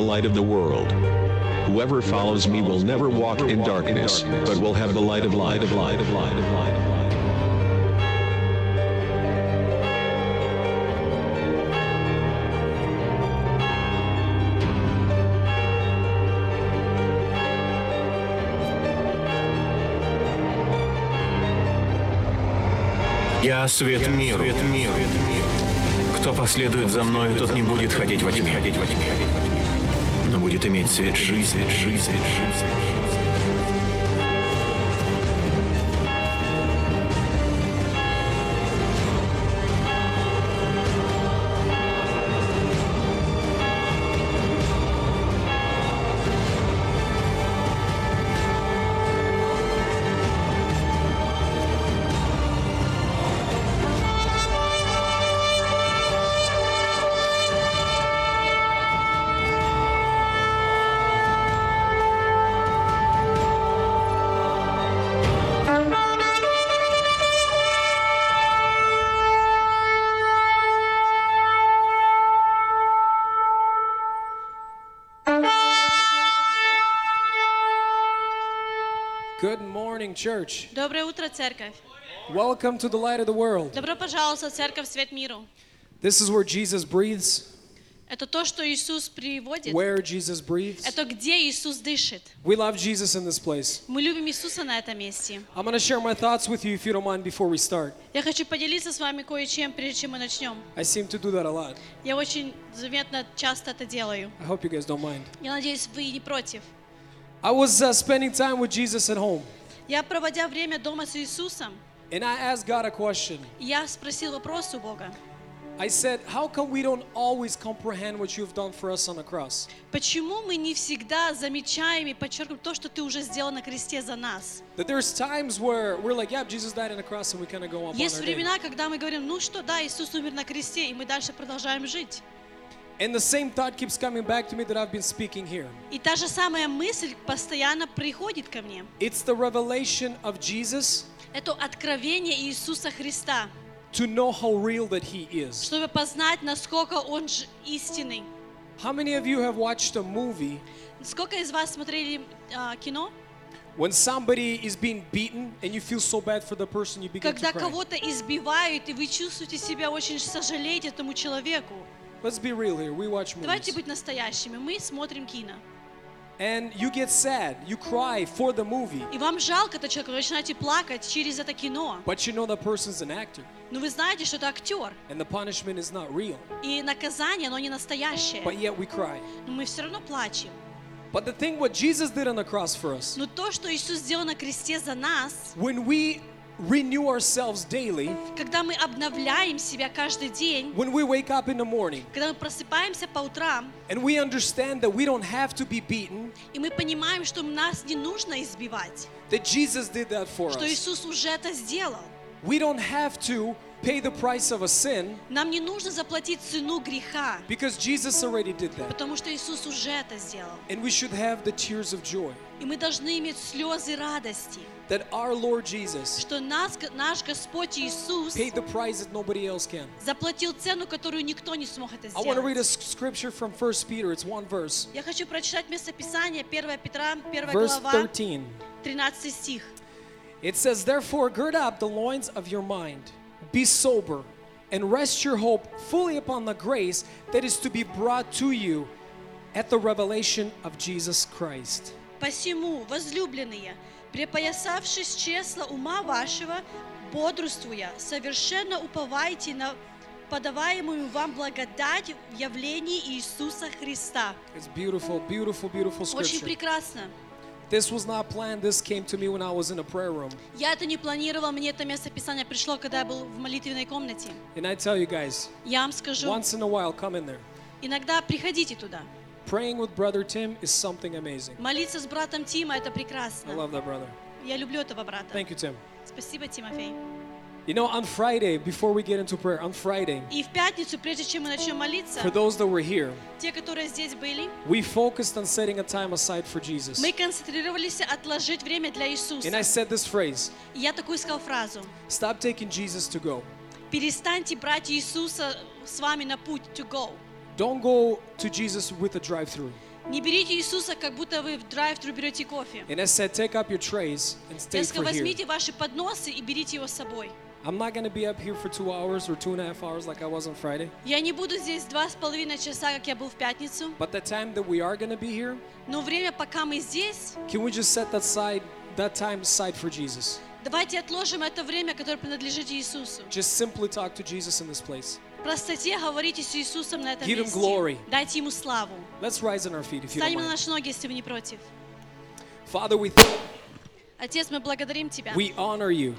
The light of the world. Whoever follows me will never walk in darkness, but will have the light of light of light of light of light of light. Я свет миру. Свет миру. Кто последует за мною, тот не будет ходить во тьме, ходить во тьме, но будет иметь свет жизни, жизнь, жизнь. morning, church. Доброе утро, церковь. Welcome to the light of the world. Добро пожаловать в церковь Свет миру. This is where Jesus breathes, Это то, что Иисус приводит. where Jesus breathes. Это где Иисус дышит. We love Jesus in this place. Мы любим Иисуса на этом месте. I'm going to share my thoughts with you if you don't mind before we start. Я хочу поделиться с вами кое-чем, прежде чем мы начнем. I seem to do that a lot. Я очень заметно часто это делаю. I hope you guys don't mind. Я надеюсь, вы не против. I was uh, spending time with Jesus at home, Я, проводя время дома с Иисусом, and I asked God a question. я спросил вопрос у Бога. I said, How come we don't always comprehend what you've done for us on the cross? Почему мы не всегда замечаем и подчеркиваем то, что ты уже сделал на кресте за нас? That there's times where we're like, Yeah, Jesus died on the cross, and we kind of go on. Есть времена, когда мы говорим, ну что, да, Иисус умер на кресте, и мы дальше продолжаем жить. And the same thought keeps coming back to me that I've been speaking here. И та же самая мысль постоянно приходит ко мне. It's the revelation of Jesus Это откровение Иисуса Христа, to know how real that He is. чтобы познать, насколько Он истинный. How many of you have watched a movie Сколько из вас смотрели а, кино, when somebody is being beaten and you feel so bad for the person you begin когда кого-то избивают, и вы чувствуете себя очень сожалеть этому человеку? Let's be real here. We watch Давайте movies. быть настоящими. Мы смотрим кино. And you get sad. You cry for the movie. И вам жалко этого человека, вы начинаете плакать через это кино. But you know that person's an actor. Но вы знаете, что это актер. And the punishment is not real. И наказание, оно не настоящее. But yet we cry. Но мы все равно плачем. But the thing what Jesus did on the cross for us, Но то, что Иисус сделал на кресте за нас, when we renew ourselves daily, когда мы обновляем себя каждый день, when we wake up in the morning когда мы просыпаемся по утрам, and we understand that we don't have to be beaten, и мы понимаем, что нас не нужно избивать, that Jesus did that for что us. Иисус уже это сделал. We don't have to pay the price of a sin Нам не нужно заплатить цену греха, because Jesus already did that. потому что Иисус уже это сделал. And we should have the tears of joy И мы должны иметь слезы радости, that our Lord Jesus что нас, наш Господь Иисус paid the price that nobody else can. заплатил цену, которую никто не смог это I want to read a сделать. s- scripture from 1 Peter. It's one verse. Я хочу прочитать местописание 1 Петра, 1 Verse глава, 13. 13 стих. It says, Therefore, gird up the loins of your mind, be sober, and rest your hope fully upon the grace that is to be brought to you at the revelation of Jesus Christ. Посему, возлюбленные, припоясавшись чесла ума вашего, бодрствуя, совершенно уповайте на подаваемую вам благодать в явлении Иисуса Христа. It's beautiful, beautiful, beautiful Очень scripture. прекрасно. This was not planned. This came to me when I was in a prayer room. Я это не планировал, мне это место Писания пришло, когда я был в молитвенной комнате. And I tell you guys, Я вам скажу, once in a while, come in there. иногда приходите туда. Praying with Brother Tim is something amazing. Молиться с братом Тима это I прекрасно. love that brother. Я люблю этого брата. Thank you, Tim. Спасибо, Тимофей. You know, on Friday, before we get into prayer, on Friday, И в пятницу, прежде чем мы начнем молиться, for those that were here, те, которые здесь были, we focused on setting a time aside for Jesus. мы концентрировались отложить время для Иисуса. And I said this phrase И я такую сказал фразу. Stop taking Jesus to go. Перестаньте брать Иисуса с вами на путь to go. Don't go to Jesus with a drive-through. Не берите Иисуса, как будто вы в драйв-тру берете кофе. And I said, take up your trays and stay Я for сказала, here. возьмите ваши подносы и берите его с собой. I'm not going to be up here for two hours or two and a half hours like I was on Friday. Я не буду здесь два с половиной часа, как я был в пятницу. But the time that we are going to be here, Но время, пока мы здесь, can we just set that side, that time aside for Jesus? давайте отложим это время, которое принадлежит Иисусу. Just simply talk to Jesus in this place. Простоте говорите с Иисусом на этом Give him месте. glory. Дайте Ему славу. Let's rise on our feet if you don't Встанем на наши ноги, если вы не против. Father, we thank Отец, мы благодарим Тебя. we honor you.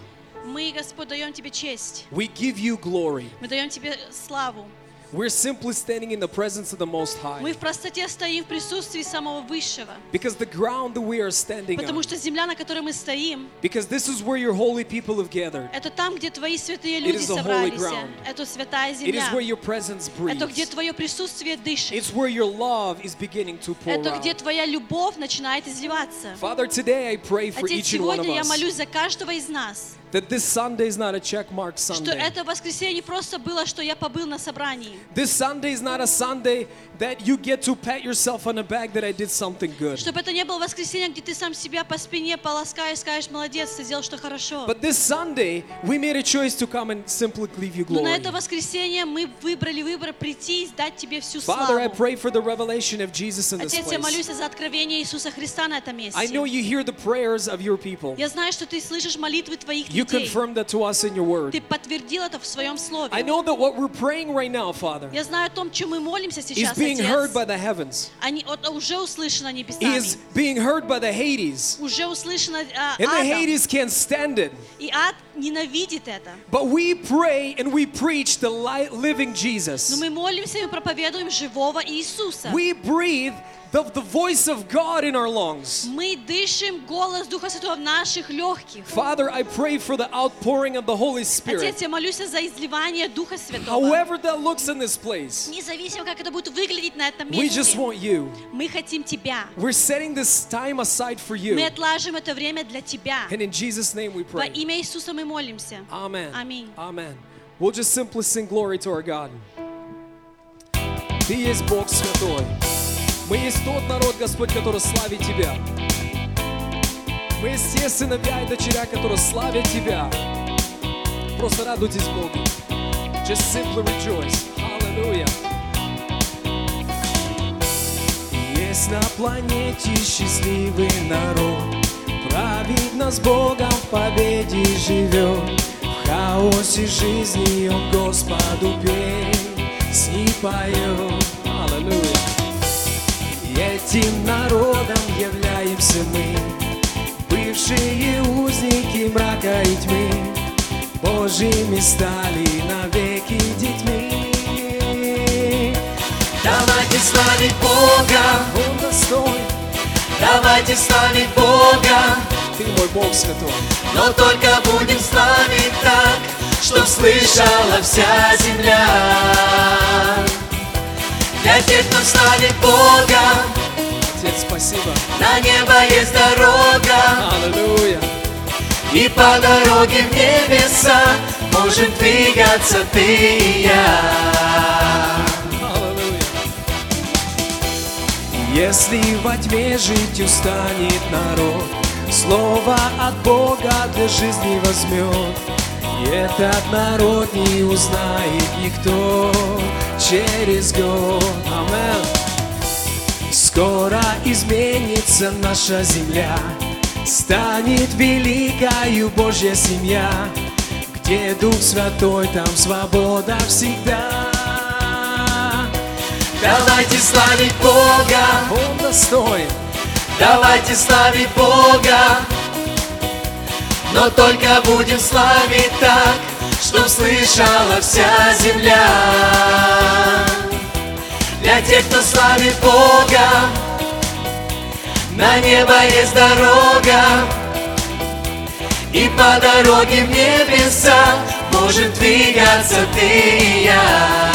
Мы, Господь, даем Тебе честь. We give you glory. Мы даем Тебе славу. We're simply standing in the presence of the Most High. Мы в простоте стоим в присутствии самого Высшего. Because the ground that we are standing Потому on, что земля, на которой мы стоим, because this is where your holy people have gathered. это там, где Твои святые It люди is the holy собрались. ground. Это святая It is земля. where your presence Это где breathes. Твое присутствие дышит. It's where your love is beginning to pour Это где out. Твоя любовь начинает изливаться. Father, today I pray for Отец, each and one of сегодня я us молюсь за каждого из нас, That this Sunday is not a check mark что Sunday. это воскресенье просто было, что я побыл на собрании. This Sunday is not a Sunday that you get to pat yourself on the back that I did something good. Чтобы это не было воскресенье, где ты сам себя по спине полоскаешь, скажешь, молодец, ты сделал что хорошо. But this Sunday, we made a choice to come and simply give you Но на glory. это воскресенье мы выбрали выбор прийти и дать тебе всю Father, I славу. pray for the revelation of Jesus in this Отец, я place. молюсь за откровение Иисуса Христа на этом месте. I know you hear the prayers of your people. Я знаю, что ты слышишь молитвы твоих You людей. confirm that to us in your word. Ты подтвердил это в своем слове. I know that what we're praying right now, Father, Я знаю о том, чем мы молимся is сейчас, being heard Отец. by the heavens. Они от- уже услышано Is небесами. being heard by the Hades. Уже услышано а, And the адом. Hades can't stand it. И ад ненавидит это. But we pray and we preach the light living Но Jesus. мы молимся и мы проповедуем живого Иисуса. We breathe the, the voice of God in our lungs. Мы дышим голос Духа Святого в наших легких. Father, I pray for the outpouring of the Holy Spirit. Отец, я молюсь за изливание Духа Святого. However that looks in this place, Независимо, как это будет выглядеть на этом we just месте. want you. Мы хотим Тебя. We're setting this time aside for Мы you. отлажим это время для Тебя. And in Jesus' name we Во pray. имя Иисуса мы молимся. Amen. Аминь. Amen. We'll just simply sing glory to our God. Ты есть Бог Святой. Мы есть тот народ, Господь, который славит Тебя. Мы есть те сыновья и дочеря, которые славят Тебя. Просто радуйтесь Богу. Just simply rejoice. Hallelujah. Есть на планете счастливый народ, Праведно с Богом в победе живет. В хаосе жизни он Господу песни поет. Этим народом являемся мы, Бывшие узники мрака и тьмы, Божьими стали навеки детьми. Давайте славить Бога, Он достоин, давайте славить Бога, Ты мой Бог святой. но только будем славить так, чтоб слышала вся земля. Для тех, кто славит Бога, Отец, спасибо. на небо есть дорога, Аллилуйя. и по дороге в небеса можем двигаться ты и я. Аллилуйя. Если во тьме жить устанет народ, Слово от Бога для жизни возьмет. И этот народ не узнает никто через год. Амен. Скоро изменится наша земля, Станет великою Божья семья, Где Дух Святой, там свобода всегда. Давайте славить Бога, Он достоин, давайте славить Бога, но только будем славить так, чтоб слышала вся земля. Для тех, кто славит Бога, на небо есть дорога, и по дороге в небеса можем двигаться ты и я.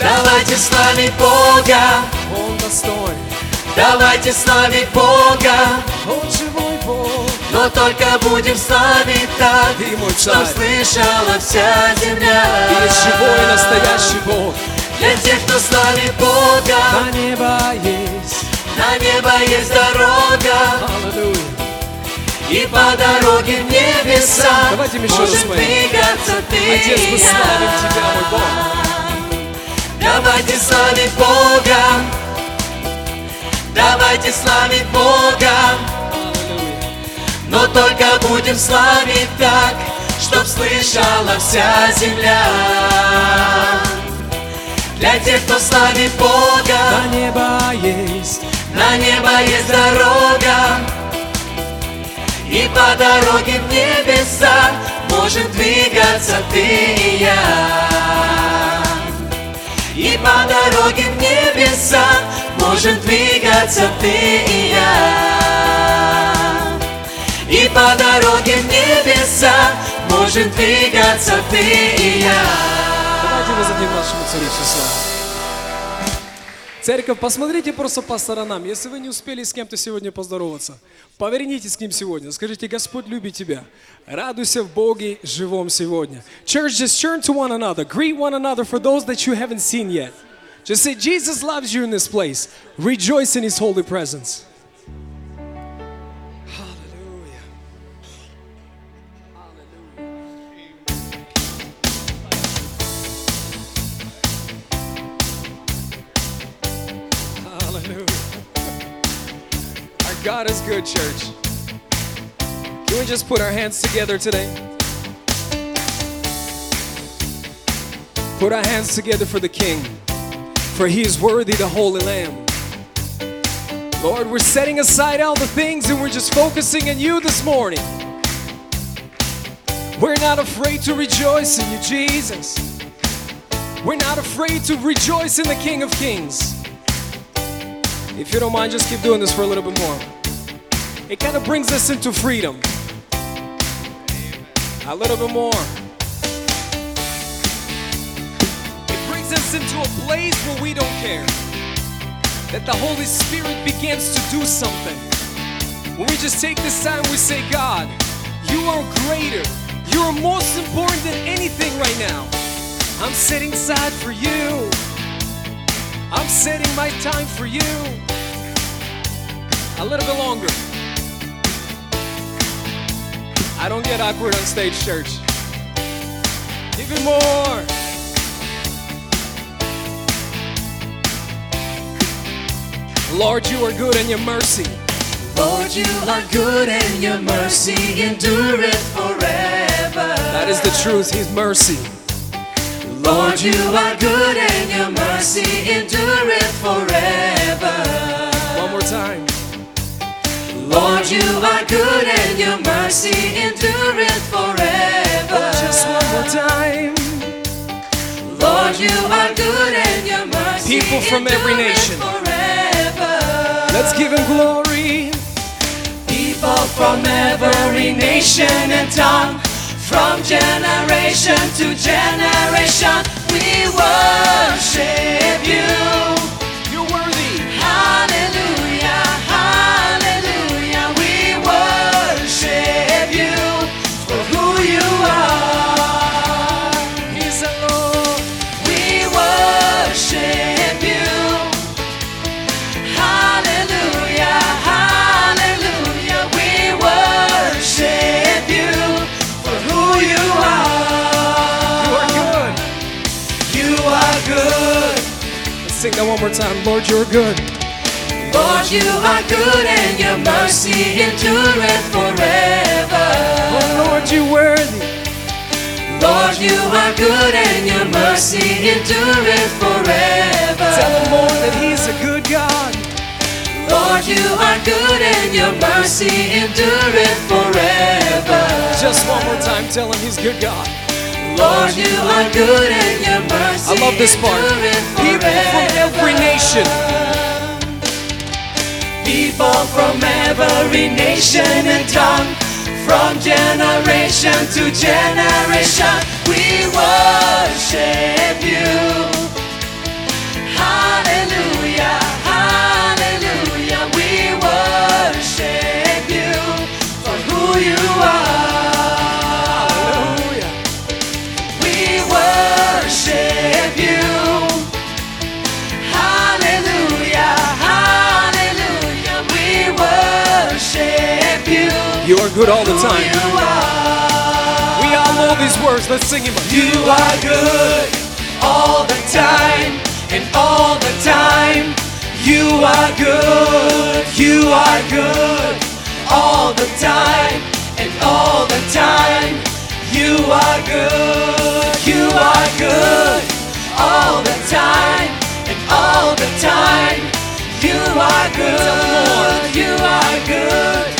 Давайте славить Бога, Он достоин, давайте славить Бога, Он живой Бог. Но только будем славить так, Ты мой чтоб царь. слышала вся земля. Ты есть живой настоящий Бог. Для тех, кто славит Бога На небо есть. На небо есть дорога Аллилуйя. И по дороге в небеса Давайте еще Можем двигаться ты Отец, мы славим Тебя, мой Бог. Давайте славить Бога Давайте славить Бога. Но только будем славить так Чтоб слышала вся земля. Для тех, кто славит Бога На небо есть. На небо есть дорога. И по дороге в небеса Можем двигаться ты и я. И по дороге в небеса Можем двигаться ты и я по дороге в небеса Можем двигаться ты и я Давайте воздадим нашему царю всю славу. Церковь, посмотрите просто по сторонам. Если вы не успели с кем-то сегодня поздороваться, повернитесь к ним сегодня. Скажите, Господь любит тебя. Радуйся в Боге живом сегодня. Church, just turn to one another. Greet one another for those that you haven't seen yet. Just say, Jesus loves you in this place. Rejoice in his holy presence. God is good, church. Can we just put our hands together today? Put our hands together for the King, for he is worthy, the Holy Lamb. Lord, we're setting aside all the things and we're just focusing on you this morning. We're not afraid to rejoice in you, Jesus. We're not afraid to rejoice in the King of Kings. If you don't mind, just keep doing this for a little bit more. It kind of brings us into freedom. A little bit more. It brings us into a place where we don't care. That the Holy Spirit begins to do something. When we just take this time, we say, God, you are greater. You are most important than anything right now. I'm setting aside for you. I'm setting my time for you. A little bit longer. I don't get awkward on stage, church. Give Even more. Lord, you are good and your mercy. Lord, you are good and your mercy endureth forever. That is the truth, His mercy. Lord, you are good and your mercy endureth forever. One more time. Lord, you are good and your mercy endureth forever. Just one more time. Lord, you are good and your mercy People from every endureth nation. forever. Let's give Him glory. People from every nation and tongue, from generation to generation, we worship you. More time. Lord, you're good. Lord, you are good and your mercy endureth forever. Oh, Lord, you're worthy. Lord, you are good and your mercy endureth forever. Tell him more that He's a good God. Lord, you are good and your mercy endureth forever. Just one more time. Tell him He's good God. Lord, you are good and your mercy I love this part. People from every nation. People from every nation and tongue, from generation to generation, we worship you. Good all the time. We all know these words. Let's sing them. You are good all the time and all the time. You are good, you are good all the time and all the time. You are good, you are good all the time and all the time. You are good, you are good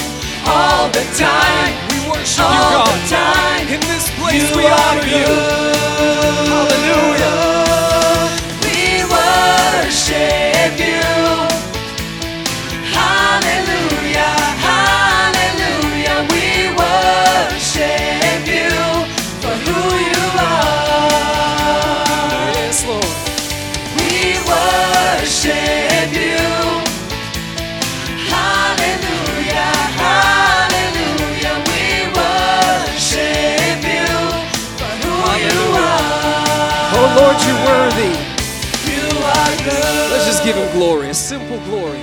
all the time. We worship you, All the God. time. In this place, You we are honor you. Hallelujah. We worship give him glory, a simple glory.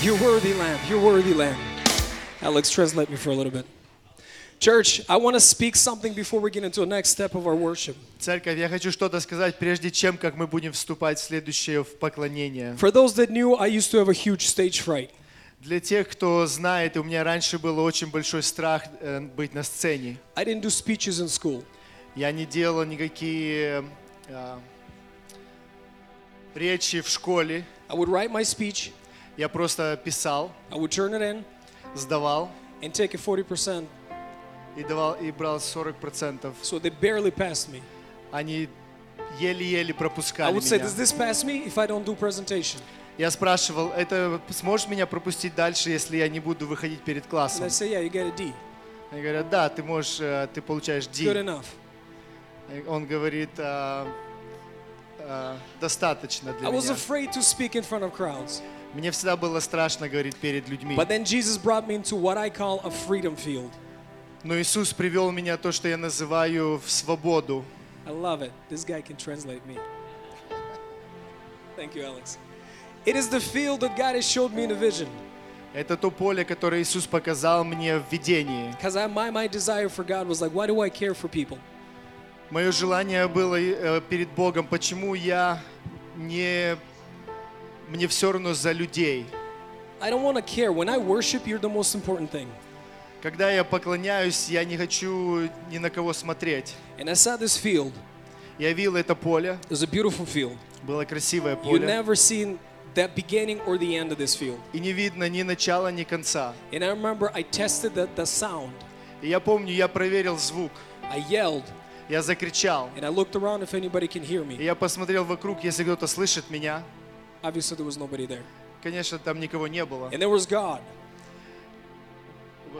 You're worthy, Lamb. You're worthy, Lamb. Alex, translate me for a little bit. Church, I want to speak something before we get into the next step of our worship. Церковь, я хочу что-то сказать, прежде чем как мы будем вступать в следующее в поклонение. For those that knew, I used to have a huge stage fright. Для тех, кто знает, у меня раньше был очень большой страх э, быть на сцене. I didn't do speeches in school. Я не делал никакие э, речи в школе. I would write my speech, Я просто писал, I would turn it in, сдавал and take a 40%, и давал и брал 40%. so they barely passed me. Они еле-еле I пропускали would say, меня. does this pass me if I don't do presentation? Я спрашивал, это сможешь меня пропустить дальше, если я не буду выходить перед And классом? they say, yeah, you get a D. Они говорят, да, ты можешь, э, ты получаешь Good D. enough. Он говорит, «А, а, достаточно для I was меня. afraid to speak in front of crowds. Мне всегда было страшно говорить перед людьми. But then Jesus brought me into what I call a freedom field. Но Иисус привел меня то, что я называю в свободу. I love it. This guy can translate me. Thank you, Alex. It is the field that God has showed me in a vision. Это то поле, которое Иисус показал мне в видении. Because my, my desire for God was like, why do I care for people? Мое желание было э, перед Богом, почему я не... Мне все равно за людей. I don't want to care. When I worship, you're the most important thing. Когда я поклоняюсь, я не хочу ни на кого смотреть. And I saw this field. Я видел это поле, It was a beautiful field. было красивое You поле. never seen that beginning or the end of this field. И не видно ни начала, ни конца. And I remember I tested the, the sound. И я помню, я проверил звук. I yelled Я закричал. and I looked around if anybody can hear И me. я посмотрел вокруг, если кто-то слышит меня. Obviously, there was nobody there. Конечно, там никого не было. And there was God.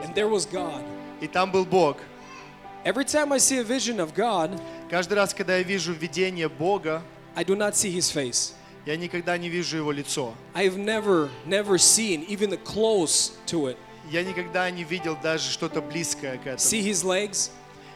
And there was God. И там был Бог. Every time I see a vision of God, Каждый раз, когда я вижу видение Бога, I do not see his face. я никогда не вижу его лицо. I have never, never seen even the close to it. Я никогда не видел даже что-то близкое к See этому. his legs,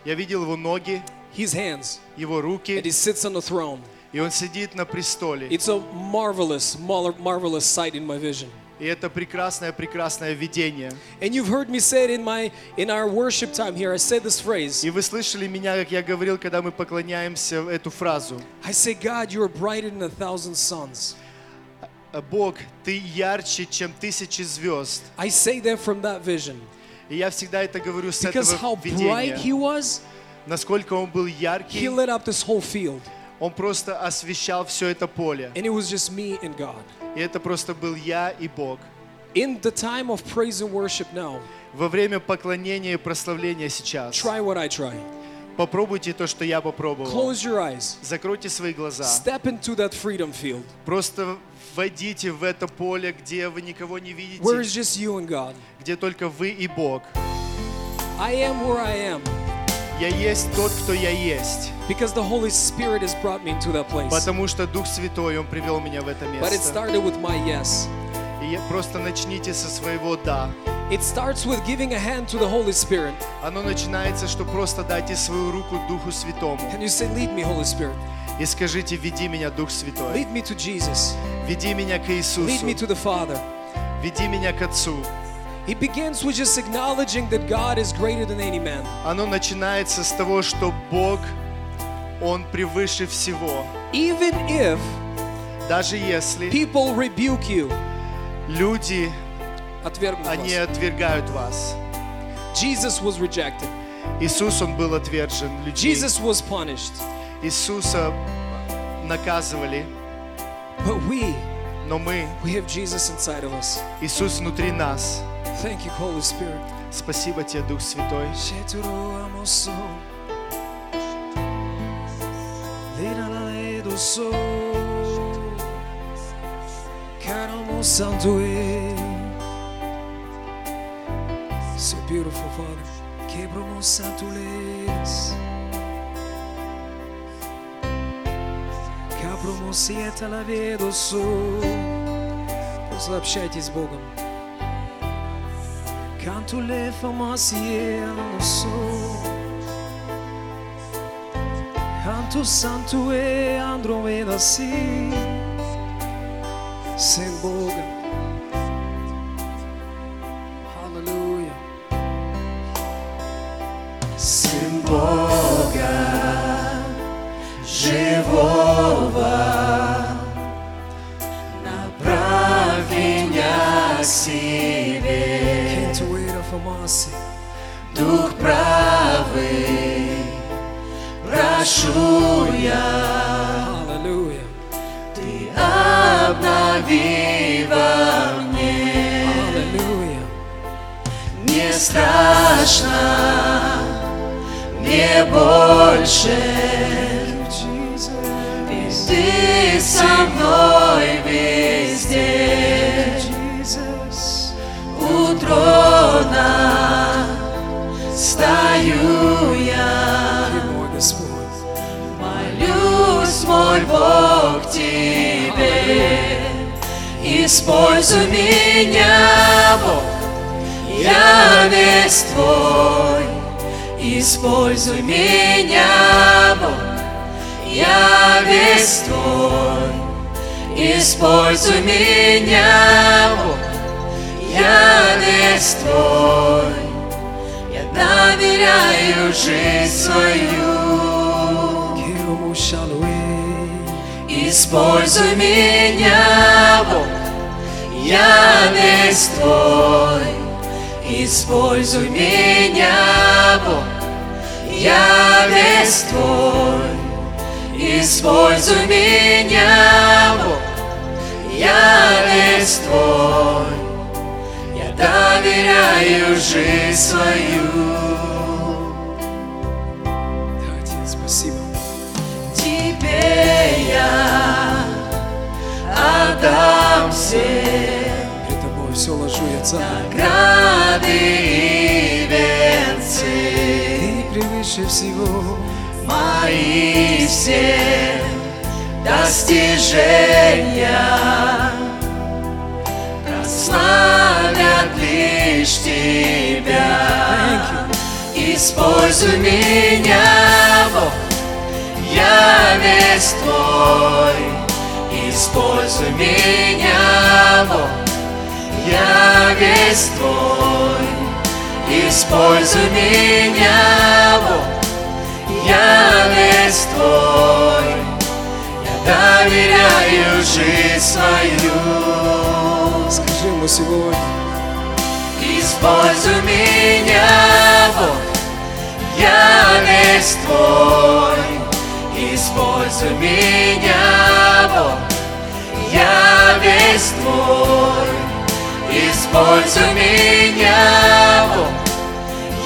Я видел его ноги, his hands, его and руки, he sits on the throne. и он сидит на престоле. It's a marvelous, mar- marvelous sight in my vision. И это прекрасное, прекрасное видение. And you've heard me say it in my in our worship time here. I said this phrase. И вы слышали меня, как я говорил, когда мы поклоняемся эту фразу. I say, God, you are brighter than a thousand suns. Бог, ты ярче, чем тысячи звезд. I say that from that vision. И я всегда это говорю с Because how этого bright he видения. was, Насколько он был he яркий, lit up this whole field. он просто освещал все это поле. And it was just me and God. И это просто был я и Бог. In the time of praise and worship now, Во время поклонения и прославления сейчас try what I try. попробуйте то, что я попробовал. Close your eyes. Закройте свои глаза. Step into that freedom field Просто войдите в это поле, где вы никого не видите, where it's just you and God. где только вы и Бог. I am where I am Я есть тот, кто я есть. because the Holy Spirit has brought me into that place. Потому что Дух Святой, Он привел меня в это But it место. started with my yes. И просто начните со своего «да». It starts with giving a hand to the Holy Spirit. Оно начинается, что просто дайте свою руку Духу Святому. And you say, Lead me, Holy Spirit. И скажите, веди меня, Дух Святой. Lead me to Jesus. Веди меня к Lead Иисусу. me to the Father. Веди меня к Отцу. It begins with just acknowledging that God is greater than any man. оно начинается с того, что Бог, Он превыше всего. Even if Даже если people rebuke you, люди, отвергнут они вас. отвергают вас. Jesus was rejected. Иисус, Он был отвержен людьми. Jesus was punished. Иисуса наказывали, But we, но мы, we have Jesus inside of us. Иисус внутри нас. Thank you, Holy Spirit. Спасибо тебе, Дух Святой. Sheturo amoso. Lira la ledo so. Caramo santo e. So beautiful, Father. Quebramos santo leis. Каброму света la vedo so. Просто общайтесь с Богом. Canto le famasie non so Canto santo e Andromeda si Sem Boga Hallelujah Sem Boga Живого. Направи меня к себе. Дух правый, прошу я, Hallelujah. Ты обнови во мне. Hallelujah. Не страшно, мне больше, Ты со мной везде. У трона стою я. Молюсь, мой Бог, Тебе, используй меня, Бог, я весь Твой. Используй меня, Бог, я весь Твой. Используй меня, Бог, я весь Твой. Я доверяю жизнь свою. Используй меня, Бог, я весь Твой. Используй меня, Бог, я весь Твой. Используй меня, Бог, я весь Твой. Я доверяю жизнь свою. Отец, спасибо. Тебе я отдам все. Пред тобой все ложу я царь. Награды и венцы, Ты превыше всего мои все достижения прославят лишь Тебя. Используй меня, Бог, я весь Твой. Используй меня, Бог, я весь Твой. Используй меня, Бог, я весь Твой. Я доверяю жизнь свою. Скажи ему сегодня Используй меня, Бог, я весь Твой. Используй меня, Бог, я весь Твой. Используй меня, Бог,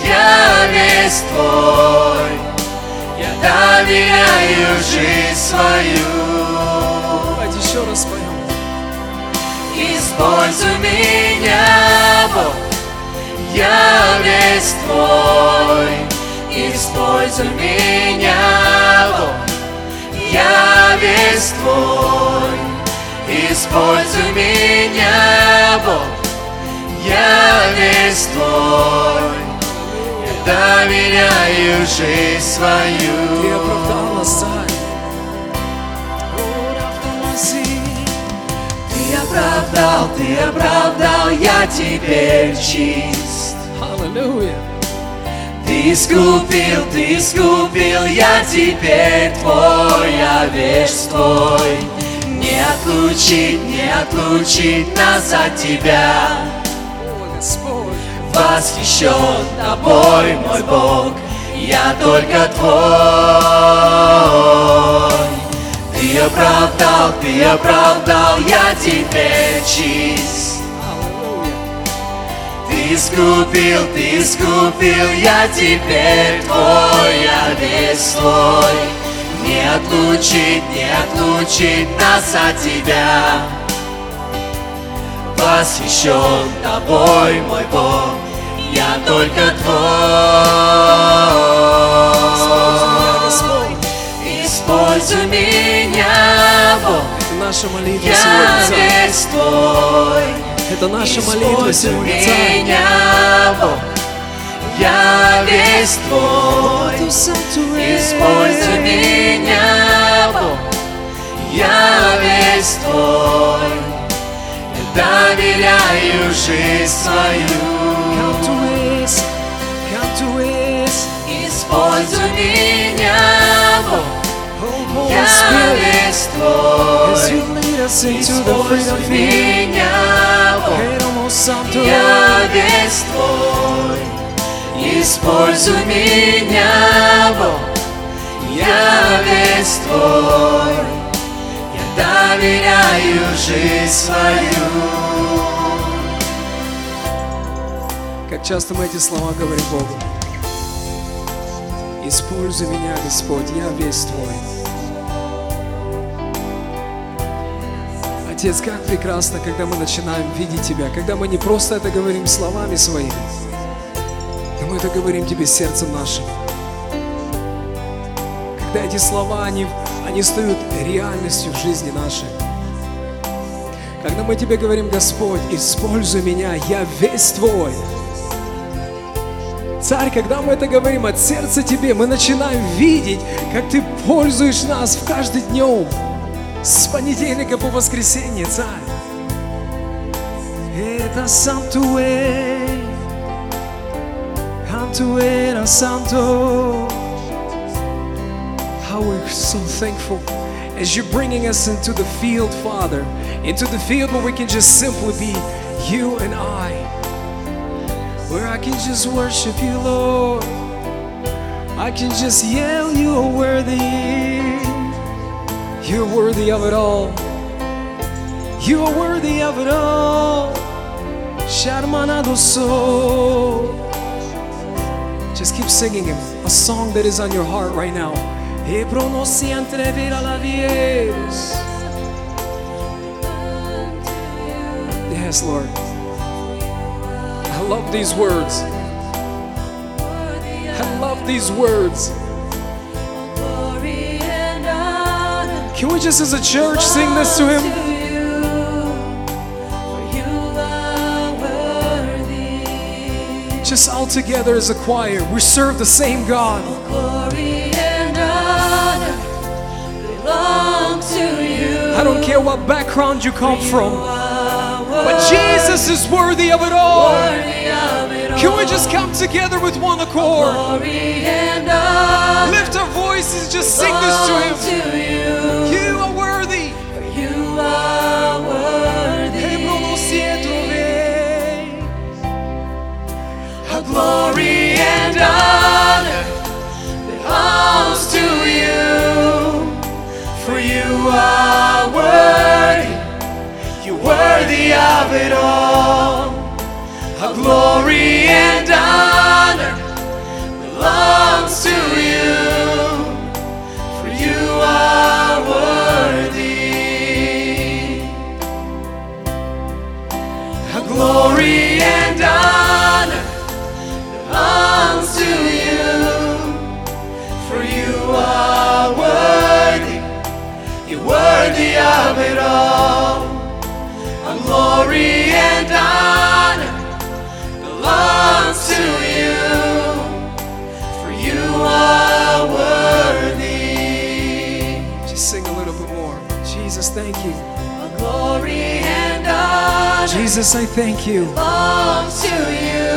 я весь Твой. Я доверяю жизнь свою. Давайте еще раз споем Используй меня, Бог, я весь Твой. Используй меня, Бог, я весь Твой. Используй меня, Бог, я весь Твой. Доверяю жизнь Ты свою. оправдал нас, царь Ора фамаси Ты оправдал, ты оправдал, я теперь чист. Hallelujah. Ты искупил, ты искупил, я теперь твой, я весь твой. Не отлучить, не отлучить нас от тебя. Восхищен тобой, мой Бог, я только твой. Ты оправдал, ты оправдал, я теперь чист. Ты искупил, ты искупил, я теперь твой, я весь твой. Не отлучить, не отлучить нас от тебя. Восхищен тобой, мой Бог, я только твой. Используй меня, Бог, Это наша молитва я сегодня, Царь. весь твой. Это наша молитва Используй сегодня, Царь. меня, Бог, я весь твой. Используй меня, Бог, я весь твой. Доверяю жизнь свою. Используй меня, Бог, я весь твой. Используй меня, Бог, я весь твой. Используй меня, Бог, я весь твой. Доверяю жизнь свою. Как часто мы эти слова говорим Богу. Используй меня, Господь, я весь Твой. Отец, как прекрасно, когда мы начинаем видеть Тебя, когда мы не просто это говорим словами своими, но мы это говорим Тебе сердцем нашим. Когда эти слова, они, они стают реальностью в жизни нашей. Когда мы Тебе говорим, Господь, используй меня, я весь Твой. Царь, когда мы это говорим от сердца Тебе, мы начинаем видеть, как Ты пользуешь нас в каждый днем, с понедельника по воскресенье, Царь. Это Сантуэ, Антуэра Санто. How we're so thankful as you're bringing us into the field, Father, into the field where we can just simply be you and I where I can just worship you, Lord. I can just yell, You are worthy. You're worthy of it all. You are worthy of it all. Sharmanado so. Just keep singing him a song that is on your heart right now. E pronosi entrevira la vies. Yes, Lord. I love these words. I love these words. Can we just as a church sing this to him? Just all together as a choir. We serve the same God. I don't care what background you come from, but Jesus is worthy of it all. Can we just come together with one accord? Lift our voices, just sing this to Him. You are worthy. You are worthy. A glory and honor belongs to you. For you are of it all. A glory and honor belongs to you. For you are worthy. A glory and honor belongs to you. For you are worthy. You're worthy of it all. Glory and honor belongs to you. For you are worthy. Just sing a little bit more. Jesus, thank you. A glory and honor Jesus, I thank you. belongs to you.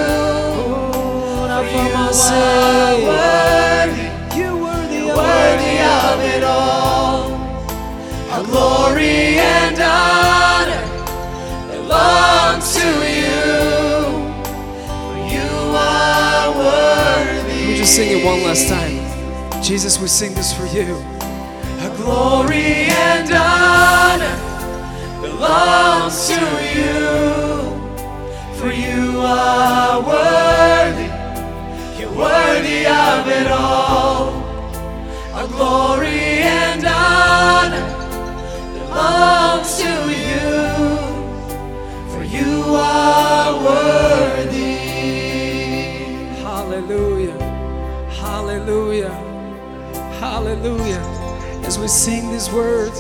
Oh, you are worthy, you worthy, worthy of it all. Our glory sing it one last time. Jesus, we sing this for you. Our glory and honor belongs to you. For you are worthy, you're worthy of it all. Our glory and honor belongs to you. For you are worthy. Hallelujah. Hallelujah. As we sing these words,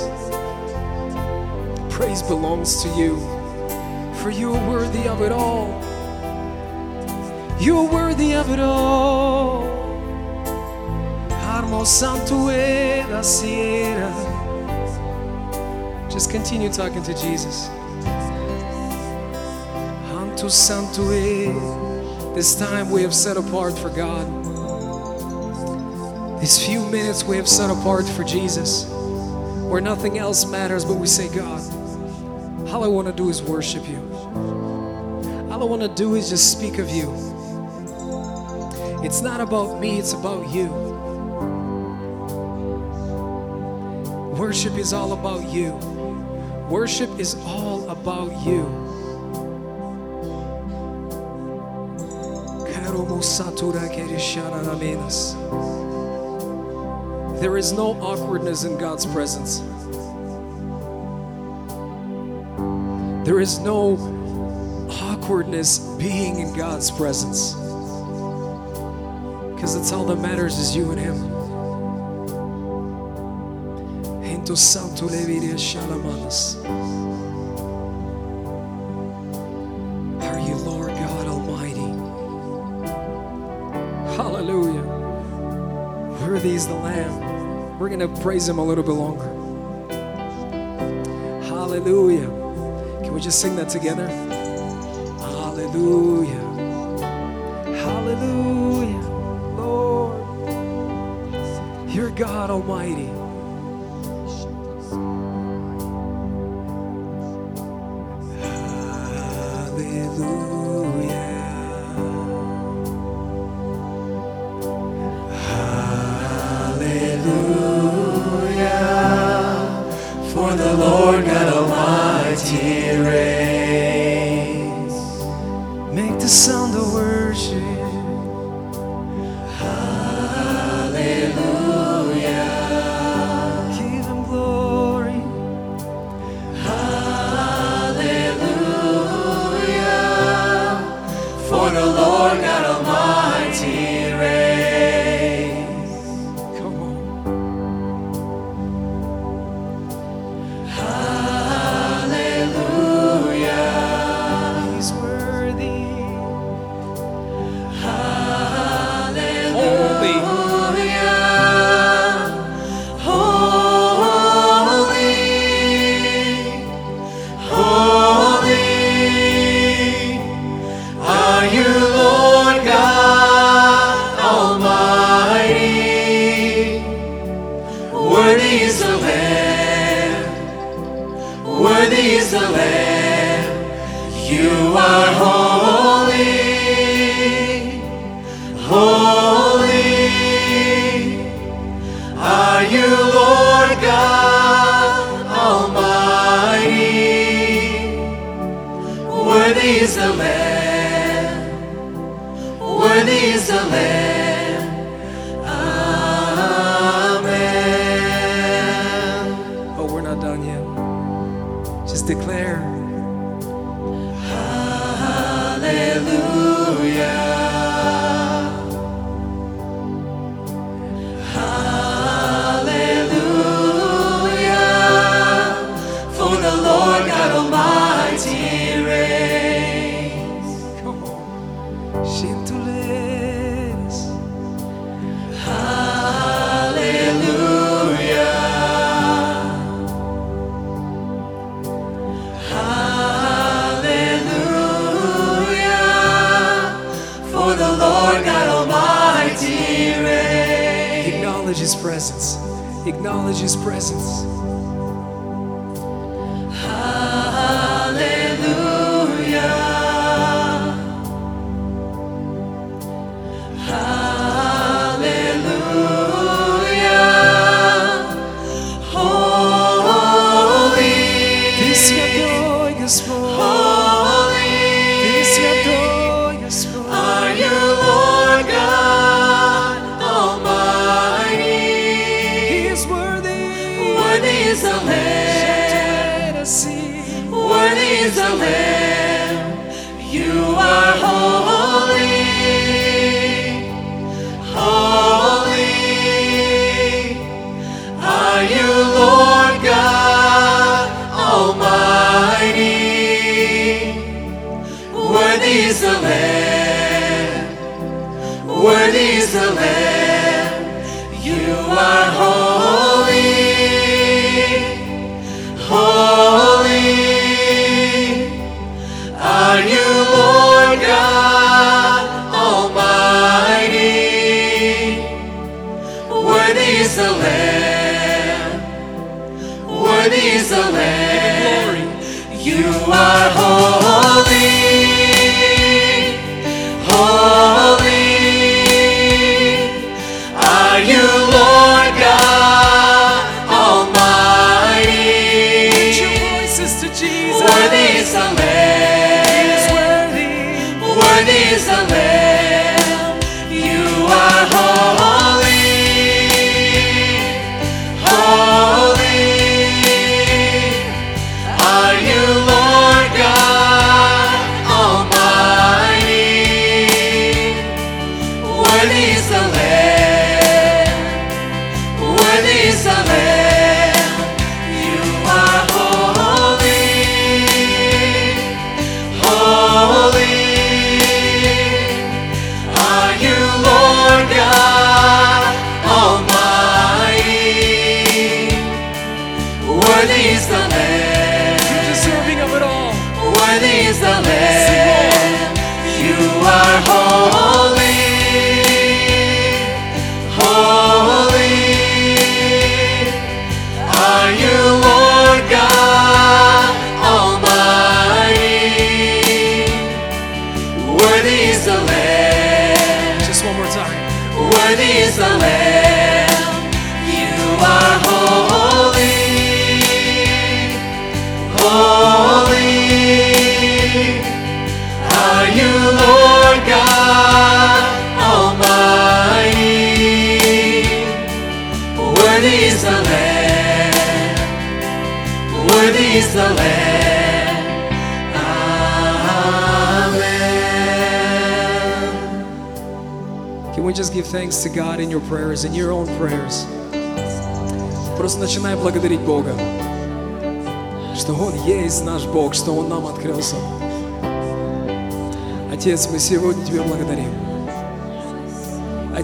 praise belongs to you. For you are worthy of it all. You are worthy of it all. Just continue talking to Jesus. This time we have set apart for God. These few minutes we have set apart for Jesus, where nothing else matters but we say, God, all I want to do is worship you. All I want to do is just speak of you. It's not about me, it's about you. Worship is all about you. Worship is all about you. There is no awkwardness in God's presence. There is no awkwardness being in God's presence. Because that's all that matters is you and Him. Ento santo. Are you Lord God Almighty? Hallelujah. Worthy is the Lamb. We're going to praise Him a little bit longer. Hallelujah. Can we just sing that together? Hallelujah. Hallelujah. Lord, you're God Almighty.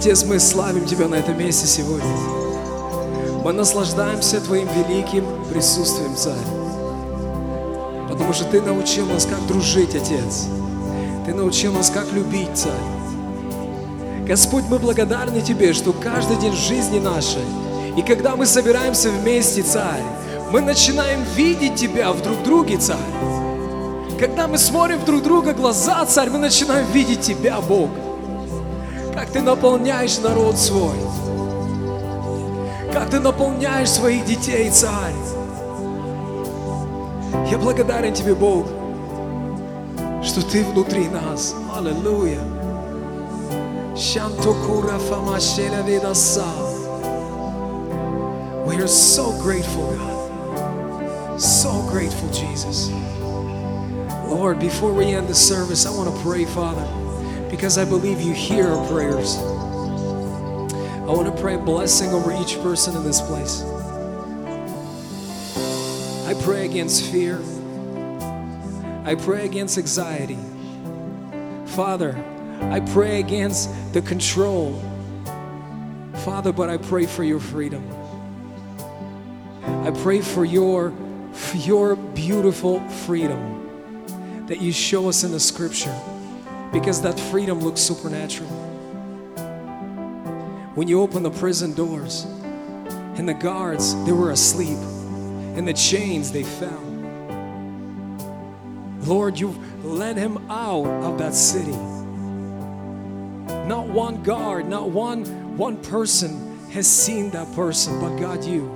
Отец, мы славим Тебя на этом месте сегодня. Мы наслаждаемся Твоим великим присутствием, Царь. Потому что Ты научил нас, как дружить, Отец. Ты научил нас, как любить, Царь. Господь, мы благодарны Тебе, что каждый день жизни нашей, и когда мы собираемся вместе, Царь, мы начинаем видеть Тебя в друг друге, Царь. Когда мы смотрим в друг друга глаза, Царь, мы начинаем видеть Тебя, Бог. Как Ты наполняешь народ свой. Как Ты наполняешь своих детей, Царь. Я благодарен Тебе, Бог, что Ты внутри нас. Аллилуйя. Shantokura famashela vedasa. We are so grateful, God. So grateful, Jesus. Lord, before we end the service, I want to pray, Father, because I believe you hear our prayers. I want to pray blessing over each person in this place. I pray against fear. I pray against anxiety. Father, I pray against the control. Father, but I pray for your freedom. I pray for your, for your beautiful freedom that you show us in the scripture because that freedom looks supernatural. when you opened the prison doors and the guards, they were asleep and the chains, they fell. Lord, you led him out of that city. Not one guard, not one one person has seen that person, but God, you.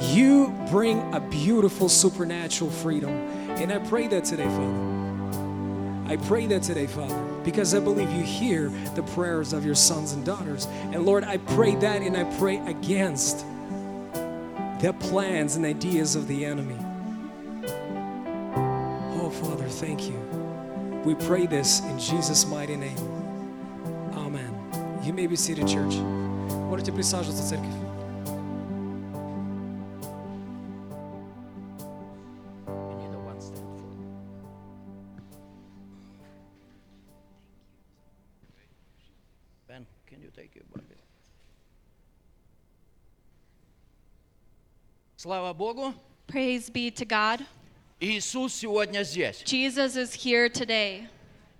You bring a beautiful supernatural freedom. And I pray that today, Father. I pray that today, Father, because I believe you hear the prayers of your sons and daughters. And Lord, I pray that and I pray against the plans and ideas of the enemy. Oh, Father, thank you. We pray this in Jesus' mighty name. Amen. You may be seated, church. Можете присаживаться, церковь. Слава Богу, Praise be to God. Иисус сегодня здесь. Jesus is here today.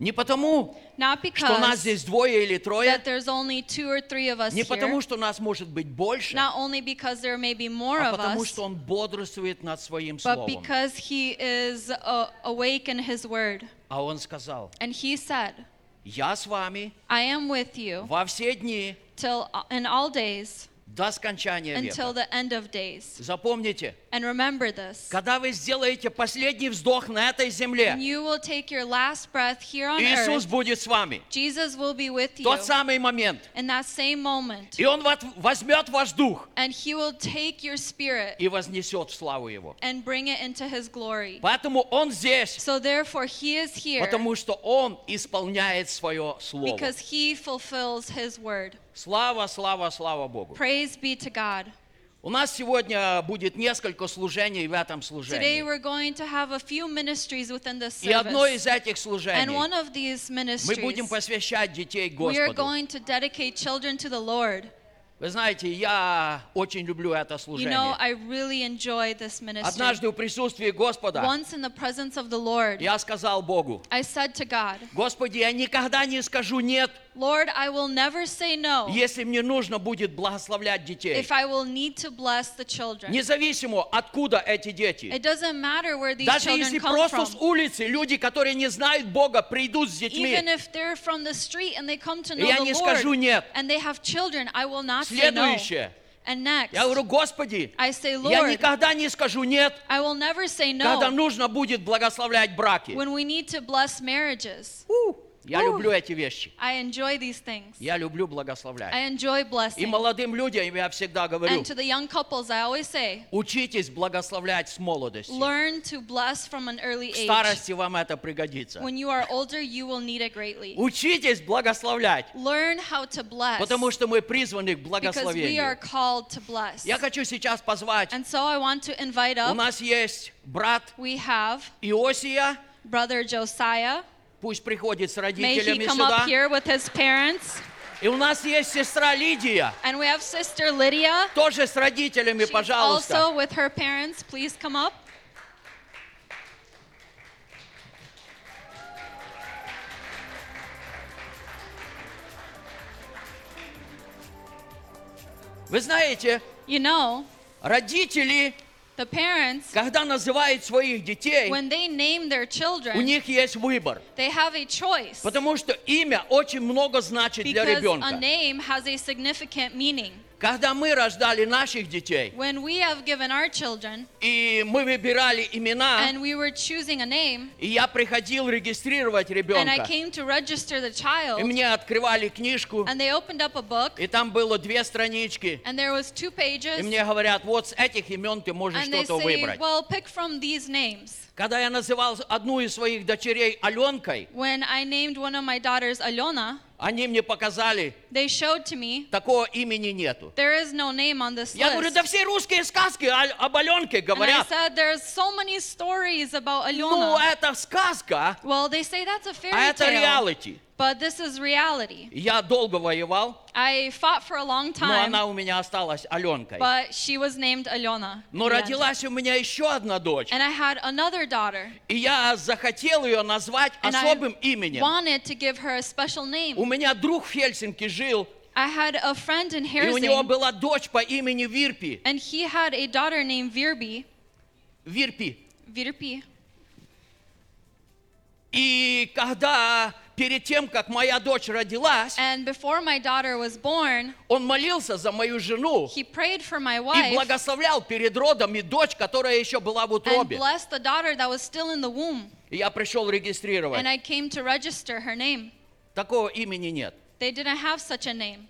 Не потому, Not что нас здесь двое или трое, that there's only two or three of us не потому, here. что нас может быть больше, Not only because there may be more а of потому, us, что Он бодрствует над Своим but Словом. because he is uh, awake in his word. А Он сказал, And he said, я с вами I am with you во все дни till uh, in all days до скончания until века. the end of days. Запомните, And remember this. когда вы сделаете последний вздох на этой земле, you will take your last breath here on Иисус earth, будет с вами. Jesus will be with you Тот самый момент. in that same moment. И Он возьмет ваш дух And he will take your spirit и вознесет в славу Его. and bring it into his glory. Поэтому Он здесь, So therefore he is here потому что Он исполняет свое Слово. because he fulfills his word. Слава, слава, слава Богу. Praise be to God. У нас сегодня будет несколько служений в этом Today служении. we're going to have a few ministries within this И одно service. из этих And one служений of these мы будем ministries, посвящать детей we are Господу. going to dedicate children to the Lord. Вы знаете, я очень люблю это You know, служение. I really enjoy this ministry. Однажды в присутствии Господа Once in the presence of the Lord, я сказал Богу, I said to God, Господи, я никогда не скажу нет, Lord, I will never say no если мне нужно будет благословлять детей. if I will need to bless the children. Независимо, откуда эти дети. It doesn't matter where these Даже children если come просто с from. улицы люди, которые не знают Бога, придут с детьми. Even if they're from the street and they come to know я the не Lord скажу нет. and they have children, I will not say no. Следующее. And next, Я говорю, Господи, I say, я Lord, никогда не скажу нет, I will never say когда no нужно будет благословлять браки. when we need to bless marriages. Я люблю эти вещи. I enjoy these things. Я люблю благословлять. I enjoy И blessing. молодым людям я всегда говорю, And to the young couples, I always say, учитесь благословлять с молодости. learn to bless from an early К age. старости вам это пригодится. When you are older, you will need it greatly. Учитесь благословлять, Learn how to bless потому что мы призваны к because we are благословению. called to bless. Я хочу сейчас позвать. And so I want to invite У up, нас есть брат we have Иосия. brother Josiah. Пусть приходит с May he родителями сюда. up here with his parents. И у нас есть сестра Лидия. And we have sister Lydia. Тоже с родителями, She's пожалуйста. also with her parents. Please come up. Вы знаете, You know, родители, the parents, когда называют своих детей, when they name their у children, них есть выбор. they have a choice. Потому что имя очень много значит для Because a ребенка. name has a significant meaning. Когда мы рождали наших детей, When we have given our children и мы выбирали имена, and we were choosing a name, и я приходил регистрировать and I ребенка, came to register the и child, мне открывали книжку, and they opened up a book, и там было две странички, and there was two и pages, мне говорят, вот с этих имен ты можешь and they что-то say, выбрать. well, pick from these names. Когда я называл одну из своих дочерей Аленкой, When I named one of my daughters Alona, они мне показали, they showed to me такого имени нету. there is no name on this Я говорю, list. да все русские сказки о- об Аленке And I говорят. said, there's so many stories about Ну, Alona. это сказка, Well, they say that's a а fairy это tale, реалити. But this is reality. Я долго воевал, I fought for a long но time, она у меня осталась Аленкой. but she was named Alona. Но родилась у меня еще одна дочь. And I had another daughter, И я захотел ее назвать and особым I именем. wanted to give her a special У name. меня друг в Хельсинки жил, I had a friend in И у него Herzing, была дочь по имени Вирпи. and he had a daughter named Virbi. Вирпи. Virpi. И когда перед тем, как моя дочь родилась, And before my daughter was born, он молился за мою жену he prayed for my и wife благословлял перед родом и дочь, которая еще была в and утробе. blessed the daughter that was still in the womb. И я пришел регистрировать. And I came to register her name. Такого имени нет. They didn't have such a name.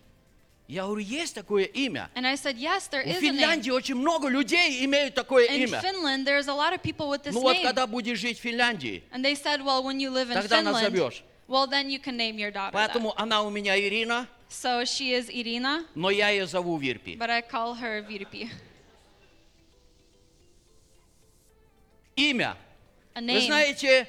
Я говорю, есть такое имя. And I said, Yes, there В is a name. Финляндии очень много людей имеют такое In имя. Finland, there's a lot of people with this Ну вот name. когда будешь жить в Финляндии, And they said, Well, when you live in тогда Finland, назовешь. Well, then you can name your daughter. that. Поэтому она у меня Ирина, So she is Irina, но я ее зову Вирпи. but I call her Virpi. Имя. A Вы name. знаете,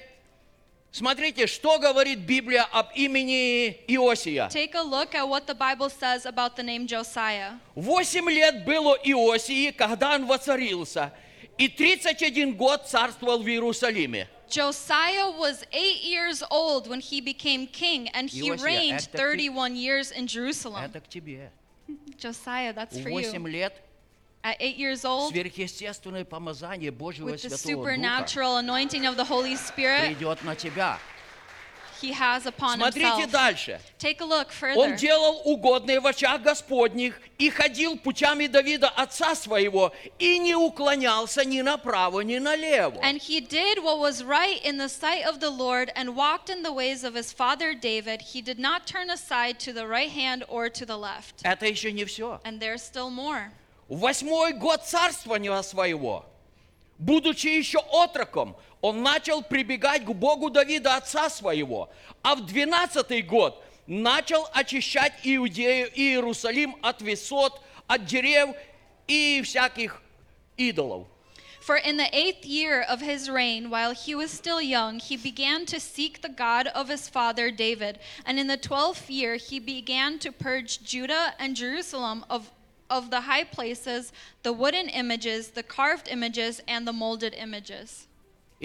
смотрите, что говорит Библия об имени Иосия. Take a look at what the Bible says about the name Josiah. Восемь лет было Иосии, когда он воцарился, и 31 год царствовал в Иерусалиме. Josiah was eight years old when he became king, and he Иосия, reigned это ты- 31 years in Jerusalem. Это к тебе. Josiah, that's for Восемь you. лет At eight years old, сверхъестественное помазание Божьего with the Святого Духа supernatural anointing of the Holy Spirit, придет на тебя. he has upon Смотрите himself. дальше. Take a look Он further. делал угодное в очах Господних и ходил путями Давида, отца своего, и не уклонялся ни направо, ни налево. And he did what was right in the sight of the Lord and walked in the ways of his father David. He did not turn aside to the right hand or to the left. Это еще не все. And there's still more. В восьмой год царствования своего, будучи еще отроком, он начал прибегать к Богу Давида, отца своего, а в двенадцатый год начал очищать Иудею и Иерусалим от высот, от дерев и всяких идолов. For in the eighth year of his reign, while he was still young, he began to seek the God of his father David. And in the twelfth year, he began to purge Judah and Jerusalem of, of the high places, the wooden images, the carved images, and the molded images.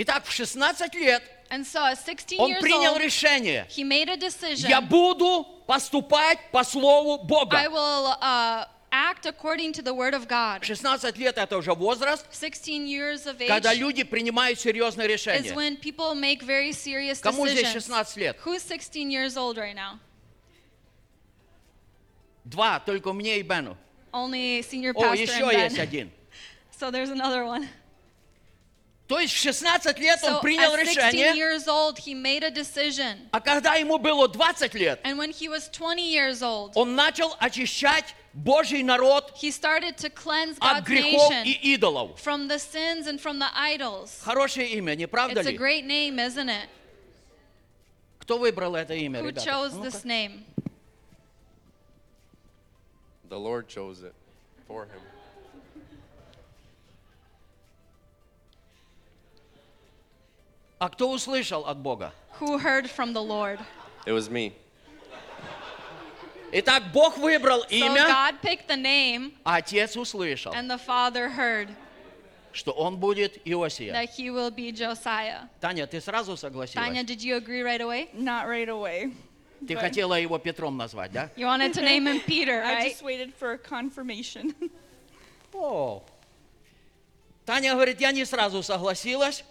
Итак, в 16 лет And so at 16 он years принял old, решение. he made a decision. Я буду поступать по слову Бога. I will uh, act according to the word of God. 16 лет это уже возраст, 16 years of age когда люди принимают серьезные is решения. when people make very serious Кому здесь decisions. 16 лет? Who's 16 years old right now? Два, только мне и Бену. Only senior О, pastor еще and Ben. есть один. So there's another one. То есть в 16 лет So он принял at 16 решение, years old, he made a decision. а когда ему было 20 лет, And when he was 20 years old, он начал очищать Божий народ he started to cleanse от God's грехов nation и идолов. from the sins and from the idols. Хорошее имя, не правда It's a ли? great name, isn't it? Кто выбрал это имя, Who ребята? chose Ну-ка. this name? The Lord chose it for him. А кто услышал от Бога? Who heard from the Lord? It was me. Итак, Бог выбрал So имя, God picked the name, а отец услышал, and the father heard что он будет Иосия. that he will be Josiah. Таня, ты сразу Tanya, согласилась? did you agree right away? Not right away. Ты but- хотела его Петром назвать, да? You wanted to name him Peter, I right? just waited for a confirmation. О. Таня говорит, я не сразу согласилась.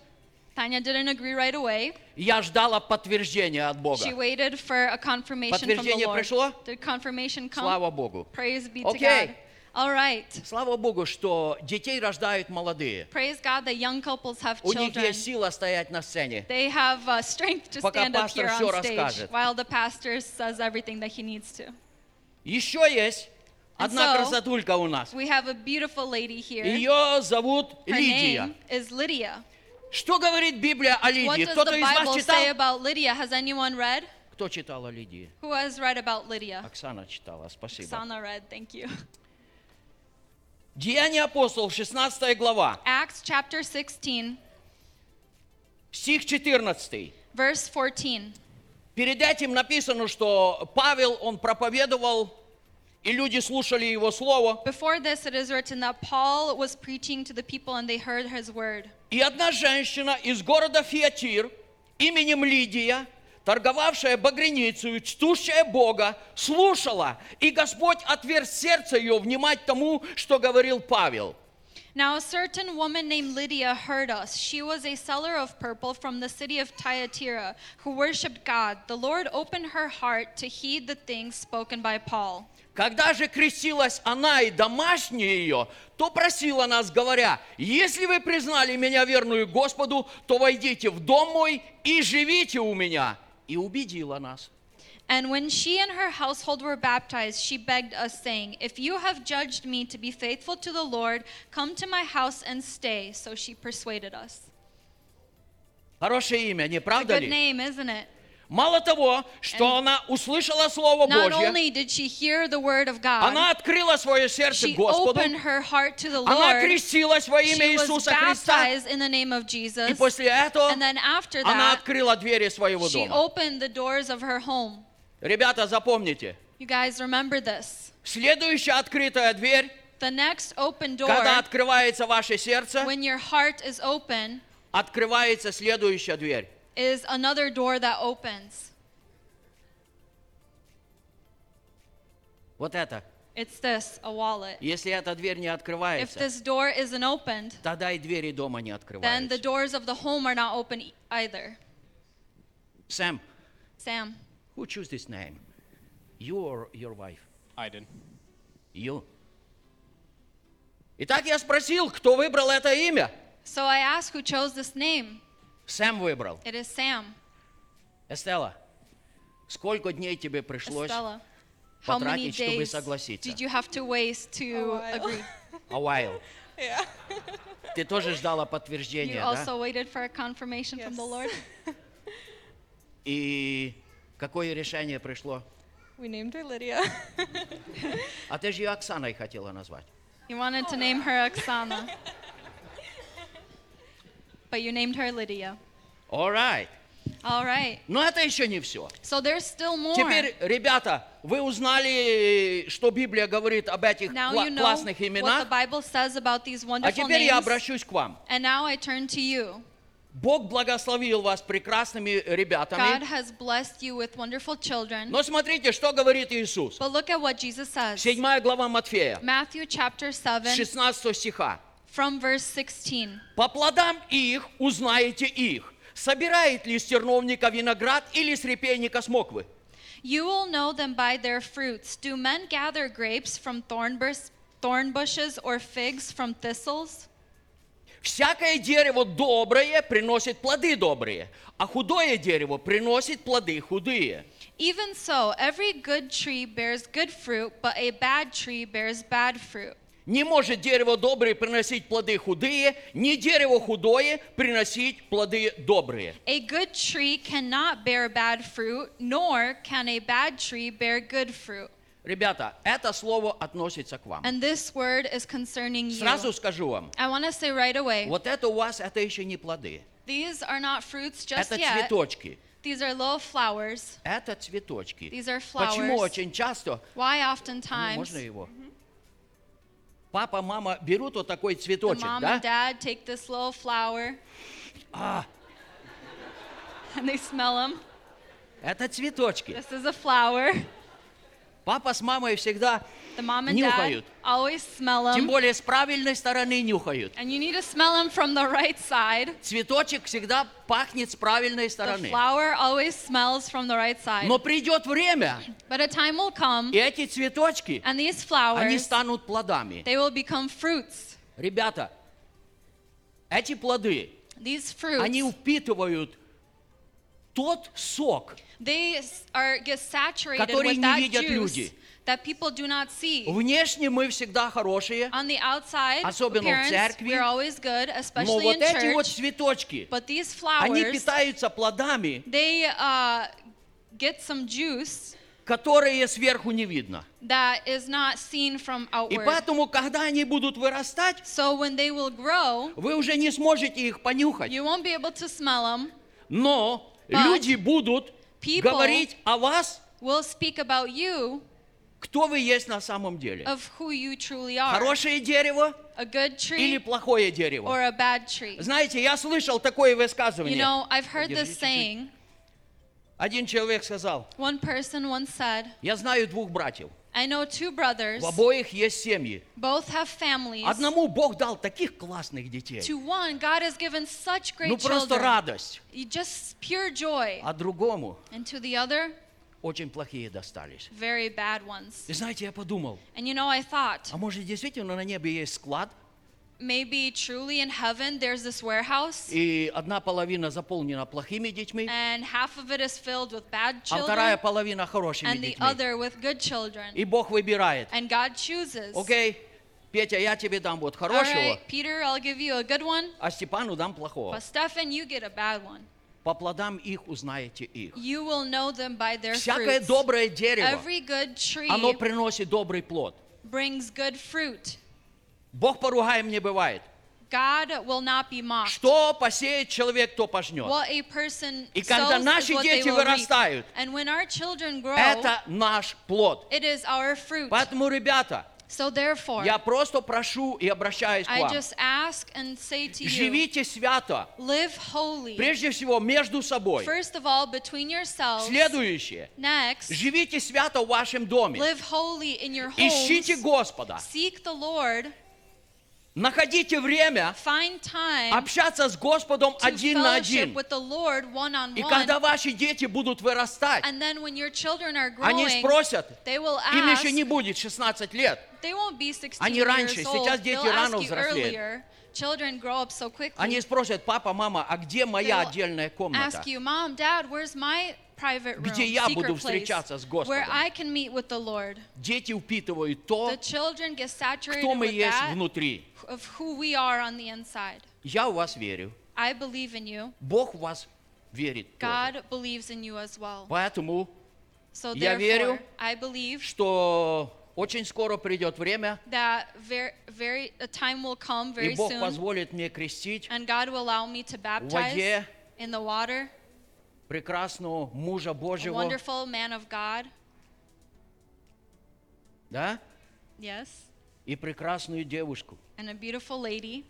Tanya didn't agree right away. Я ждала подтверждения от Бога. She waited for a confirmation from the Подтверждение Lord. пришло? Did confirmation come? Слава Богу. Praise be to Окей. God. All right. Слава Богу, что детей рождают молодые. Praise God that young couples have У них children. есть сила стоять на сцене. They have uh, strength to Пока stand up пастор here всё on stage расскажет. while the pastor says everything that he needs to. Еще есть And одна so, красотулька у нас. We have a beautiful lady here. Ее зовут Her Лидия. name is Lydia. Что говорит Библия о Лидии? Кто-то из вас читал? Кто читал о Лидии? Who has read about Lydia? Оксана читала, спасибо. Sana read, thank you. Деяния апостолов, 16 глава, Acts chapter 16, стих 14. verse 14. Перед этим написано, что Павел, он проповедовал, и люди слушали его слово. Before this, it is written that Paul was preaching to the people and they heard his word. И одна женщина из города Фиатир именем Лидия, торговавшая багреницу, чтущая Бога, слушала, и Господь отверз сердце ее внимать тому, что говорил Павел. Now, a certain woman named Lydia heard us. She was a seller of purple from the city of Thyatira who worshipped God. The Lord opened her heart to heed the things spoken by Paul. Когда же крестилась она и домашние ее, то просила нас, говоря, если вы признали меня верную Господу, то войдите в дом мой и живите у меня. И убедила нас. And when she and her household were baptized, she begged us, saying, If you have judged me to be faithful to the Lord, come to my house and stay. So she persuaded us. Хорошее имя, не A правда good ли? name, isn't it? Мало того, что она услышала Слово Not Божье, only did she hear the word of God, она открыла свое сердце she Господу, opened her heart to the она Lord. крестилась во имя She was Иисуса Христа, baptized in the name of Jesus. и после этого And then after она that, открыла двери своего she дома. opened the doors of her home. Ребята, запомните, You guys remember this. следующая открытая дверь, The next open door, когда открывается ваше сердце, when your heart is open, открывается следующая дверь. is another door that opens. Вот это. It's this, a wallet. Если эта дверь не If открывается, this door isn't opened, тогда и двери дома не then the открываются. doors of the home are not open e- either. Сэм, Sam, who choose this name? You or your wife? I did. You. Итак, я спросил, кто выбрал это имя? so I asked who chose this name. Сэм выбрал. It is Sam. Эстела, сколько дней тебе пришлось Estella. How many потратить, чтобы days согласиться? did you have to waste to while. agree? A while. Yeah. Ты тоже ждала You подтверждения, да? also waited for a confirmation from the Yes. Lord? И какое решение пришло? We named her Lydia. А ты же ее Оксаной хотела назвать. You wanted to name her Oksana. But you named her Lydia. All right. All right. Но это еще не все. So there's still more. Теперь, ребята, вы узнали, что Библия говорит об этих now кла- you know классных what the именах. Bible says about these А wonderful теперь я names. обращусь к вам. And now I turn to you. Бог благословил вас прекрасными God ребятами. has blessed you with wonderful children. Но смотрите, что говорит Иисус. But look at what Jesus says. Седьмая глава Матфея, Matthew chapter 7, 16 стиха. from verse 16. По плодам их узнаете их. Собирает ли с терновника виноград или с репейника смоквы? You will know them by their fruits. Do men gather grapes from thorn, bus- thorn bushes or figs from thistles? Всякое дерево доброе приносит плоды добрые, а худое дерево приносит плоды худые. Even so, every good tree bears good fruit, but a bad tree bears bad fruit. Не может дерево доброе приносить плоды худые, ни дерево худое приносить плоды добрые. A good tree cannot bear bad fruit, nor can a bad tree bear good fruit. Ребята, это слово относится к вам. And this word is concerning you. Сразу скажу вам, I want to say right away вот это у вас, это еще не плоды. these are not fruits just Это yet. цветочки. These are little flowers. Это цветочки. These are Почему flowers. очень часто, Why ну, oftentimes можно его? Папа, мама берут вот такой цветочек, mom да? and dad take this little flower А, and they smell them. это цветочки. This is a flower. Папа с мамой всегда The mom and нюхают. dad always smell Тем более с правильной стороны нюхают. And you need to smell them from the right side. Цветочек всегда пахнет с правильной The стороны. flower always smells from the right side. Но придет время, But a time will come, и эти цветочки, and these они flowers, станут плодами. they will become fruits. Ребята, эти плоды, These fruits, они впитывают тот сок, they s- are get saturated Который with не that видят juice люди. that people do not see. Внешне мы всегда хорошие, On the outside, Особенно в appearance, церкви. we're always good, но especially вот in эти вот church. цветочки, But these они flowers, питаются плодами, they uh, get some juice которые сверху не видно. that is not seen from И outward. поэтому, когда они будут вырастать, So when they will grow, вы уже не сможете их понюхать. you won't be able to smell them. Но люди будут говорить о вас, We'll speak about you кто вы есть на самом деле. of who you truly are. Хорошее дерево A good или tree плохое дерево. or a bad tree. Знаете, я слышал такое You высказывание. know, I've heard this saying Один человек сказал, One person once said, я знаю двух братьев. I know two brothers. В обоих есть семьи. Both have families. Одному Бог дал таких классных детей. To one, God has given such great Ну просто children. радость. Just pure joy. А другому And to the other, очень плохие достались. very bad ones. И знаете, я подумал, And you know, I thought, а может действительно на небе есть склад, maybe truly in heaven there's this warehouse, и одна половина заполнена плохими детьми, and half of it is filled with bad а вторая children, половина хорошими and the детьми. other with good children. И Бог выбирает. And God chooses. Окей, Петя, я тебе дам вот All хорошего, right, Peter, I'll give you a good one, а Степану дам плохого. but Stephen, you get a bad one. По плодам их узнаете их. You will know them by their Всякое fruits. доброе дерево, Every good tree оно приносит добрый плод. brings good fruit. Бог поругаем не бывает. God will not be mocked. Что посеет человек, то пожнет. What a person И когда sows is наши they дети reap. вырастают, And when our children grow, это наш плод. it is our fruit. Поэтому, ребята, So therefore, я просто прошу и обращаюсь к I вам. just ask and say to you, Живите свято. live holy. Прежде всего, между собой. First of all, between yourselves. Следующее. Next, Живите свято в вашем доме. live holy in your Ищите homes. Господа. Seek the Lord. Находите время общаться с Господом один на один. И когда ваши дети будут вырастать, они спросят, им еще не будет 16 лет. they won't be 16 Они раньше, сейчас дети рано взрослеют. Children grow up so quickly. Они спросят, папа, мама, а где моя They'll отдельная комната? ask you, Mom, Dad, where's my private room, Где я буду встречаться с Господом? where I can meet with the Lord? Дети впитывают то, The children get saturated кто мы with есть that внутри. of who we are on the inside. Я в вас верю. I believe in you. Бог в вас верит тоже. God believes in you as well. Поэтому, So Я верю, I believe что очень скоро придет время, that very, very, a time will come и very Бог soon, позволит мне крестить and God will allow me to в baptize воде in the water прекрасного мужа a Божьего, wonderful man of God. да, Yes, и прекрасную девушку. and a beautiful lady.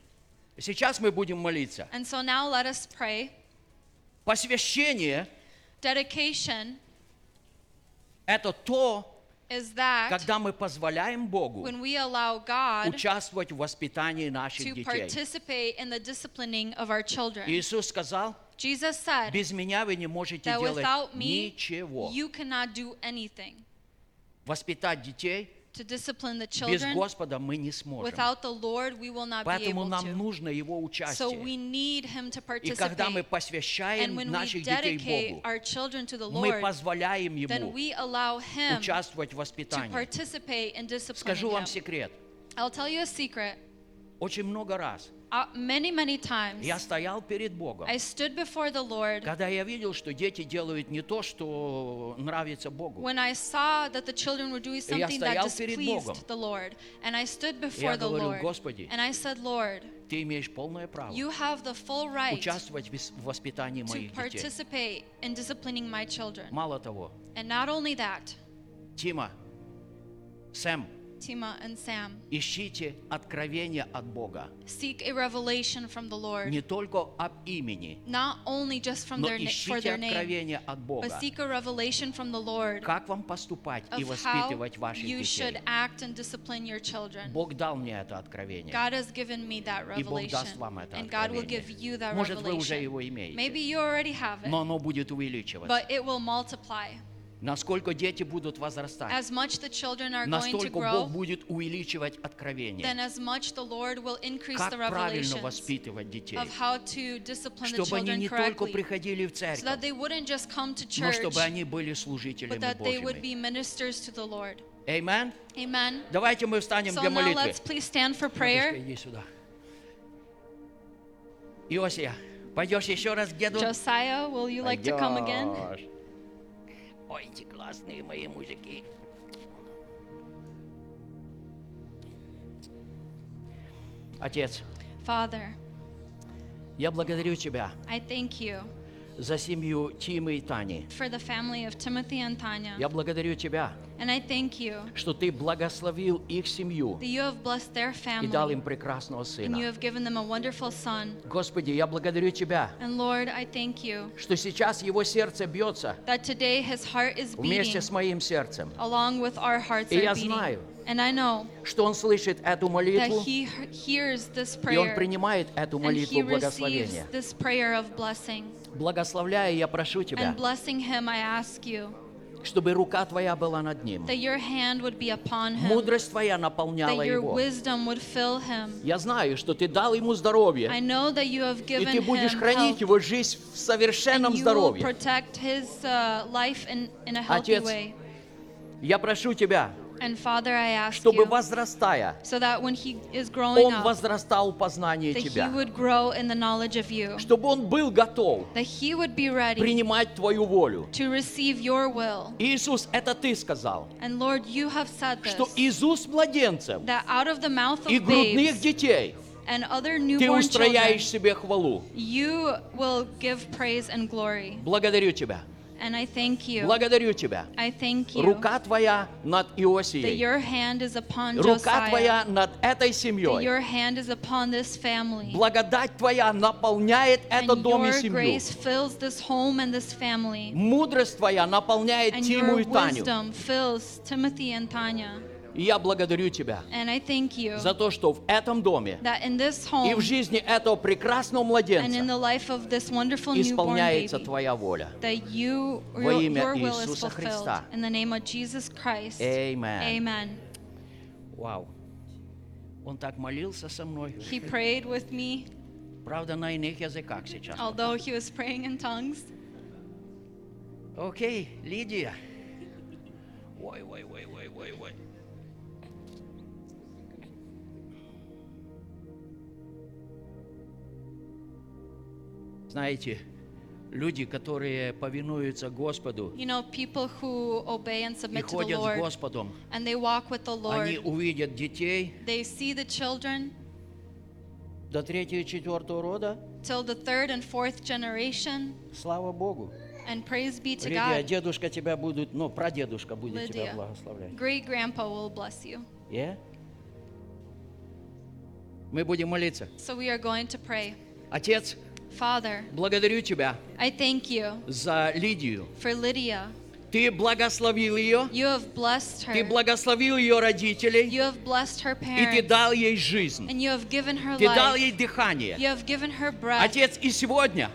Сейчас мы будем молиться. And so now let us pray. Посвящение Dedication – это то, is that когда мы позволяем Богу when we allow God участвовать в воспитании наших to детей. participate in the disciplining of our children. Иисус сказал, Jesus said без меня вы не можете that делать without me, ничего. you cannot do anything. Воспитать детей To discipline the без children, Господа мы не сможем. without the Lord, we will not be Поэтому able нам to. нужно Его So участие. we need Him to И когда мы participate. посвящаем And when we наших детей dedicate Богу, our children to the мы Lord, позволяем then Ему we allow Him участвовать в to воспитании. participate in disciplining Скажу вам Him. секрет. I'll tell you a secret. Очень много раз Uh, many, many times, я стоял перед Богом, I stood before the Lord когда я видел, что дети делают не то, что нравится Богу. when I saw that the children were doing я something that стоял перед Богом. displeased the Lord. And I stood before Я the говорю, Lord. Господи, And I said, Lord, Ты имеешь полное право you have the full right участвовать в вис- в воспитании to моих детей. participate in disciplining my children. Мало того, And not only that, Тима, Сэм, Tima and Sam, ищите откровения от Бога. seek a revelation from the Lord. Не только об имени, Not only just from но their na- for ищите their name, откровения от but Бога. seek a revelation from the Lord Как вам поступать и of how воспитывать ваших you should детей? act and discipline your children. Бог дал мне это откровение. God has given me that И Бог даст revelation, вам это and God will give откровение. you that Может, вы уже revelation. его имеете, Maybe you already have it, но оно будет увеличиваться. but it will multiply. Насколько дети будут возрастать, As much the children are going to настолько Бог grow, будет увеличивать откровение. then as much the Lord will increase Как the правильно воспитывать детей. of how to discipline the Чтобы они children не только correctly, приходили в so that церковь, they wouldn't just come to но church, чтобы они были служителями but that they would Божьими. be ministers to the Lord. Amen. Amen. Давайте мы встанем So для now молитвы. let's please stand for Матушка, prayer. иди сюда. Иосия, пойдешь еще раз к деду? Josiah, will you like to come again? Ой, эти классные мои мужики. Отец, Father, я благодарю Тебя I thank you за семью Тимы и Тани. for the family of Timothy and Tanya. Я благодарю Тебя, And I thank you что Ты благословил их семью that you have blessed their и дал family им прекрасного and you сына. have given them a wonderful son. Господи, я благодарю Тебя, And Lord, I thank you что сейчас его сердце бьется that today his heart is вместе beating с моим сердцем, along with our hearts И are я beating. знаю, And I know что он слышит эту молитву, he he- hears this и он prayer принимает эту and молитву he благословения. this prayer of blessing. Благословляя, я прошу Тебя, And blessing him, I ask you чтобы рука Твоя была над ним, that your hand would be upon him, мудрость Твоя наполняла that your его. wisdom would fill him. Я знаю, что Ты дал ему здоровье, I know that you have и given Ты будешь him хранить health, его жизнь в совершенном and you will здоровье. protect his uh, life in, in a healthy Отец, way. Я прошу Тебя, And Father, I ask чтобы you, возрастая, so that when he is growing он up, возрастал в познании that he Тебя, would grow in the knowledge of you, чтобы он был готов that he would be ready принимать Твою волю. to receive your will. Иисус, это Ты сказал, And Lord, you have said что this, из уст младенцев that out of the mouth и of грудных babes детей and other Ты newborn children, устрояешь себе хвалу. you will give praise and glory. Благодарю Тебя. And I thank you. Благодарю Тебя. I thank you Рука Твоя над that Иосией. your hand is upon Рука Josiah, Твоя над этой that семьей. your hand is upon this family. Благодать Твоя наполняет этот And дом и your семью. grace fills this home and this family. Мудрость Твоя наполняет And Тиму your и Таню. wisdom fills Timothy and Tanya. И я благодарю Тебя за то, что в этом доме this и home в жизни этого прекрасного младенца исполняется baby, Твоя воля. you, Во имя Иисуса. Христа. Amen. Вау. Он так молился со мной. He prayed with me, Правда, на иных языках сейчас. although he was praying in tongues. Окей, Лидия. Ой, ой, ой, ой, ой, ой. Знаете, люди, которые повинуются Господу You know, people who obey and и submit to the ходят с Lord Господом, and they walk with the они Lord, увидят детей they see the children до третьего и четвертого рода. till the third and fourth generation. Слава Богу. And praise be to Лидия, God. дедушка тебя будет, ну, прадедушка будет тебя Lydia, благословлять. great grandpa will bless you. Yeah? Мы будем молиться. So we are going to pray. Отец, Father, благодарю Тебя I thank you за Лидию. for Lydia. Ты благословил ее, You have blessed ты her. благословил ее родителей, You have blessed her и ты parents. дал ей жизнь. And you have given her Ты дал life. ей дыхание. You have given her breath. Отец, и сегодня,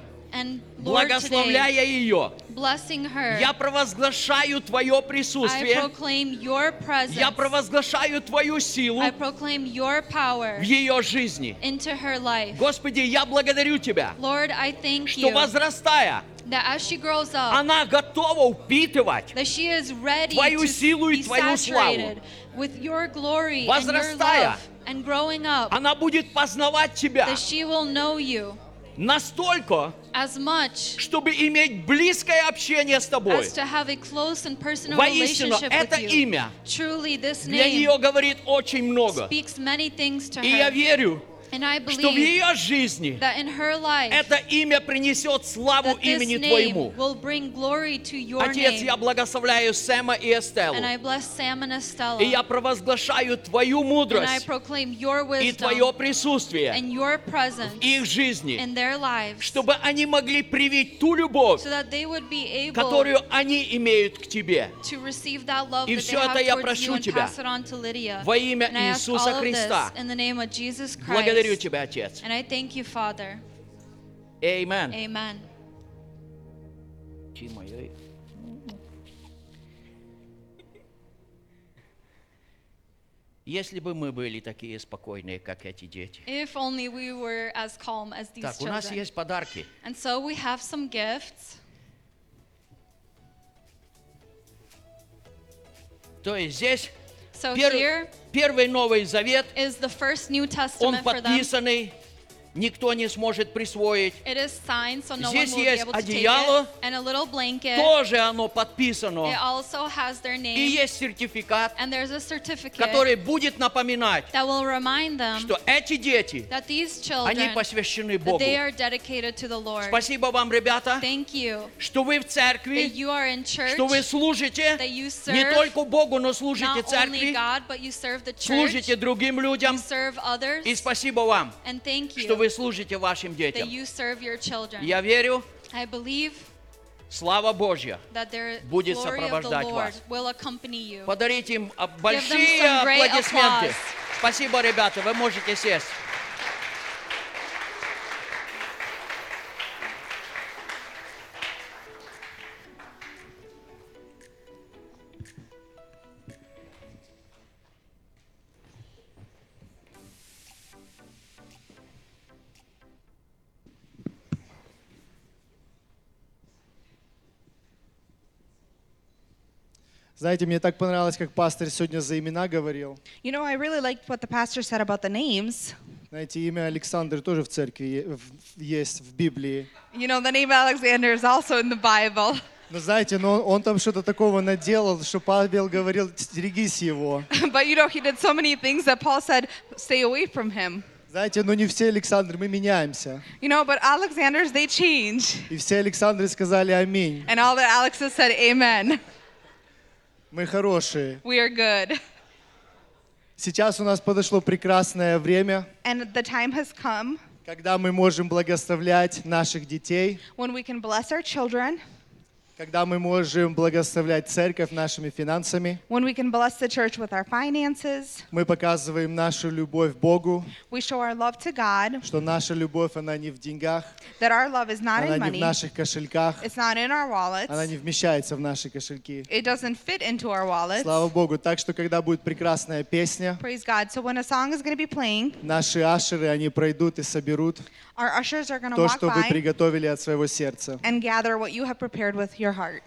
благословляя ее, blessing her, я провозглашаю Твое I присутствие, proclaim your presence. я провозглашаю Твою силу в ее жизни. into her life. Господи, я благодарю Тебя, Lord, I thank что возрастая, that as she grows up, она готова впитывать that she is ready Твою силу и Твою славу. with your glory and your Возрастая, love. And growing up, она будет познавать Тебя that she will know you настолько, as much чтобы иметь близкое общение с Тобой. as to have a close and personal Воистину, relationship это with you. имя Truly, this для нее говорит очень много. speaks many things to И я верю, что в ее жизни это имя принесет славу имени Твоему. Отец, я благословляю Сэма и Эстеллу. And I bless Sam and Estella. И я провозглашаю Твою and I мудрость proclaim your и Твое присутствие and your presence в их жизни, in their lives чтобы они могли привить ту любовь, so that they would be able которую они имеют к Тебе. to receive that love И they это я прошу Тебя во имя Иисуса Христа. Благодарю Тебя, Отец. And I thank you, Father. Amen. Amen. Тима, я- Если бы мы были такие спокойные, как эти дети. If only we were as calm as these Так, у нас children. есть подарки. And so we have some gifts. То есть здесь So пер- here первый Новый Завет, is the first New он for them. подписанный никто не сможет присвоить. It is signed, so no Здесь есть одеяло. blanket. Тоже оно подписано. И есть сертификат, который будет напоминать, that will remind them что эти дети, that these они children, посвящены Богу. they are dedicated to the Lord. Спасибо вам, ребята, Thank you что вы в that церкви, you are in church, что вы служите that you не serve только Богу, но служите церкви, God, but you serve the church, служите другим людям. serve others, И спасибо вам, and thank что you вы служите вашим that детям. you serve your children. Я верю, I believe слава Божья. that the будет glory of the сопровождать Lord вас. will accompany you. Подарите им а, большие some great аплодисменты. applause. Спасибо, ребята, вы можете сесть. Знаете, мне так понравилось, как пастор сегодня за имена говорил. You know, I really liked what the pastor said about the names. Знаете, имя Александр тоже в церкви есть, в Библии. You know, the name Alexander is also in the Bible. Но знаете, но он, он там что-то такого наделал, что Павел говорил, стерегись его. but you know, he did so many things that Paul said, stay away from him. Знаете, ну не все Александры, мы меняемся. You know, but Alexanders, they change. И все Александры сказали аминь. And all the Alexes said, amen. Мы хорошие. We are good. Сейчас у нас подошло прекрасное время, And the time has come когда мы можем благословлять наших детей, when we can bless our children, когда мы можем благословлять церковь нашими финансами. when we can bless the church with our finances. Мы показываем нашу любовь Богу, We show our love to God, что наша любовь, она не в деньгах, that our love is not она in не в money, наших кошельках, it's not in our она wallets, не вмещается в наши кошельки. it doesn't fit into our wallets. Слава Богу. Так что, когда будет прекрасная песня, Praise God. So when a song is going to be playing, наши ашеры, они пройдут и соберут our ushers are going to то, walk что вы by приготовили от своего сердца. and gather what you have prepared with your heart.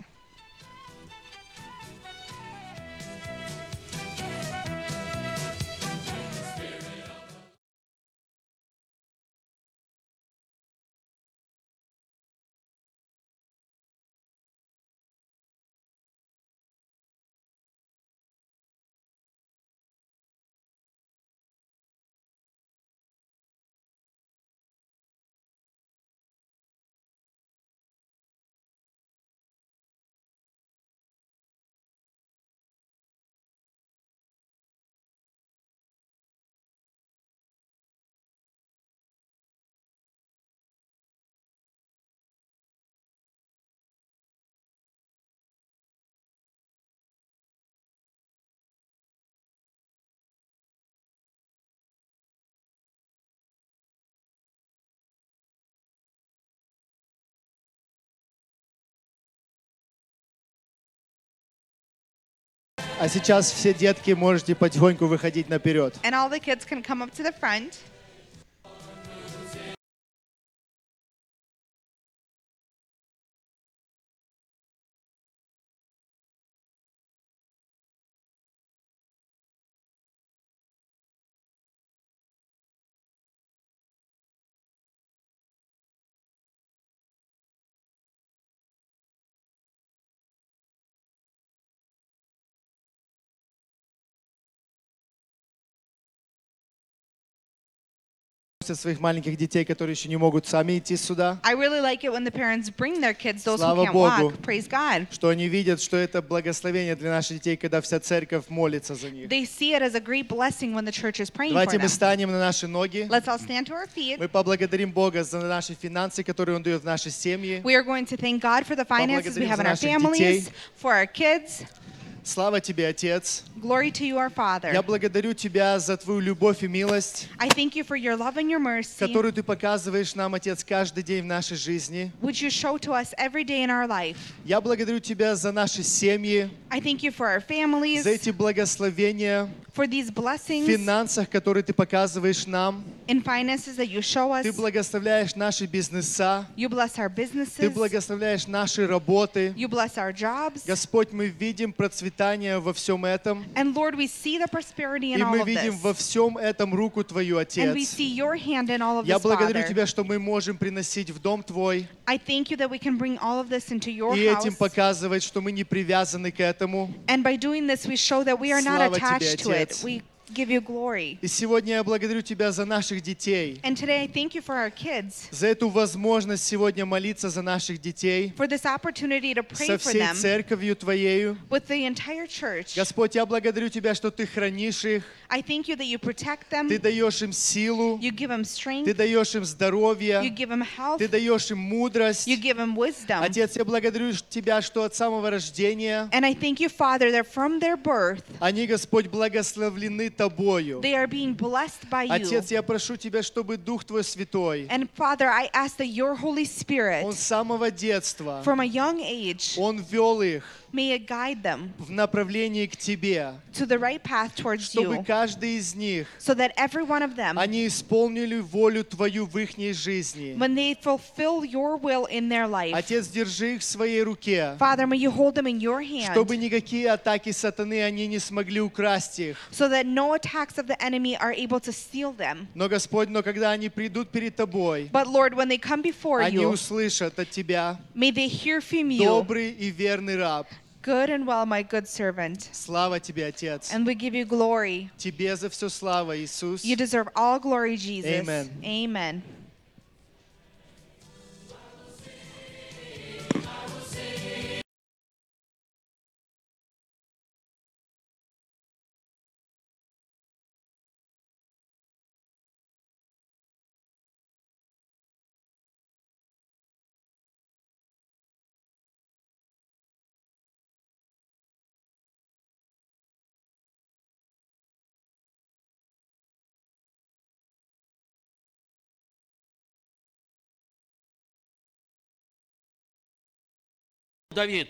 А сейчас все детки можете потихоньку выходить наперед. And all the kids can come up to the front. Своих маленьких детей, которые еще не могут сами идти сюда, I really like it when the parents bring their kids, those Слава who can't Богу. walk. Praise God. что они видят, что это благословение для наших детей, когда вся церковь молится за них. They see it as a great blessing when the church is praying Давайте for мы them. станем на наши ноги. Let's all stand to our feet. Мы поблагодарим Бога за наши финансы, которые Он дает в наши семьи. We are going to thank God for the finances we have in our families, for our kids. Слава Тебе, Отец. Glory to you, our Father. Я благодарю Тебя за Твою любовь и милость, I thank you for your love and your mercy, которую Ты показываешь нам, Отец, каждый день в нашей жизни. which you show to us every day in our life. Я благодарю Тебя за наши семьи, I thank you for our families, за эти благословения, for these в blessings финансах, которые ты показываешь нам. in finances that you show us. Ты благословляешь наши бизнеса, You bless our Ты businesses. благословляешь наши работы. You bless our jobs. Господь, мы видим процветание во всем этом. And Lord, we see the prosperity in И all мы of видим this. во всем этом руку Твою, And we Отец. see your hand in all of Я this, благодарю Father. Тебя, что мы можем приносить в дом Твой I thank you that we can bring all of this into your и этим house. показывать, что мы не привязаны к этому. And by doing this, we show that we are not Слава тебе, attached to it. Отец. We give you glory. И сегодня я благодарю Тебя за наших детей, And today, I thank you for our kids, за эту возможность сегодня молиться за наших детей for this opportunity to pray со for всей them церковью Твоею. with the entire church. Господь, я благодарю Тебя, что Ты хранишь их, I thank you that you protect them, Ты даешь им силу, you give them Ты strength, даешь им you здоровье, give them health, Ты даешь им мудрость. you give them wisdom. Отец, я благодарю Тебя, что от самого рождения And I thank you, Father, that from their birth, они, Господь, благословлены Тобою. they are being blessed by you. Отец, я прошу Тебя, чтобы Дух Твой Святой, And Father, I ask that your Holy Spirit, Он с самого детства, from a young age, Он вел их may it guide them в направлении к Тебе, to the right path towards чтобы you, каждый из них, so that every one of them, они исполнили волю Твою в их жизни. when they fulfill your will in their life, Отец, держи их в своей руке, Father, may you hold them in your hand, чтобы никакие атаки сатаны, они не смогли украсть их. so that no attacks of the enemy are able to steal them. Но, Господь, но когда они придут перед Тобой, But Lord, when they come before они you, услышат от Тебя, may they hear from you, добрый и верный раб. good and well, my good servant. Слава Тебе, Отец. And we give you glory. Тебе за все слава, Иисус. You deserve all glory, Jesus. Amen. Amen. Давид.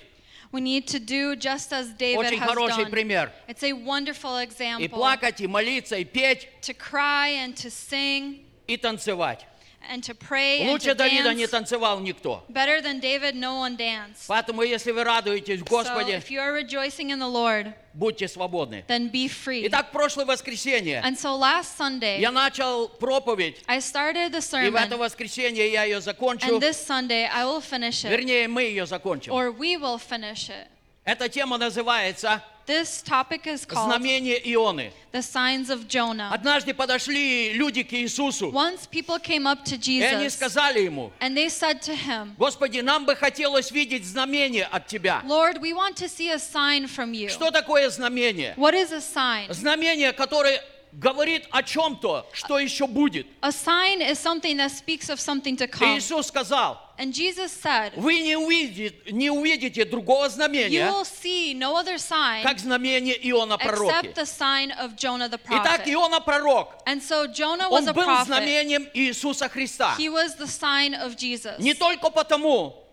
We need to do just as David Очень has хороший done. пример. It's a wonderful И example плакать, и молиться, и петь, to cry and to sing и танцевать. And to pray and Лучше to Давида не dance. танцевал никто. Better than David, no one danced. Поэтому, если вы радуетесь So Господе, if you are rejoicing in the Lord, будьте свободны. then be free. Итак, прошлое воскресенье And so last Sunday, я начал проповедь, I started the и в это sermon, воскресенье я ее закончу. and this Sunday I will finish it, Вернее, мы ее закончим. or we will finish it. Эта тема называется This topic is called «Знамение Ионы». the signs of Jonah. Однажды подошли люди к Иисусу, Once people came up to и они Jesus сказали ему, and they said to him, Господи, нам бы хотелось видеть знамение от Тебя. Lord, we want to see a sign from you. Что такое знамение? What is a sign? Знамение, которое говорит о чем-то, что еще будет. A sign is something that speaks of something to И come. Иисус сказал, And Jesus said, вы не увидите, не увидите другого You знамения, will see no other sign как знамение Иона пророки. except the sign of Jonah the Итак, prophet. Иона пророк, And so Jonah was он a был prophet. знамением Иисуса Христа. He was the sign of Jesus. Не только потому,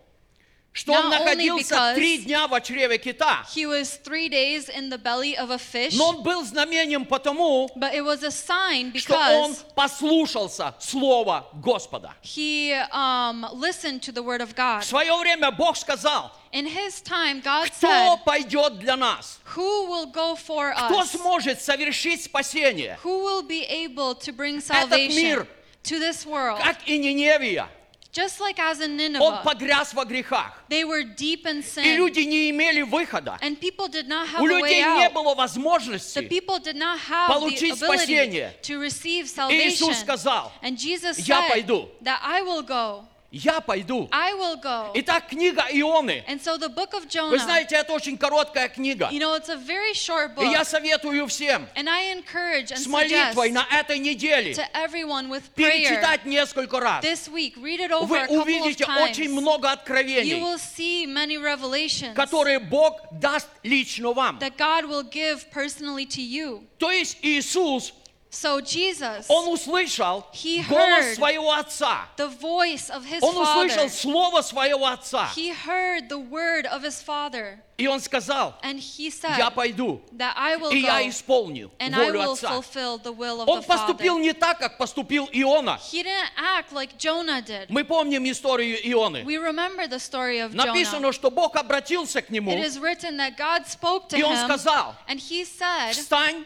что он находился три дня в чреве кита, He was three days in the belly of a fish, но он был знамением потому, but it was a sign что он послушался Слова Господа. he um, listened to the word of God. В свое время Бог сказал, In his time, God кто said, пойдет для нас? Who will go for Кто us? сможет совершить спасение? Who will be able to bring Этот salvation мир, to this world? как и Ниневия, Just like as in он Nineveh, погряз во грехах. they were deep in И sin, люди не имели выхода. and people did not have У a way людей не out. было The возможности. people did not have the получить ability спасение. to receive И salvation. Иисус сказал, And Jesus «Я said пойду». that I will go. Я пойду. I will go. Итак, книга Ионы. And so the book of Вы Jonah, знаете, это очень короткая книга. you know, it's a very short И book. я советую всем And I encourage and с молитвой на этой неделе to everyone with prayer перечитать несколько раз. this week, read it over Вы a couple of увидите очень times. много You откровений, will see many revelations которые Бог даст лично вам. that God will give personally to you. То есть Иисус So Jesus, Он услышал He голос heard своего отца. the voice of his Он father, услышал слово своего отца. he heard the word of his father, И он сказал, and he said я пойду, that I will и я go исполню and I волю will отца. fulfill the will of Он the поступил Father. не так, как поступил Иона. He didn't act like Jonah did. Мы помним историю Ионы. We remember the story of Jonah. Написано, что Бог обратился к нему, It is written that God spoke to и он him, сказал, and he said, встань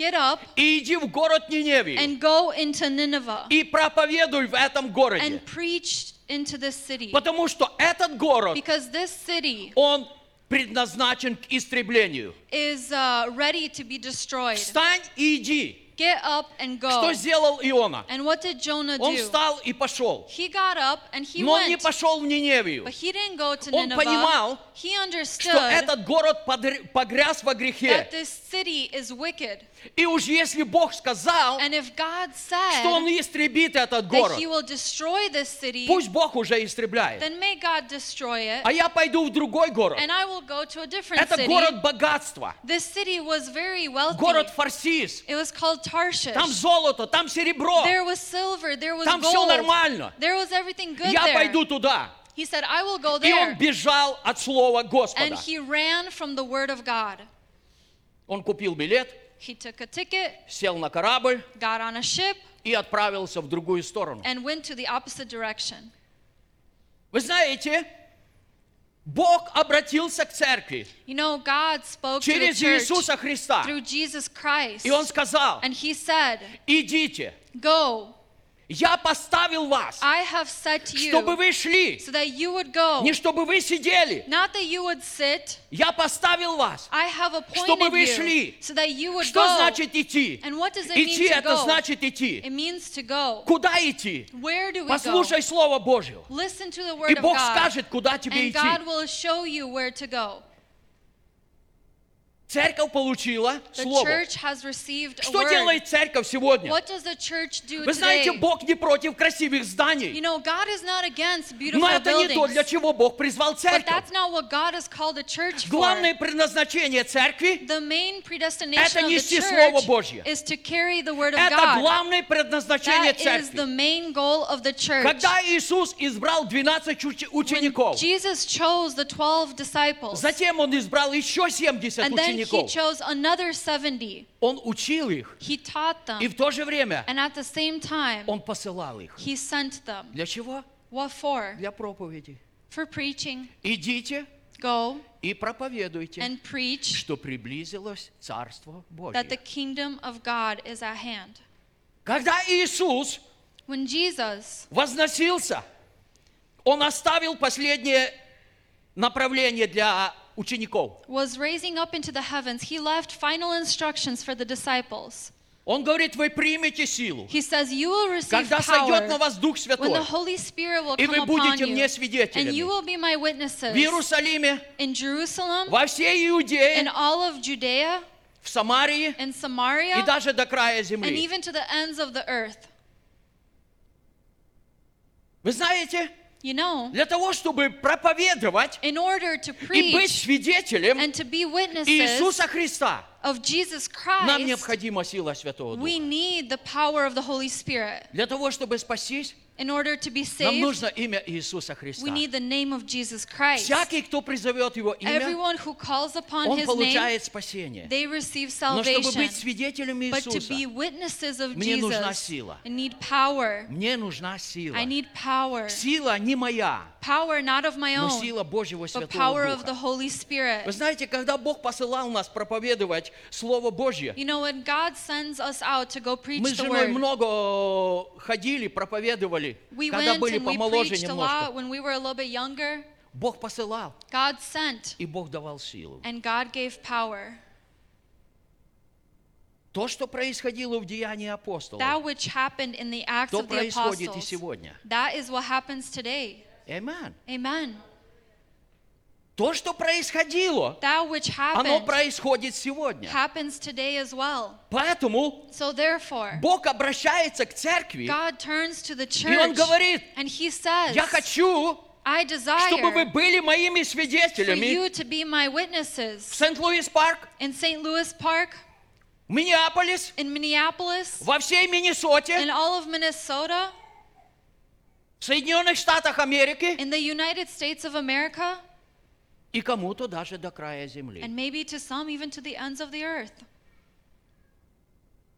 Get up и иди в город Ниневию and go into Nineveh и проповедуй в этом городе. and preach into this city. Потому что этот город, Because this city он предназначен к истреблению. is uh, ready to be destroyed. Встань и иди. Get up and Что go. сделал Иона? And what did Jonah Он do? встал и пошел. He got up and he Но он не пошел в Ниневию. But he didn't go to Он Nineveh. понимал, He Что understood этот город погряз во грехе. that this city is wicked. И уж если Бог сказал, God что Он said истребит этот город, city, пусть Бог уже истребляет. it. А я пойду в другой город. Это city. город богатства. Город Фарсис. Там золото, там серебро. Silver, Там все gold. нормально. Everything good Я there. пойду туда. He said, I will go И он бежал от слова And Господа. he ran from the word of God. Он купил билет, He took a ticket, сел на корабль got on a ship, и отправился в другую сторону. and went to the opposite direction. Вы знаете, Бог обратился к церкви You know, God spoke to the через church Иисуса Христа. through Jesus Christ. И Он сказал, And he said, идите, Go, я поставил вас, I have set чтобы you вы шли, so that you would go. не чтобы вы сидели. Not that you would sit. Я поставил вас. I have Чтобы appointed вы you шли. so that you would Что go. значит идти? And what does it Идти mean to это go? значит идти. It means to go. Куда идти? Where do we Послушай go? Слово Божье. Listen to the word И of Бог God. скажет, куда тебе and идти. God will show you where to go. Церковь получила The Слово. church has received a Что word. делает церковь сегодня? What does the church do Вы знаете, today? Бог не против красивых You зданий. know, God is not against beautiful Но это не то, buildings. для чего Бог призвал But церковь. that's not what God has called the church for. Главное предназначение церкви The main predestination Это of the нести Слово church Божье. is to carry the word of это God. главное предназначение That is the церкви. main goal of the church. Когда Иисус избрал 12 уч- учеников, Jesus chose the 12 disciples. затем Он избрал еще 70 And then he учеников. chose another 70. Он учил их, He taught и them. в то же время And at the same time, Он посылал их. he sent them. Для чего? What for? Для проповеди. For preaching. Идите Go и проповедуйте, and preach что приблизилось Царство that the Божье. kingdom of God is at hand. Когда Иисус When Jesus возносился, Он оставил последнее направление для учеников. was raising up into the heavens, he left final instructions for the disciples. Он говорит, вы примете силу, He says, You will receive когда сойдет на power вас Дух when the Святой, Holy Spirit will и come вы upon будете you. мне And свидетелями you will be my witnesses в Иерусалиме, in Jerusalem, во всей in Иудее, all of Judea, в Самарии in и Samaria, даже до края and земли. even to the ends of the earth. Вы знаете, You know, для того, чтобы проповедовать in order to и быть preach свидетелем and to be Иисуса Христа, of Jesus нам Christ, необходима сила Святого we Духа. need the power of the Holy Spirit. Для того, чтобы спастись, In order to be нам saved, нужно имя Иисуса Христа. we need the name of Jesus Christ. Всякий, кто призовет Его имя, Everyone who calls upon он his name, получает спасение. they receive Но чтобы salvation. быть свидетелями But to Иисуса, be witnesses of мне нужна Jesus, сила. I need power. мне нужна сила. I need power. Сила не моя, Power not of my но own, сила Божьего but Святого power of the Духа. Holy Spirit. Вы знаете, когда Бог посылал нас проповедовать Слово Божье, You know, when God sends us out to go preach мы с the женой word, много ходили, проповедовали, we когда went были and we помоложе preached a немножко. lot when we were a little bit younger. Бог посылал, God sent, и Бог давал силу. and God gave power. То, что происходило в Деянии апостолов, That which happened in the Acts то of the происходит и Apostles, сегодня. that is what happens today. Amen. Amen. То, что происходило, That which оно happened происходит сегодня. happens today as well. Поэтому So therefore, Бог обращается к церкви, God turns to the и Он church говорит, and He says, я хочу, I чтобы вы desire были моими for свидетелями you to be my в witnesses Сент-Луис Парк, in St. Louis Park, Миннеаполис, in Minneapolis, во всей Миннесоте, in all of Minnesota, в Соединенных Штатах Америки in the United States of America, и кому-то даже до края земли. and maybe to some even to the ends of the earth.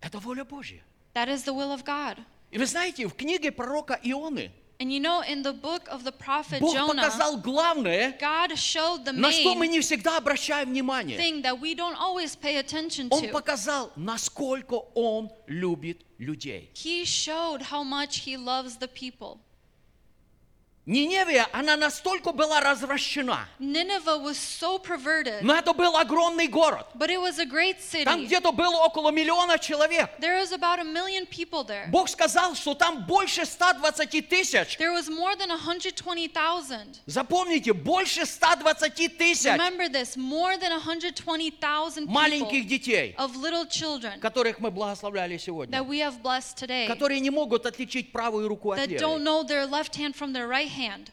Это воля Божья. That is the will of God. И вы знаете, в книге пророка Ионы And you know, in the book of the prophet Бог Jonah, показал главное, God showed the на что мы main не всегда обращаем внимание. thing that we don't always pay attention Он to. показал, насколько Он любит людей. He showed how much he loves the people. Ниневия, она настолько была развращена. Nineveh was so perverted, Но это был огромный город. but it was a great Там где-то было около миллиона человек. There was about a million people there. Бог сказал, что там больше 120 тысяч. There was more than 120,000. Запомните, больше 120 тысяч Remember this, more than 120,000 маленьких детей, of little children которых мы благословляли сегодня, that we have blessed today которые не могут отличить правую руку от that don't левой. know their left hand from their right hand.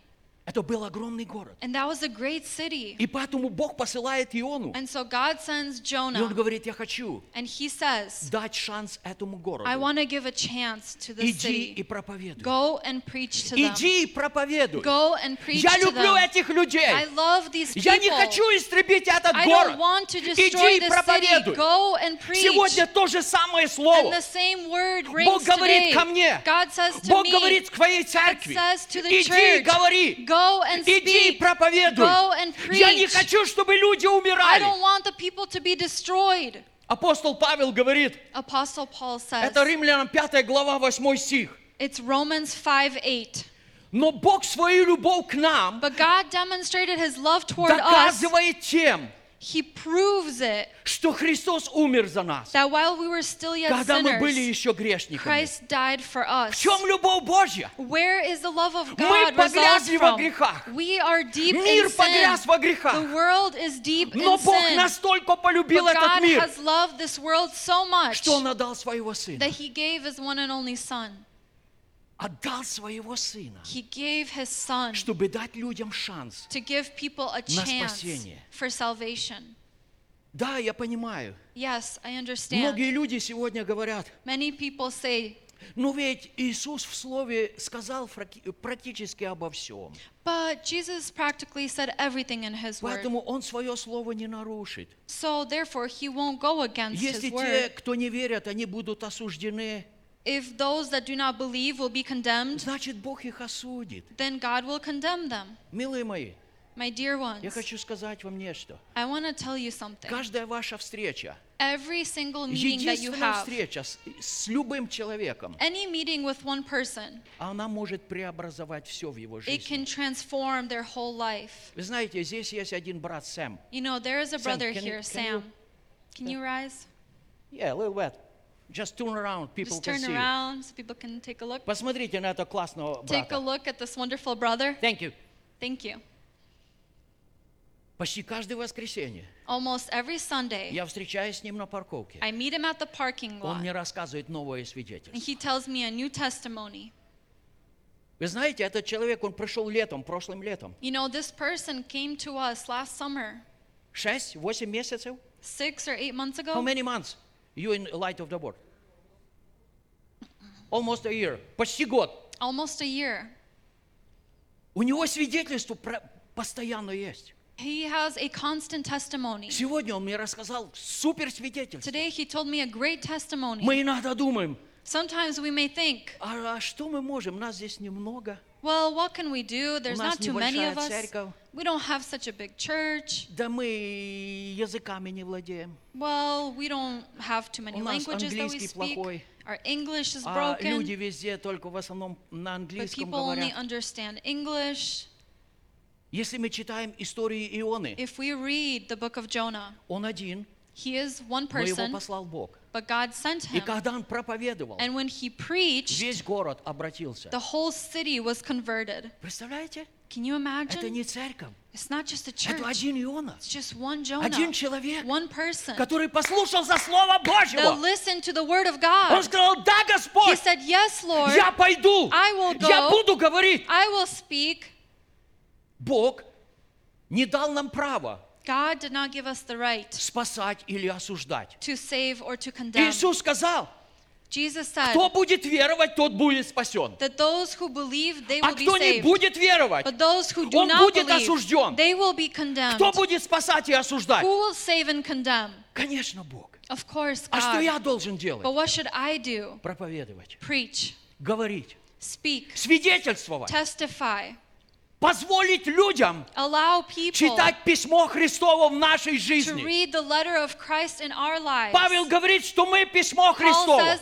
Это был огромный город. And that was a great city. И поэтому Бог посылает Иону. And so God sends И он Jonah говорит, я хочу and he says, дать шанс этому городу. I want to give a chance to this Иди и city. проповедуй. Go and preach to them. Иди и проповедуй. Go and preach Я to люблю them. этих людей. I love these Я не people. хочу истребить этот I город. don't want to Иди destroy и this city. проповедуй. Go and preach. Сегодня то же самое And слово. the same word Бог rings говорит today. ко мне. God says to Бог me, говорит к твоей церкви. says to the Иди и говори. go and Иди и проповедуй. Go and Я не хочу, чтобы люди I умирали. don't want the people to be destroyed. Апостол Павел говорит, Apostle Paul says, это Римлянам 5 глава 8 стих. it's Romans 5 8. Но Бог свою любовь к нам But God demonstrated his love toward us. доказывает тем, He proves it что Христос умер за нас, that while we were still yet когда мы были sinners, еще грешниками. Christ died for В us. чем любовь Божья? Where is the love of Мы God results погрязли во from? грехах. We are deep Мир in sin. погряз во The грехах. world is deep Но in Бог sin. настолько полюбил But этот God мир, has loved this world so much что Он отдал своего Сына. that He gave His one and only Son. Отдал своего Сына, He gave His Son чтобы дать людям шанс. to give people a На chance спасение. for salvation. Да, я понимаю. Yes, I understand. Многие люди сегодня говорят, Many people say, ну ведь Иисус в Слове сказал практически обо всем. but Jesus practically said everything in His Word. Поэтому Он свое Слово не нарушит. So therefore, He won't go against Если His те, Word. кто не верят, они будут осуждены, If those that do not believe will be condemned, значит Бог их осудит. then God will condemn them. Милые мои, My dear ones, я хочу сказать вам нечто. I want to tell you something. Каждая ваша встреча, Every single meeting that you единственная have, встреча с, с любым человеком, any meeting with one person, она может преобразовать все в его it жизни. can transform their whole life. Вы знаете, здесь есть один брат Сэм. You know, there is a Sam, brother can you- here, can Sam. you- Can you rise? Yeah, a little bit. Just turn around, people Just can turn see. you. around so people can take a look. Посмотрите на этого классного Take a брата. look at this wonderful brother. Thank you. Thank you. Почти каждое воскресенье Almost every Sunday, я встречаюсь с ним на парковке. I meet him at the parking Он lot, мне рассказывает новое and свидетельство. he tells me a new testimony. Вы знаете, этот человек, он пришел летом, прошлым летом. You know, this person came to us last summer, Шесть, восемь месяцев? six or eight months How ago. many months you in Light of the World? Almost a year. Почти год. Almost a year. У него свидетельство постоянно есть. He has a constant testimony. Сегодня он мне рассказал супер свидетельство. Today he told me a great testimony. Мы иногда думаем, Sometimes we may think, а, а что мы можем? Нас здесь немного. well, what can we do? There's нас not too many небольшая of us. церковь. We don't have such a big church. Да мы языками не владеем. Well, we don't have too many У нас languages that we английский speak. плохой. Our English is А люди broken. везде только в основном на But английском people only говорят. understand English. Если мы читаем истории Ионы, If we read the book of Jonah, он один, he is one но его person, послал Бог. But God sent И him. когда он проповедовал, And when he preached, весь город обратился. the whole city was converted. Представляете? Can you Это imagine? не церковь. It's not just a church. Это один Иона. It's just one Jonah. Один человек, One person который послушался Слова that Божьего. listened to the word of Он God. сказал, да, He Господь, said, Yes, Lord, я пойду, I will я go. буду говорить. I will speak. Бог не дал нам права God did not give us the right спасать или осуждать. to save or to condemn. Иисус сказал, Jesus said кто будет веровать, тот будет спасен. that those who believe, they А will be кто не saved. будет веровать, But those who do он not будет believe, осужден. they will be condemned. Кто будет спасать и осуждать? Who will save and condemn? Конечно, Бог. Of course, А что God. я должен делать? But what should I do? Проповедовать, Preach, говорить, speak, свидетельствовать, testify, Позволить людям читать письмо Христово в нашей жизни. Павел говорит, что мы письмо Христово.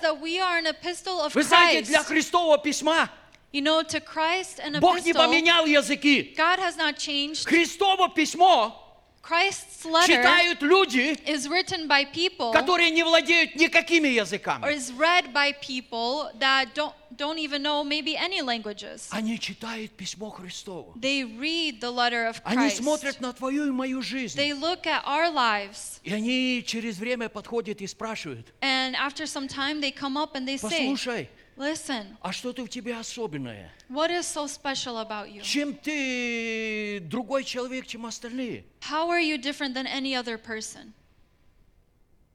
Вы знаете, для. Христового письма You know, to Christ an Бог не поменял языки. God has not changed. Христово письмо Christ's читают люди, is written by people которые не владеют никакими or языками. is read by people that don't don't even know maybe any languages. Они читают письмо Христово. They read the letter of Они Christ. смотрят на твою и мою жизнь. They look at our lives И они через время подходят и спрашивают, and after some time they come up and they say, послушай, "Listen, а что-то у тебя особенное? what is so special about you? Чем ты другой человек, чем остальные? How are you different than any other person?"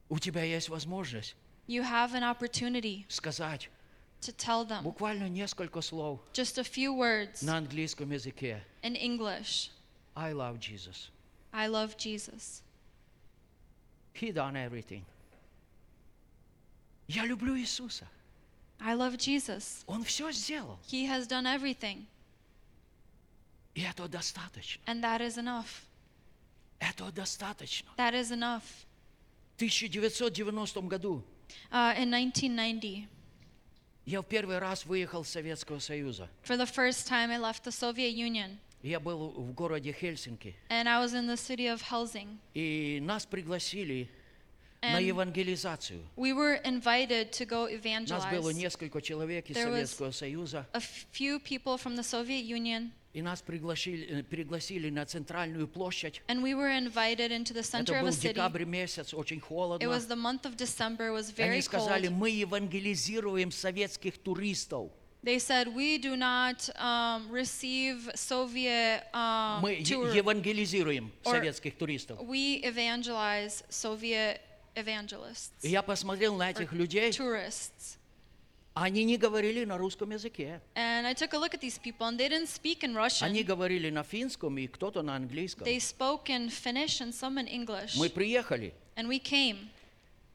У тебя есть возможность You have an opportunity сказать to tell them буквально несколько слов just a few words на английском языке. in English. I love Jesus. I love Jesus. He done everything. Я люблю Иисуса. I love Jesus. Он все сделал. He has done everything, И этого достаточно. and that is enough. Этого достаточно. That is enough. В 1990 году Uh, in 1990, я в первый раз выехал из Советского Союза. for the first time, I left the Soviet Union, Я был в городе Хельсинки. and I was in the city of Helsing. И нас пригласили на And евангелизацию. we were invited to go Нас было evangelize. несколько человек из There was- Советского Союза. A few people from the Soviet Union, И нас пригласили, э, пригласили на центральную площадь. and we were invited into the center Это of a был city. декабрь месяц, очень It холодно. was the month of December. It was Они very сказали, cold. мы евангелизируем советских туристов. They said we do not um, receive Soviet um, Мы е- tour. евангелизируем or- советских туристов. We evangelize Soviet evangelists, И я посмотрел на этих людей, tourists. они не говорили на русском языке. And I took a look at these people, and they didn't speak in Russian. Они говорили на финском и кто-то на английском. They spoke in Finnish and some in English. Мы приехали. And we came.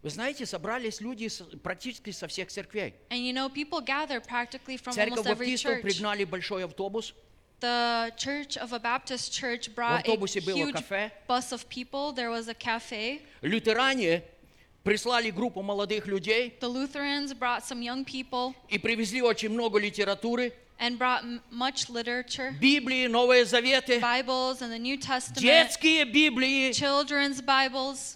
Вы знаете, собрались люди практически со всех церквей. And you know, people gather practically from Церковь almost every баптистов church. пригнали большой автобус. The Church of a Baptist church brought a автобусе было huge кафе. bus of people. There was a cafe. Лютеране прислали группу молодых людей The Lutherans brought some young people и привезли очень много литературы, and brought m- much literature, Библии, Новые Заветы, Bibles and the New Testament, детские Библии. children's Bibles.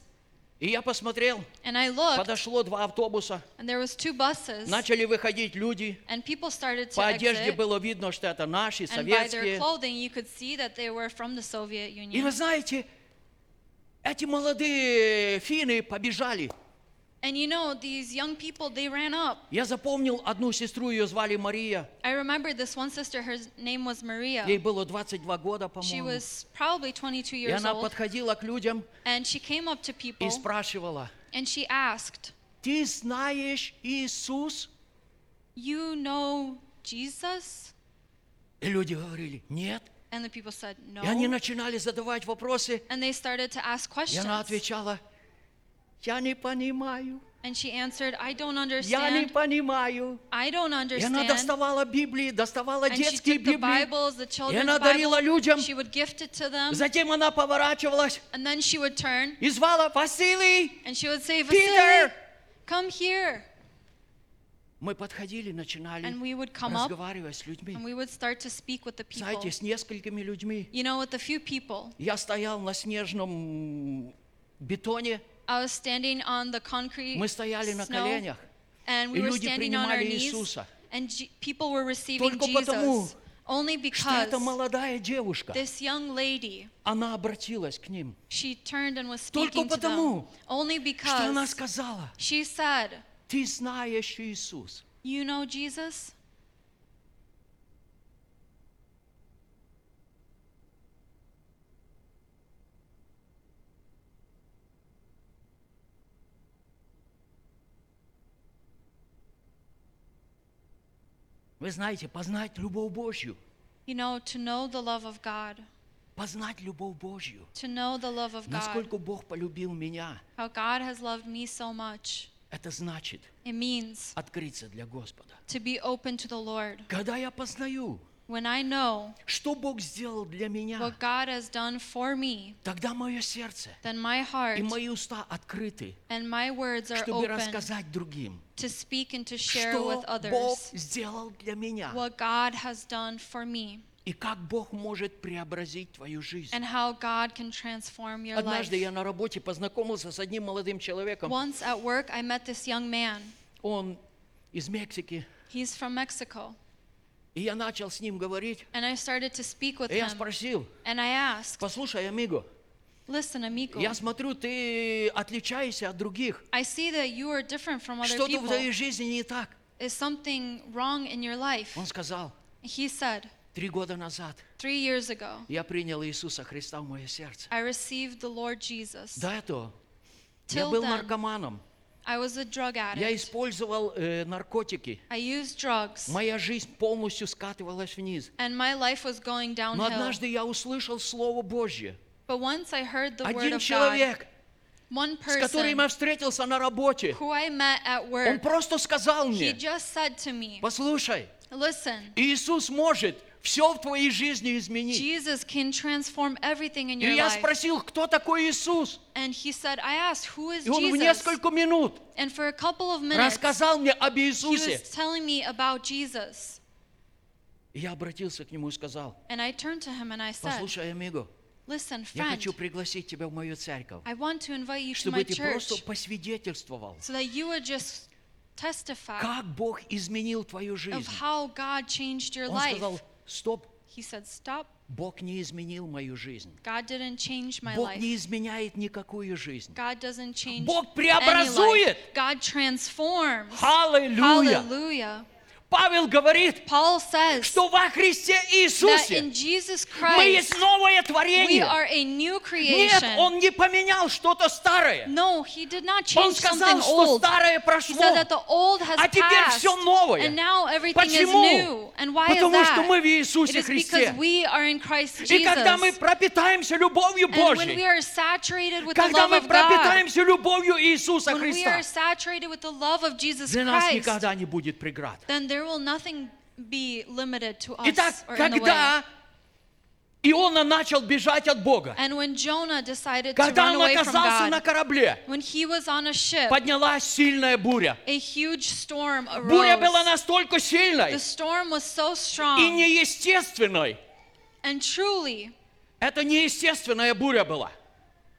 И я посмотрел, And I looked, подошло два автобуса, and there was two buses, начали выходить люди. and people started to По одежде exit. было видно, что это наши, And by their советские. clothing, you could see that they were from the Soviet И вы знаете, эти молодые финны побежали. And you know, these young people, they ran up. Я запомнил одну сестру, ее звали Мария. I remember this one sister, her name was Maria. Ей было 22 года, She по-моему. was probably 22 И years она old. подходила к людям And she came up to и people спрашивала, and she asked, ты знаешь Иисус? You know Jesus? И люди говорили, нет. And the people said, И они No. начинали задавать вопросы. And they started to ask И она questions. отвечала, я не понимаю, And she answered, I don't я не understand. понимаю. I don't И она understand. доставала Библии, доставала And детские Библии. Bibles, the children's она дарила Bible, людям. she would gift it to them, Затем она поворачивалась and then she would turn и звала Василий. and she would say, Peter! Come here. Мы подходили, начинали And we would come up разговаривать с людьми. and we would start to speak with the people. Знаете, с несколькими людьми. You know, with a few people, Я стоял на снежном бетоне, I was standing on the concrete мы стояли на snow, коленях, and we и were люди standing on our принимали knees, Иисуса. and G- people were receiving Только потому, Jesus only что because эта молодая девушка, this young lady, она обратилась к ним. she turned and was Только speaking to them. потому, Only Что она because сказала? she said, Ты знаешь Иисус. You know Jesus? Вы знаете, познать любовь Божью. You know, to know the love of God, Познать любовь Божью. to know the love of God, Насколько Бог полюбил меня. how God has loved me so much. Это значит It means открыться для Господа. to be open to the Lord. Когда я познаю, When I know что Бог сделал для меня, what God has done for me, тогда мое сердце then my heart и мои уста открыты, and my words are чтобы open рассказать другим, to speak and to share что with Бог others сделал для меня. what God has done for me И как Бог может преобразить твою жизнь. and how God can transform your life. Однажды я на работе познакомился с одним молодым человеком. Once at work, I met this young man. Он из Мексики. He's from Mexico. И я начал с ним говорить. And I started to speak with И я спросил, And I asked, послушай, амиго, Listen, amigo, я смотрю, ты отличаешься от других. I see that you are different from other Что-то в твоей жизни не так. Is something wrong in your life? Он сказал, He said, три года назад Three years ago, я принял Иисуса Христа в мое сердце. I received the Lord Jesus. До этого я Till был then, наркоманом. I was a drug Я addict. использовал э, наркотики. I used drugs. Моя жизнь полностью скатывалась вниз. And my life was going Но downhill. однажды я услышал Слово Божье. But once I heard the word Один of God, человек, one с которым я person встретился на работе, who I met at он work, просто сказал he мне, just said to me, послушай, Listen, Иисус может все в твоей жизни изменить. Jesus can transform everything in И your я life. спросил, кто такой Иисус? And he said, I asked, who is И он в Jesus? несколько минут And for a couple of minutes, рассказал мне об he Иисусе. was telling me about Jesus. И я обратился к нему и сказал, And I turned to him and I said, послушай, амиго, Listen, я friend, хочу пригласить тебя в мою церковь, I want to invite you to чтобы my ты church просто посвидетельствовал, so that you would just testify как Бог изменил твою of жизнь. how God changed your Он life. сказал, стоп, He said, Stop. Бог не изменил мою жизнь. God didn't change my Бог life. не изменяет никакую жизнь. God doesn't change Бог any преобразует. life. God transforms. Аллилуйя! Hallelujah. Павел говорит, Paul says что во Христе that Иисусе in Jesus мы есть Christ новое we творение. are a new Нет. Он не поменял что-то старое. No, he did not Он сказал, something что old. старое He прошло. said that the old has А теперь passed, все новое. and now everything is Почему? new. And why Потому is что that? мы в It Иисусе is Христе. because we are in Christ И когда мы Jesus. пропитаемся любовью And when we Божьей, are saturated with the когда love мы пропитаемся любовью Иисуса when we Христа, are saturated with the love of Jesus для нас Christ, никогда не будет преград. then there will nothing be limited to us Итак, or in the way. когда Иона начал бежать от Бога, And when Jonah decided to когда run он away from оказался на God, корабле, when he was on a ship, поднялась сильная буря. a huge storm Буря была arose. настолько сильной The storm was so и strong, неестественной. and truly, Это неестественная буря была.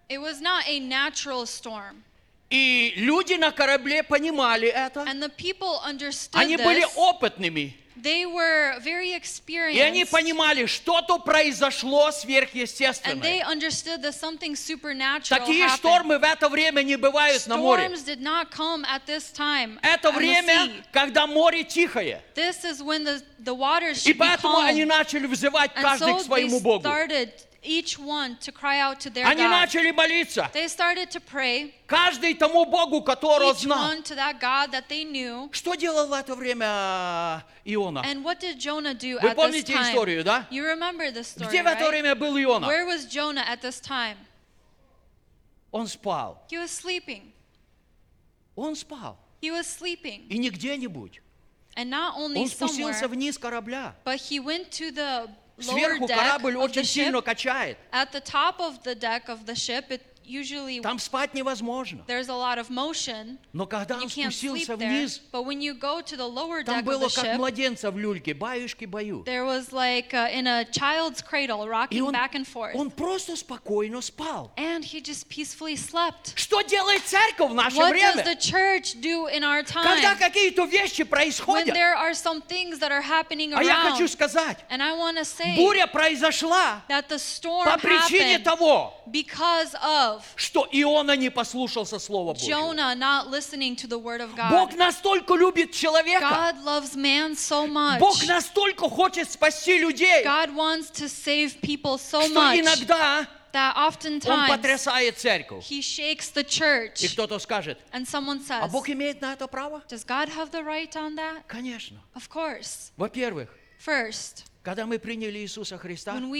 it was not a natural storm. И люди на корабле понимали это. And the people understood Они были опытными. They were very И они experienced. понимали, что-то произошло And they сверхъестественное. understood that something supernatural Такие happened. штормы в это время не бывают на море. Did not come at this time Это the время, sea. когда море тихое. This is when the, the waters И be поэтому calm. они начали взывать And каждый к so they своему Богу. started, each one, to cry out to their Они God. начали молиться. They started to pray, Каждый тому Богу, которого each знал. one to that God that they knew. Что делал в это время Иона? And what did Jonah do Вы at this помните time? историю, да? You remember this story, Где в это right? время был Иона? Where was Jonah at this time? Он спал. He was sleeping. Он спал. He was sleeping. И не где-нибудь. And not only Он спустился somewhere, вниз корабля. but he went to the lower Сверху deck корабль of the очень сильно ship. качает. At the top of the deck of the ship, it usually Там спать невозможно. there's a lot of motion. Но когда You он can't sleep спустился there. вниз, But when you go to the lower там deck of было the как ship, младенца в люльке, баюшки-баю. there was like uh, in a child's cradle, И rocking он, back and forth. он просто спокойно спал. And he just peacefully slept. Что делает церковь в наше What does время? the church do in our Когда time? какие-то вещи When происходят, there are some things that are happening а я around. хочу сказать, And I want to say буря произошла that the storm по причине happened того, because of что Иона не послушался Слова Божьего. Jonah not listening to the word of Бог God. настолько любит человека, God loves man so much. Бог настолько хочет спасти людей, God wants to save people so что much иногда that Он oftentimes потрясает церковь. he shakes the И church. кто-то скажет, And someone а says, Бог имеет на это право? Does God have the right on that? Конечно. Of course. Во-первых, First, когда мы приняли Иисуса Христа, мы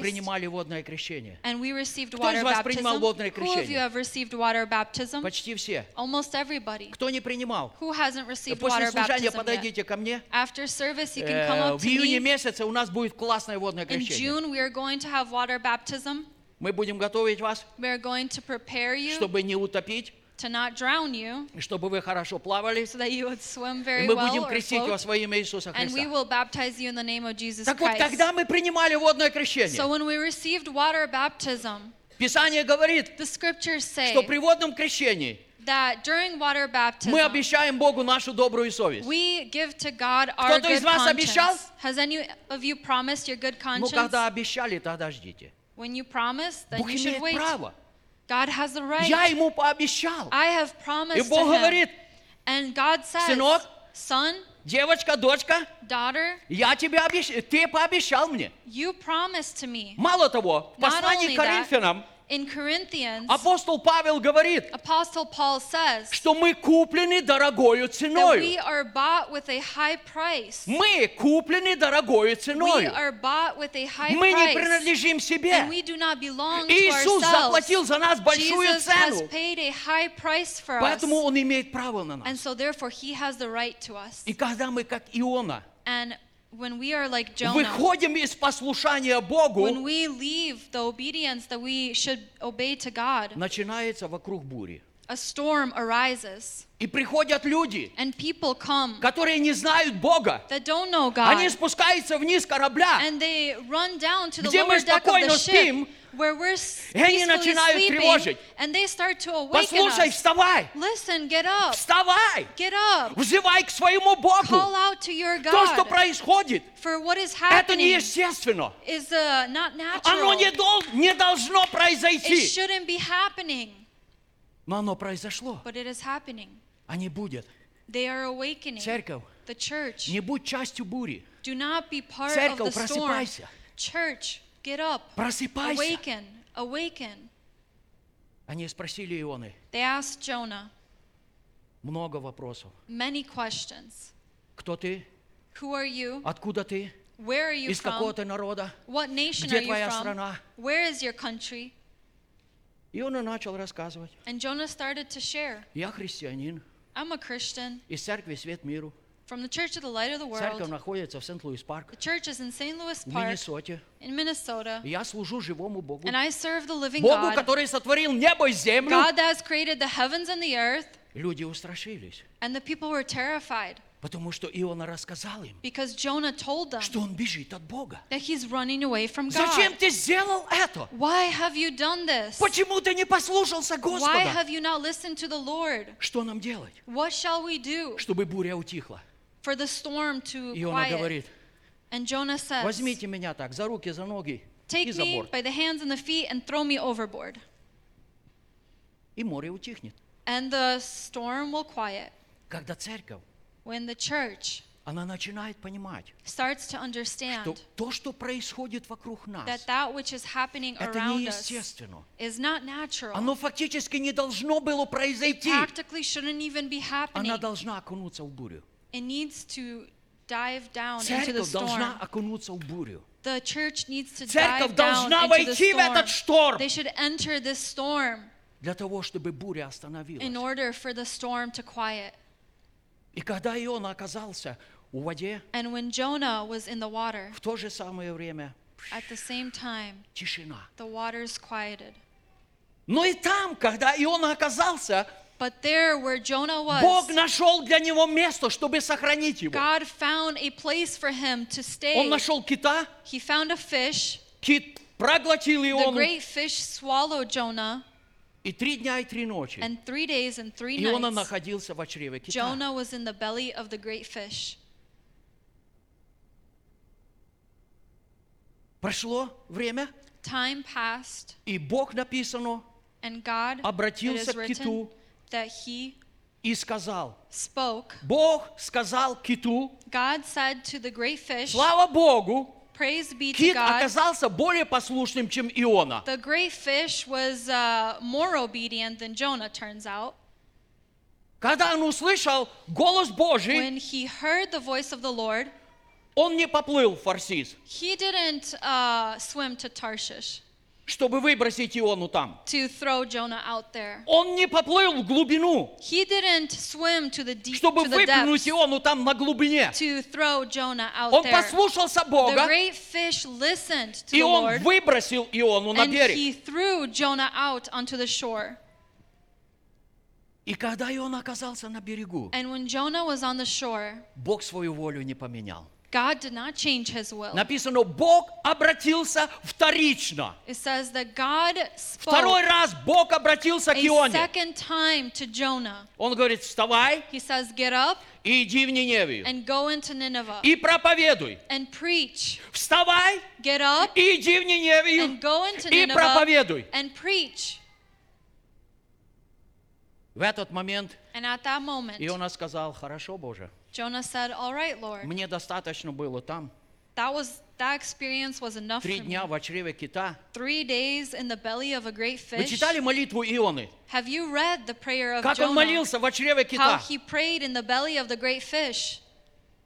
принимали водное крещение. and we received Кто water из вас принимал baptism, водное who of you крещение? have received water baptism? Почти все. Almost everybody. Кто не принимал? Who hasn't received После water служения baptism yet? подойдите ко мне. After service, you can Э, come up В июне месяце у нас будет классное водное In крещение. June, we are going to have water baptism. Мы будем готовить вас, We are going to prepare you чтобы не утопить, to not drown you и чтобы вы хорошо плавали. so that you would swim И very мы well будем or крестить вас во имя Иисуса And we Христа. will baptize you in the name of Jesus Так вот, когда мы принимали водное So крещение, when we received water baptism, Писание говорит, the scriptures say что при водном крещении that during water baptism, мы обещаем Богу нашу добрую совесть. we give to God our Кто-то good из вас обещал? Has any of you promised your good Ну, conscience? когда обещали, тогда ждите. When you promise, then Бог you should имеет wait. право. God has the right. Я ему пообещал. I have И promised Бог to him. говорит, And God says, Сынок, son, девочка, дочка, daughter, я тебе обещал, ты пообещал мне. you promised to me. Мало того, в Not послании only к that, Коринфянам In Corinthians, апостол Павел говорит, Apostle Paul says что мы куплены дорогою that we ценою. are bought with a high price. Мы куплены дорогою We ценою. are bought with a high Мы не price. принадлежим And себе. we do not belong to Иисус ourselves. заплатил за нас большую Jesus has цену. paid a high price for us. Поэтому Он имеет право на And нас. so therefore he has the right to us. И когда мы, как Иона, And when we are like Jonah, выходим из послушания when Богу, we leave the obedience that we should obey to God, начинается вокруг бури. a storm arises. И приходят люди, And people come которые не знают Бога. that don't know God. Они спускаются вниз корабля. And they run down to the Где мы lower deck of спокойно the ship спим, where we're s- и они peacefully начинают sleeping, тревожить. and they start to awaken Послушай, us. вставай! Listen, get up, Вставай! get up, Взывай к своему Богу! call out to your То, что God. происходит, For what is это happening неестественно. is uh, not Оно natural. не, дол- не должно It произойти. shouldn't be happening, Но оно произошло. but it is happening. А не будет. They are awakening. Церковь, The church. не будь частью бури. Do not be part Церковь, of the storm. просыпайся. Church, get up. Просыпайся. Awaken. Awaken. Они спросили Ионы They asked Jonah много вопросов. many questions. Кто ты? Who are you? Откуда ты? Where are you Из какого from? ты народа? What nation Где are you твоя from? страна? Where is your country? И он и начал рассказывать. And Jonah started to share. Я христианин I'm a Christian из церкви Свет Миру. from the Church of the Light of the Церковь World. находится в Сент-Луис-Парк, The church is in St. Louis в Park Миннесоте. in Minnesota. И я служу живому Богу. And I serve the living Богу, God, который сотворил небо и землю. God that has created the heavens and the earth. Люди устрашились, And the people were terrified Потому что Иона рассказал им, because Jonah told them что он бежит от Бога. that he's running away from Зачем ты сделал это? Why have you done this? Почему ты не послушался Why Господа? have you not listened to the Lord? Что нам делать, What shall we do чтобы буря утихла? for the storm to Иона quiet? говорит, And Jonah says, возьмите меня так, за руки, за ноги и Take за me борт. by the hands and the feet and throw me overboard. И море утихнет. And the storm will quiet Когда церковь, when the church она начинает понимать, starts to что understand то, что происходит вокруг нас, that that which is happening это around us неестественно. is not natural. Оно фактически не должно было It произойти. practically shouldn't even be happening. Она должна окунуться в бурю. It needs to dive down into the Церковь должна storm. окунуться в бурю. The church needs to Церковь dive down должна into the войти в этот storm. шторм They should enter this storm для того, чтобы буря остановилась. in order for the storm to quiet. И когда Иона оказался у воде, And when Jonah was in the water, в то же самое время at the same time, тишина. the waters quieted. Но и там, когда Иона оказался, But there where Jonah Бог was, нашел для него место, чтобы сохранить его. God found a place for him to Он stay. нашел кита, He found a fish. кит проглотил The Иону, great fish swallowed Jonah, и три дня и три ночи and three days and three Иона nights, находился в чреве кита. Jonah was in the belly of the great fish. Прошло время, Time passed, и Бог написано, and God, it обратился is к written киту that he и сказал, spoke. Бог сказал киту, God said to the great fish, слава Богу, praise be to Кит God. оказался более послушным, чем Иона. The great fish was uh, more obedient than Jonah, turns out. Когда он услышал голос Божий, When he heard the voice of the Lord, он не поплыл в Фарсис, he didn't uh, swim to Tarshish Чтобы выбросить Иону там. to throw Jonah out there. Он не поплыл в глубину, He didn't swim to the deep чтобы to the выплюнуть depths Иону там на глубине. to throw Jonah out Он there. послушался The Бога, great fish listened to и the он Lord, выбросил Иону на and he берег. threw Jonah out onto the shore. И когда Иона оказался на берегу, And when Jonah was on the shore, Бог свою волю не поменял. God did not change his will. Написано, Бог обратился вторично. It says that God Второй spoke раз Бог обратился к Ионе. second time to Jonah. Он говорит, вставай He says, Get up и иди в Ниневию. and go into Nineveh И проповедуй. and preach. Вставай Get up и иди в Ниневию. and go into И Nineveh проповедуй. and preach. В этот момент And at that moment, Иона сказал, хорошо, Боже, Jonah said, All right, Lord. мне достаточно было там. That was that experience was enough for Три me. дня в чреве кита. Three days in the belly of a great Вы fish. читали молитву Ионы? Have you read the prayer of Как он Jonah? молился в чреве How кита? he prayed in the belly of the great fish.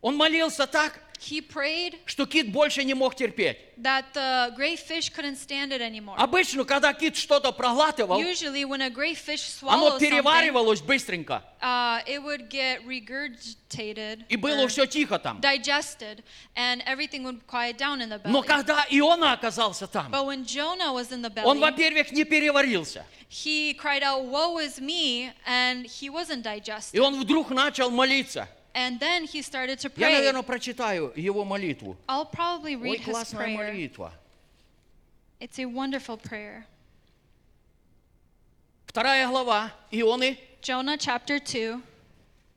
Он молился так, He prayed что кит больше не мог терпеть. that the great fish couldn't stand it anymore. Обычно, когда кит что-то проглатывал, Usually, when a great fish оно swallows переваривалось быстренько. uh, it would get regurgitated, И было все тихо там. digested, and everything would quiet down in the belly. Но когда Иона оказался там, But when Jonah was in the belly, он, во-первых, не переварился. he cried out, "Woe is me!" and he wasn't digested. И он вдруг начал молиться. And then he started to Я, pray. наверное, прочитаю его молитву. I'll probably Ой, read his классная prayer. молитва. It's a wonderful prayer. Вторая глава Ионы, Jonah chapter 2,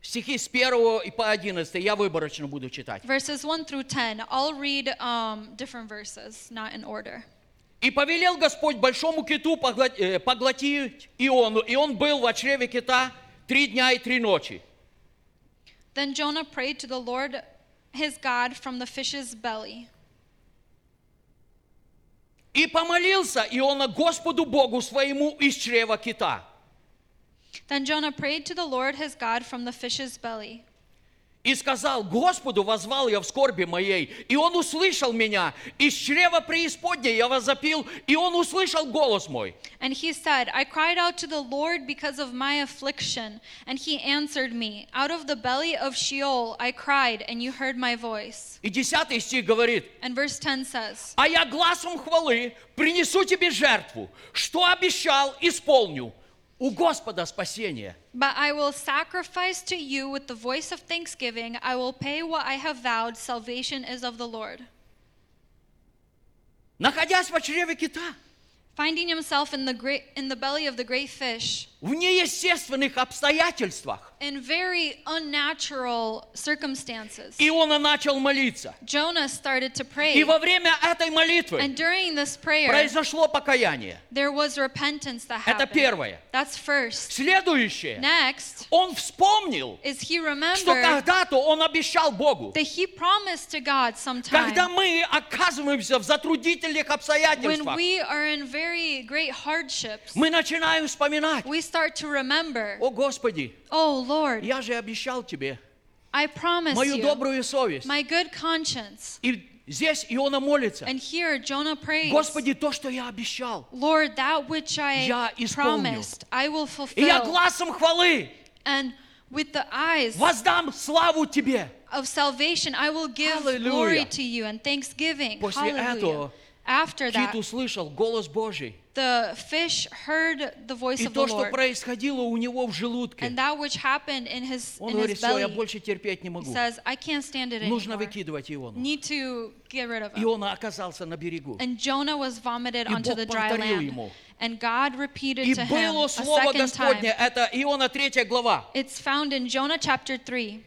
стихи с 1 и по 11. Я выборочно буду читать. verses 1 through 10. I'll read um, different verses, not in order. «И повелел Господь большому киту э, поглотить Иону, и он был в чреве кита три дня и три ночи. Then Jonah prayed to the Lord his God from the fish's belly. И помолился Иона Господу Богу своему из чрева кита. Then Jonah prayed to the Lord his God from the fish's belly. И сказал, Господу возвал я в скорби моей, и Он услышал меня. Из чрева преисподней я возопил, и Он услышал голос мой. And he said, I cried out to the Lord because of my affliction, and he answered me. Out of the belly of Sheol I cried, and you heard my voice. И десятый стих говорит, And verse 10 says, а я глазом хвалы принесу тебе жертву, что обещал, исполню. У Господа спасение. But I will sacrifice to you with the voice of thanksgiving. I will pay what I have vowed. Salvation is of the Lord. Находясь в чреве кита, Finding himself in the great in the belly of the great fish, В неестественных обстоятельствах, in very unnatural circumstances, Иона начал молиться. Jonah started to И pray. во время этой молитвы And during this prayer, произошло покаяние. there was repentance that Это happened. первое. That's first. Следующее. Next Он вспомнил, is he что remembered когда-то он обещал Богу. that he promised to God sometime Когда мы оказываемся в затруднительных when обстоятельствах, we are in very great hardships, мы начинаем вспоминать. we start to remember, О Господи, oh Lord, я же обещал тебе I promised мою you добрую совесть. my good conscience. И здесь Иона молится. And here Jonah prays, Господи, то, что я обещал. Lord, that which I Я исполню. promised, I will И я fulfill. глазом хвалы And with the eyes воздам славу тебе. of salvation, I will give Hallelujah. glory to you and thanksgiving. После Hallelujah. этого After Кит that, услышал голос Божий. the fish heard the voice И of the то, что Lord. происходило у него в желудке. And that which happened in his, Он in говорит, his все, я belly, больше терпеть не he могу. says, I can't stand it Нужно anymore. выкидывать Иону. Need to get rid of him. Иона оказался на берегу. And Jonah was vomited И onto Бог the dry повторил land. ему. And God repeated И to him было a слово second Господне, time. это Иона 3 глава, It's found in Jonah chapter 3,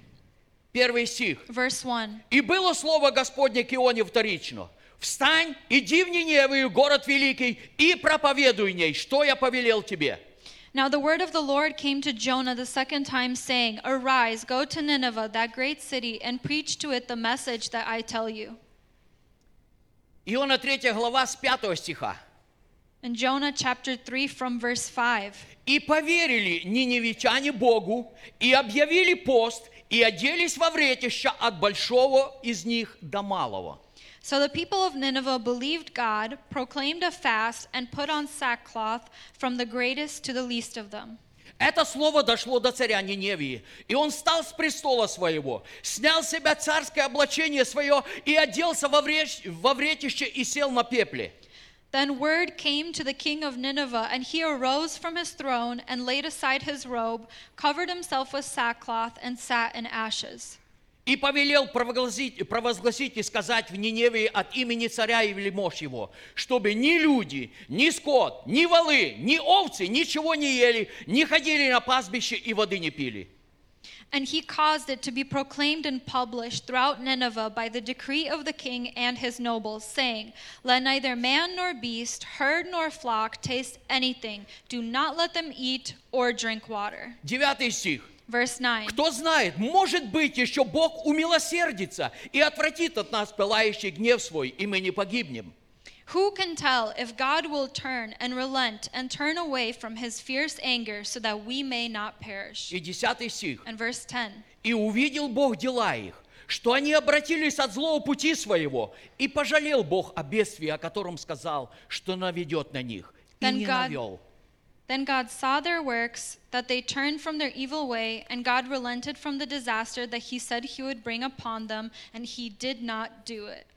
первый стих. verse 1. И было слово Господне к Ионе вторично. Встань, иди в Ниневию, город великий, и проповедуй ней, что я повелел тебе. Now the word of the Lord came to Jonah the second time, saying, Arise, go to Nineveh, that great city, and preach to it the message that I tell you. Иона 3 глава с 5 стиха. In Jonah chapter 3 from verse 5. И поверили ниневитяне Богу, и объявили пост, и оделись во вретища от большого из них до малого. So the people of Nineveh believed God, proclaimed a fast, and put on sackcloth from the greatest to the least of them. Это слово дошло до царя Ниневии, и он встал с престола своего, снял с себя царское облачение свое и оделся во, вреч- во вретище и сел на пепле. Then word came to the king of Nineveh, and he arose from his throne and laid aside his robe, covered himself with sackcloth, and sat in ashes. И повелел провозгласить, провозгласить и сказать в Ниневии от имени царя и велимож его, чтобы ни люди, ни скот, ни волы, ни овцы ничего не ели, не ходили на пастбище и воды не пили. And he caused it to be proclaimed and published throughout Nineveh by the decree of the king and his nobles, saying, Let neither man nor beast, herd nor flock taste anything. Do not let them eat or drink water. Девятый стих. Verse 9. Кто знает, может быть, еще Бог умилосердится и отвратит от нас пылающий гнев свой, и мы не погибнем. Who can tell if God will turn and relent and turn away from his fierce anger so that we may not perish? И десятый стих. And verse 10. И увидел Бог дела их, что они обратились от злого пути своего, и пожалел Бог о бедствии, о котором сказал, что наведет на них, и Then не God- навел. Then God saw their works, that they turned from their evil way, and God relented from the disaster that he said he would bring upon them, and he did not do it.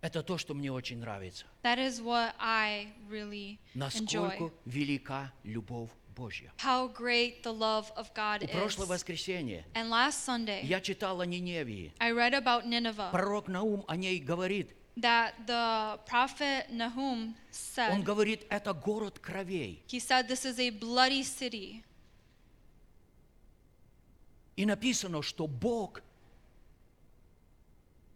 Это то, что мне очень нравится. That is what I really enjoy. Насколько велика любовь Божья. How great the love of God У прошлое is. воскресенье And last Sunday, я читал о Ниневии. I read about Nineveh, Пророк Наум о ней говорит. that the prophet Nahum Он said, говорит, это город кровей. he said, This is a bloody city. И написано, что Бог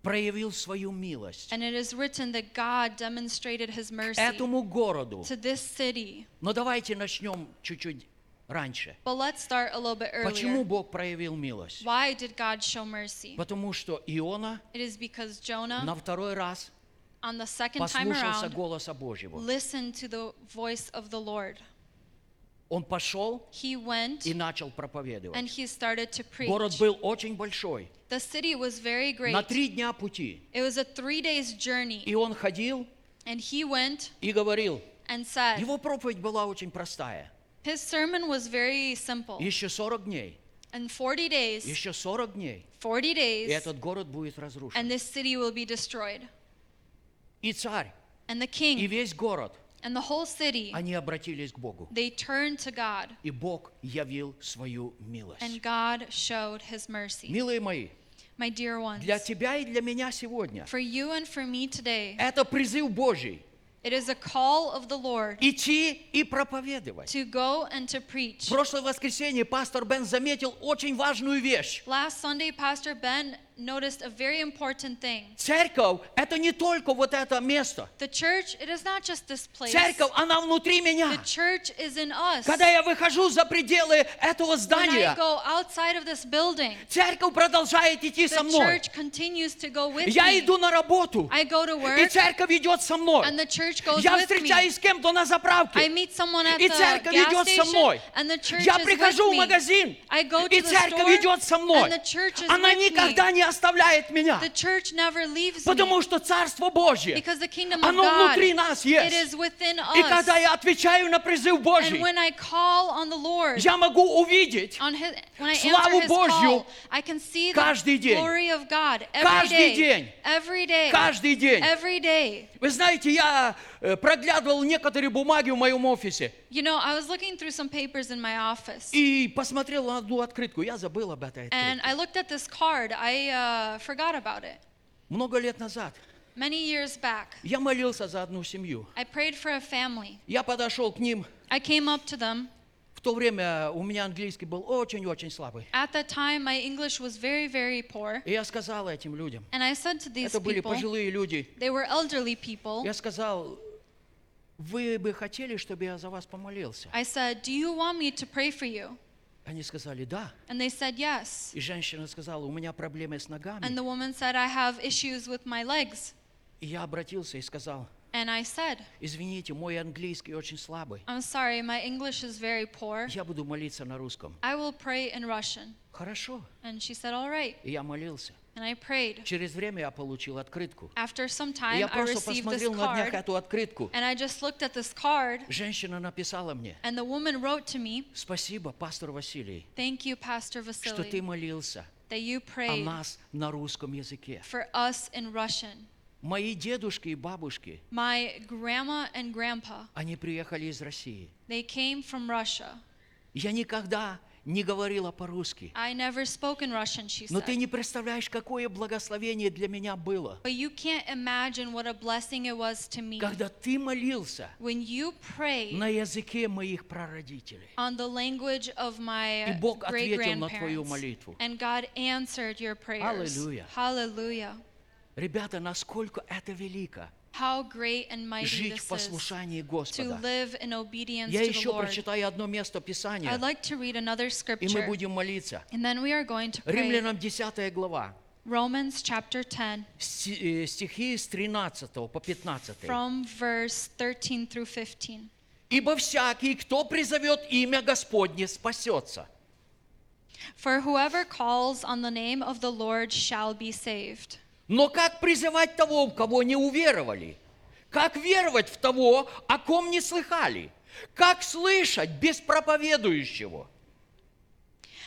проявил свою милость And it is written that God demonstrated his mercy этому городу. to this city. Но давайте начнем чуть-чуть раньше. But let's start a little bit Почему. Бог проявил милость? Why did God show mercy? Потому что Иона It is because Jonah, на второй раз on the second time послушался around, голоса Божьего. listened to the voice of the Lord. Он пошел He went и начал and проповедовать. he started to preach. Город был очень большой, The city was very great. на три дня пути. It was a three days journey. И он ходил And he went и говорил. and said, Его проповедь была очень простая. his sermon was very simple. Еще 40 дней, In 40 days, еще 40 дней, 40 и days, этот город будет разрушен. and this city will be destroyed. И царь, And the и king весь город, and the whole city, они обратились к Богу. they turned to God, И Бог явил свою милость. and God showed his mercy. Милые мои, My dear ones, для тебя и для меня сегодня for you and for me today, это призыв Божий. it is a call of the Lord Идти и проповедовать. to go and to preach. В прошлое воскресенье пастор Бен заметил очень важную вещь. Last Sunday, Pastor Ben noticed a very important thing. Церковь – это не только вот это место. The church, it is not just this place. Церковь, она внутри меня. The church is in us. Когда я выхожу за пределы этого When I здания, go outside of this building, церковь продолжает идти со the мной. church continues to go with Я me. иду на работу, I go to и work, церковь идет со мной. and the church goes Я встречаюсь с кем-то на I заправке, meet someone at и the церковь gas идет со мной. and the church Я прихожу with в магазин, I go и to the церковь store, идет со мной. and the church is Она with me. никогда не оставляет меня, потому что Царство Божье, оно внутри нас есть. И когда я отвечаю на призыв Божий, я могу увидеть Славу Божью каждый день. Каждый день. Каждый день. Every day. Вы знаете, я э, проглядывал некоторые бумаги в моем офисе You know, I was looking through some papers in my office, и посмотрел на одну открытку. Я забыл об этой and открытке. I looked at this card. I uh, forgot about it. Много лет назад Many years back, я молился за одну семью. I prayed for a family. Я подошел к ним. I came up to them. То время у меня английский был очень-очень слабый. At that time, my English was very, very poor. И я сказал этим людям, And I said to these это были people, пожилые люди, they were elderly people. я сказал, вы бы хотели, чтобы я за вас помолился? I said, Do you want me to pray for you? Они сказали, да. And they said, Yes. И женщина сказала, у меня проблемы с And ногами. the woman said, I have issues with my legs. И я обратился и сказал, And I said, извините, мой английский очень слабый. I'm sorry, my English is very poor. Я буду молиться на русском. I will pray in Russian. Хорошо. And she said, All right. И я молился. And I prayed. Через время я получил открытку. After some И time, я I просто received this посмотрел на днях card. эту открытку. And I just looked at this card. Женщина написала мне, And the woman wrote to me, спасибо, пастор Василий, Thank you, Pastor что ты Vasily, молился that you о prayed нас на русском языке. for us in Russian. Мои дедушки и бабушки, My grandma and grandpa, они приехали из России. they came from Russia. Я никогда не говорила по-русски. I never spoke in Russian, she Но ты said. не представляешь, какое благословение для меня было, But you can't imagine what a blessing it was to me когда ты молился when you prayed на языке моих прародителей. on the language of my И Бог great ответил на твою grandparents. молитву. And God answered your prayers. Hallelujah. Hallelujah. Rебята, насколько это велико. How great and mighty Жить в this послушании to Господа. live in obedience Я to the еще Lord. прочитаю одно место Писания, I'd like to read another и мы будем молиться. And then we are going to pray. Римлянам 10 глава, Romans chapter 10 сти- э, стихи с 13 по 15. from verse 13 through 15. «Ибо всякий, кто призовет имя Господне, спасется». For whoever calls on the name of the Lord shall be saved. Но как призывать того, в кого не уверовали? Как веровать в того, о ком не слыхали? Как слышать без проповедующего?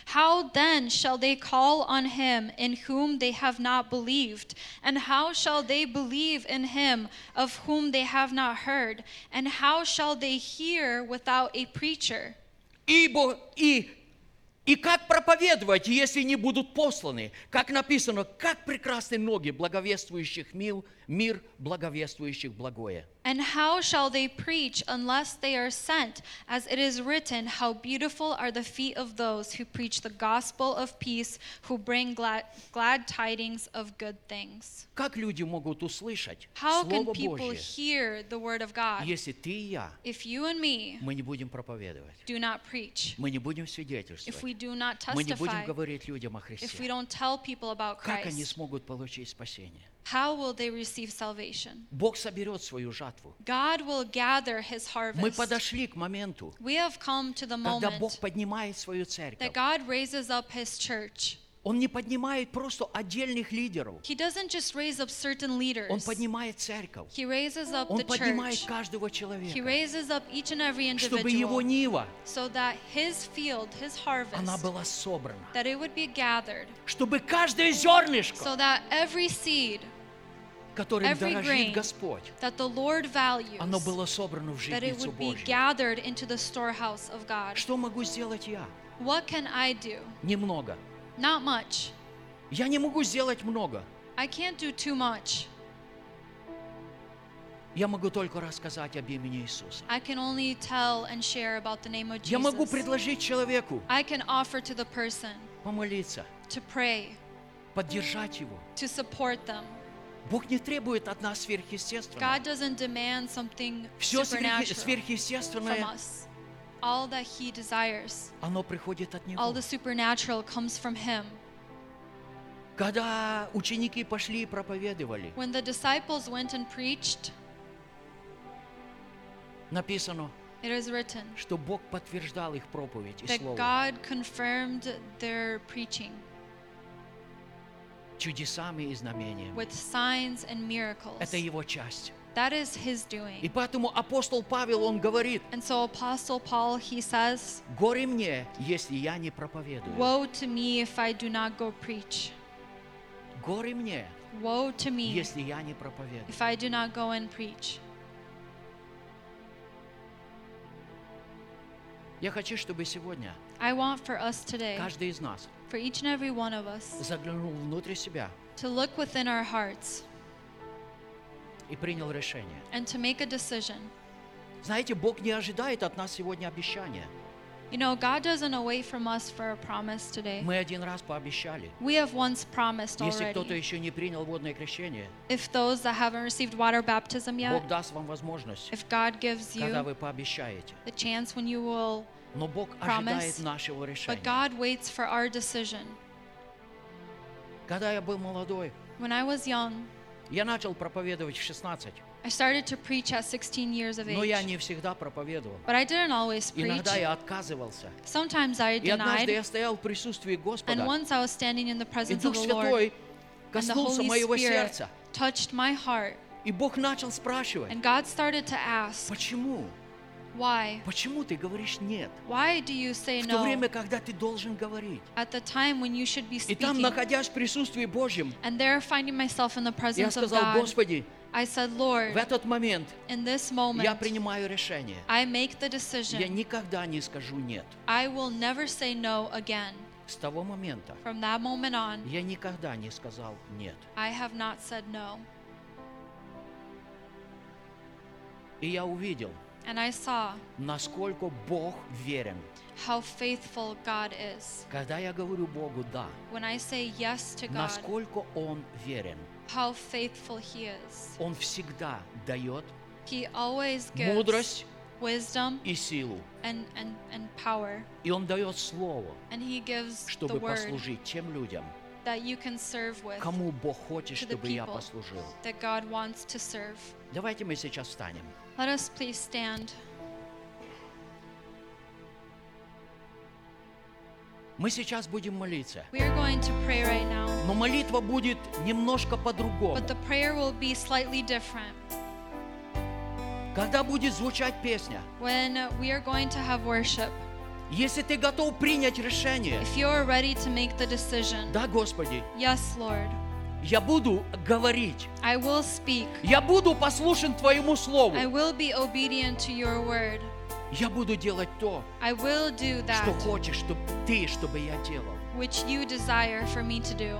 How then shall they call on him in whom they have not believed? And how shall they believe in him of whom they have not heard? And how shall they hear without a preacher? Ибо и, и как проповедовать, если не будут посланы? Как написано, как прекрасны ноги благовествующих мил, мир благовествующих благое. And how shall they preach unless they are sent? As it is written, How beautiful are the feet of those who preach the gospel of peace, who bring glad, glad tidings of good things. Как люди могут услышать How can Слово people Божье, hear the word of God если ты и я, if you and me мы не будем проповедовать, do not preach, мы не будем if свидетельствовать, we do not мы не будем testify, говорить людям о if we Христе? don't tell people about Как они Christ? смогут получить спасение? How will they receive salvation? Бог соберет свою жатву. God will gather his Мы harvest. подошли к моменту, We have come to the когда Бог moment поднимает свою церковь. that God raises up his church. Он не поднимает просто отдельных лидеров. He doesn't just raise up certain leaders. Он поднимает церковь. He raises up Он the поднимает church. каждого He человека, raises up each and every чтобы его individual нива, so that his field, his она harvest, была собрана. that it would be gathered, Чтобы каждое зернышко, so that every seed которым every дорожит Господь, that the Lord values, оно было собрано в житницу Божью. Что могу сделать я? What can I do? Немного. Not much. Я не могу сделать много. I can't do too much. Я могу только рассказать об имени Иисуса. I can only tell and share about the name of Я могу предложить человеку I can offer to the person помолиться, to pray, поддержать его. to support them. Бог не требует от нас сверхъестественного. God doesn't demand something Все from сверхъестественное, us. All that He desires, оно приходит от all Него. the supernatural comes from Him. Когда ученики пошли и проповедовали, When the disciples went and preached, написано, it is written что Бог подтверждал их проповедь и that слово God confirmed their preaching чудесами и знамениями. with signs and miracles. Это его часть. That is His И doing. поэтому апостол Павел, он говорит, And so, Apostle Paul, he says, горе мне, если я не проповедую. Woe to me if I do not go preach. Горе мне, Woe to me если я не проповедую. if I do not go and preach. Я хочу, чтобы сегодня I want for us today, каждый из нас for each and every one of us, заглянул внутрь себя to look within our hearts и принял решение. and to make a decision. Знаете, Бог не ожидает от нас сегодня обещания. You know, God doesn't await from us for a promise today. Мы один раз пообещали. We have once promised Если кто-то already. еще не принял водное крещение, If those that haven't received water baptism yet, Бог даст вам возможность, if God gives когда you вы пообещаете. the chance when you will Но Бог promise, ожидает нашего but решения. God waits for our decision. Когда я был молодой, When I was young, я начал проповедовать в 16, I started to preach at 16 years of но я age. не всегда проповедовал. But I didn't always preach. Иногда я отказывался. Sometimes I И однажды я denied. стоял в присутствии And Господа, once I was standing in the и presence Дух of the Lord, Святой and the коснулся Holy моего Spirit сердца. touched my heart. И Бог начал спрашивать, And God started to ask, почему? Why? Почему ты говоришь нет? Why do you say В то no время, когда ты должен говорить. at the time when you should be И там, speaking? находясь в присутствии Божьем, And there, finding myself in the я presence of сказал, God, Господи, I said, в Lord, этот момент in this я moment, принимаю решение. I make the Я decision. никогда не скажу нет. I will never say no again. С того момента From that moment on, я никогда не сказал нет. I have not said no. И я увидел, And I saw насколько Бог верен. how faithful God is. Когда я говорю Богу «да», When I say yes to God, насколько Он верен. how faithful He is. Он всегда дает He always gives мудрость wisdom и силу. and, and, and power. И Он дает слово, And He gives the чтобы word послужить тем людям, that you can serve with, кому Бог хочет, the чтобы я послужил. that God wants to serve. Давайте мы сейчас встанем. Let us please stand. Мы сейчас будем молиться. We are going to pray right now, Но молитва будет немножко по-другому. but the prayer will be slightly different. Когда будет звучать песня, When we are going to have worship, если ты готов принять решение, if you are ready to make the decision, да, Господи, yes, Lord, я буду говорить, I will speak. я буду послушен Твоему Слову, I will be obedient to your word. я буду делать то, I will do что that хочешь, чтобы Ты, чтобы я делал. which you desire for me to do.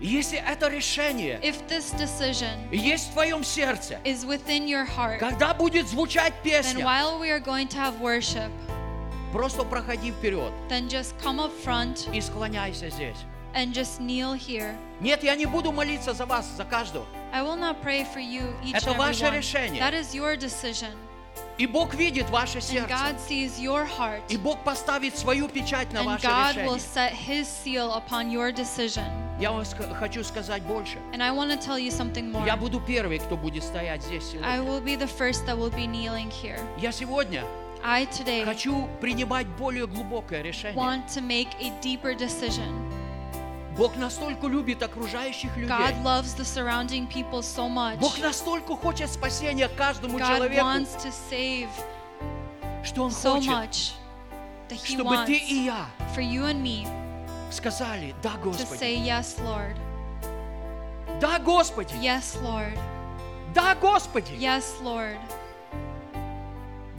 Если это решение If this decision есть в твоем сердце, is within your heart, когда будет звучать then песня, while we are going to have worship, просто проходи вперед then just come up front и склоняйся здесь. and just kneel here. Нет, я не буду молиться за вас, за каждого. I will not pray for you each Это and every ваше one. решение. That is your decision. И Бог видит ваше And сердце. God sees your heart. И Бог поставит свою печать на And ваше God will решение. set His seal upon your decision. Я вам ска- хочу сказать больше. And I want to tell you something more. Я буду первый, кто будет стоять здесь I сегодня. will be the first that will be kneeling here. Я сегодня I today хочу принимать более глубокое решение. want to make a deeper decision. Бог настолько любит окружающих людей. God loves the surrounding people so much. Бог настолько хочет спасения каждому God человеку, wants to save что Он so хочет, much that He чтобы ты и я for you and me сказали, да, to Господи, say, Yes, Lord. да, Господи, Yes, Lord. да, Господи. Yes, Lord.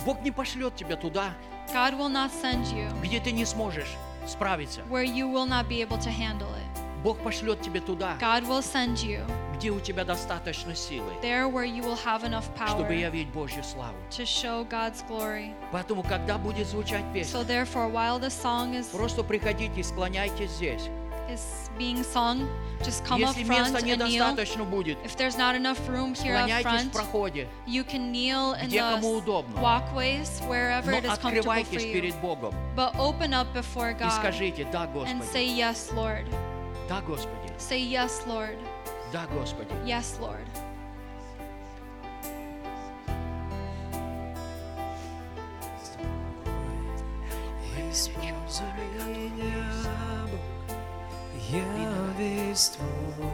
Бог не пошлет тебя туда, God will not send you где ты не сможешь справиться. where you will not be able to handle it. Бог пошлет тебя туда, God will send you где у тебя достаточно силы, there where you will have enough чтобы power явить Божью славу. to show God's glory. Поэтому, когда будет звучать песня, So therefore, while the song is, просто приходите, склоняйтесь здесь. is being sung, just come up Если front места and kneel. недостаточно будет, If there's not enough room here up склоняйтесь в front, проходе, you can kneel in где кому the удобно. walkways wherever но it is comfortable for открывайтесь you. перед Богом But open up before и God скажите, да, and Господи, say, Yes, Lord. да, Господи, Say, Yes, Lord. да, Господи. Yes, Lord. Используй меня, Бог, Я весь твой,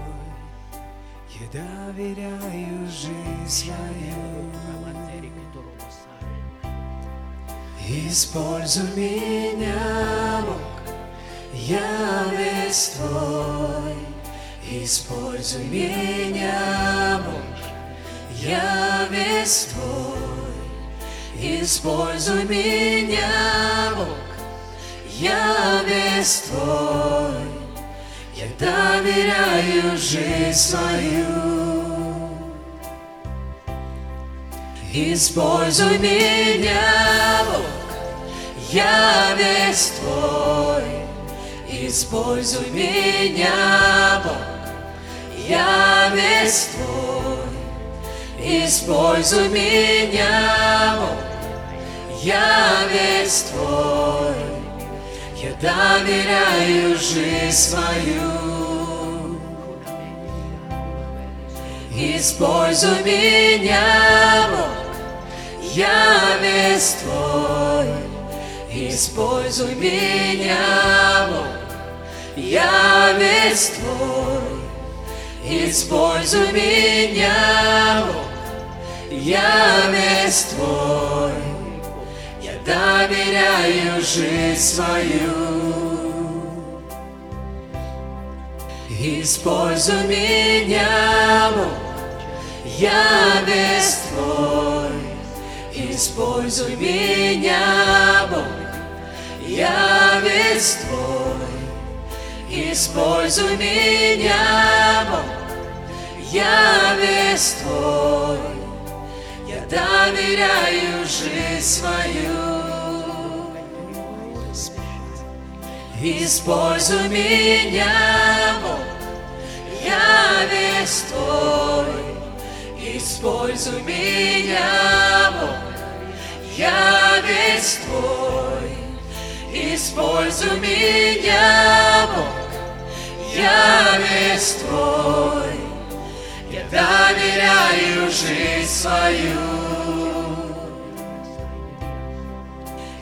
я доверяю жизнь. Используй меня, Бог, я весь твой. Используй меня, Бог, я весь твой. Используй меня, Бог, я весь твой. Я доверяю жизнь свою. Используй меня, Бог, я весь твой. Используй меня, Бог, я весь твой. Используй меня, Бог, Я весь Твой, я доверяю жизнь свою. Используй меня, Бог, я весь Твой. Используй меня, Бог, я весь Твой. Используй меня, Бог, я весь Твой. Доверяю жизнь свою. Используй меня, Бог, я весь Твой. Используй меня, Бог, я весь Твой. Используй меня, Бог, я весь Твой. Я доверяю жизнь свою. Используй меня, Бог, я весь Твой. Используй меня, Бог, я весь Твой. Используй меня, Бог, я весь Твой. Я доверяю жизнь свою.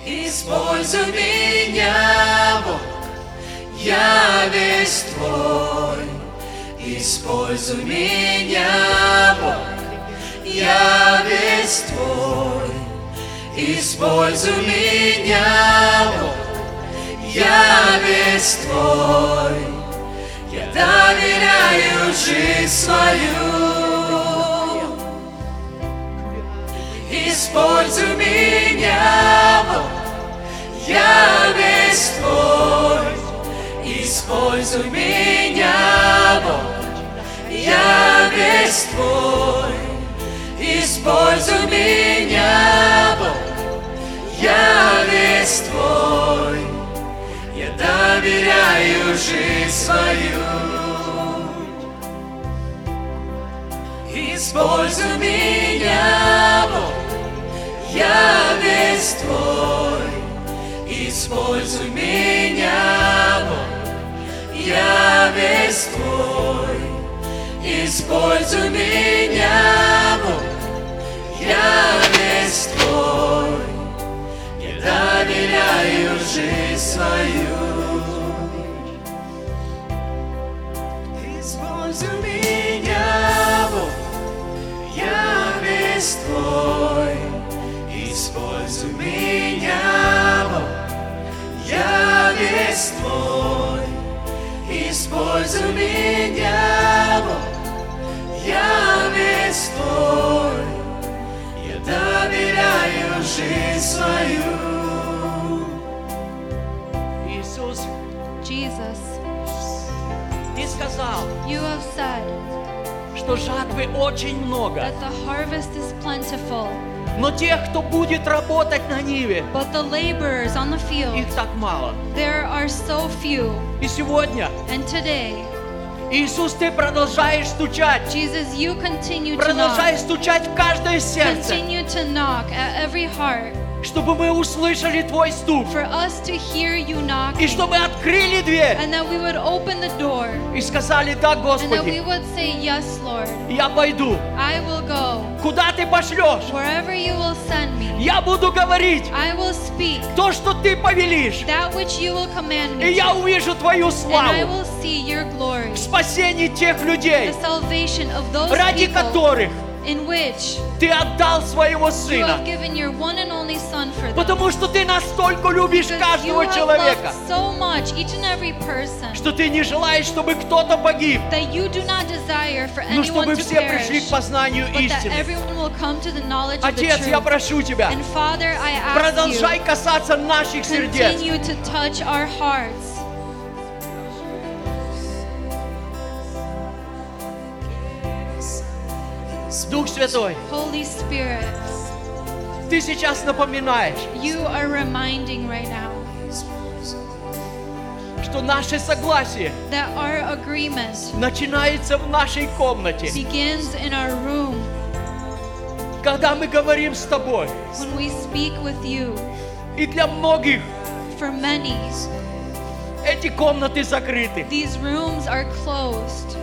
Используй меня, Бог, я весь Твой. Используй меня, Бог, я весь Твой. Используй меня, Бог, я весь Твой. Я доверяю жизнь свою. Используй меня, Бог, я весь Твой. Используй меня, Бог, я весь Твой. Используй меня, Бог, я весь Твой. Доверяю жизнь свою. Используй меня, Бог, я весь Твой. Используй меня, Бог, я весь Твой. Используй меня, Бог, я весь Твой. Я доверяю жизнь свою. Используй меня, Бог, я весь Твой. Используй меня, Бог, я весь Твой. Используй меня, Бог, я весь Твой. Я доверяю жизнь свою. Иисус, Jesus, Ты сказал, you have said что жатвы очень много, that the harvest is plentiful, но тех, кто будет работать на Ниве, but the laborers on the field, их так мало. there are so few. И сегодня, And today, Иисус, Ты продолжаешь стучать, Jesus, you continue to продолжай knock, стучать в каждое сердце, continue to knock at every heart чтобы мы услышали Твой стук, for us to hear you и knocking, чтобы открыли дверь and that we would open the door, и сказали, да, and that we Господи, would say, Yes, Lord, я пойду. I will go. Куда Ты пошлешь? Wherever you will send me, Я буду говорить I will speak то, что Ты повелишь, that which you will command и me я to, увижу Твою and I славу will see your glory, в спасении тех людей, the salvation of those ради people которых in which Ты отдал своего you Сына. have given your one and only Son for them. Потому что Ты настолько любишь Because you каждого have человека, loved so much each and every person что Ты не желаешь, чтобы кто-то погиб, that you do not desire for но anyone чтобы to все пришли perish, к познанию but that истины. everyone will come to the knowledge of the Отец, я truth. прошу Тебя, And Father, I ask продолжай you, касаться наших сердец. continue to touch our hearts. Дух Святой, Holy Spirit, Ты сейчас напоминаешь, you are reminding right now что наше согласие that our agreement начинается в нашей комнате. begins in our room. Когда мы говорим с тобой, when we speak with you, и для многих for many, эти комнаты закрыты. these rooms are closed.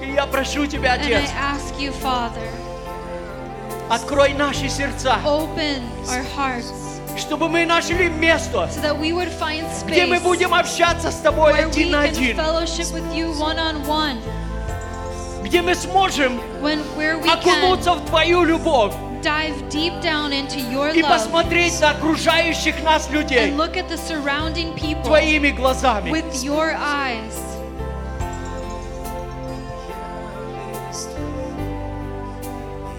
И я прошу тебя, And I Отец, ask you, Father, открой наши сердца, open our hearts чтобы мы нашли место, so that we would find где мы space будем общаться с тобой where we один на can один, fellowship with you one on one, где мы сможем when where we can окунуться в твою любовь dive deep down into your и посмотреть на окружающих нас людей and look at the surrounding people твоими глазами. with your eyes.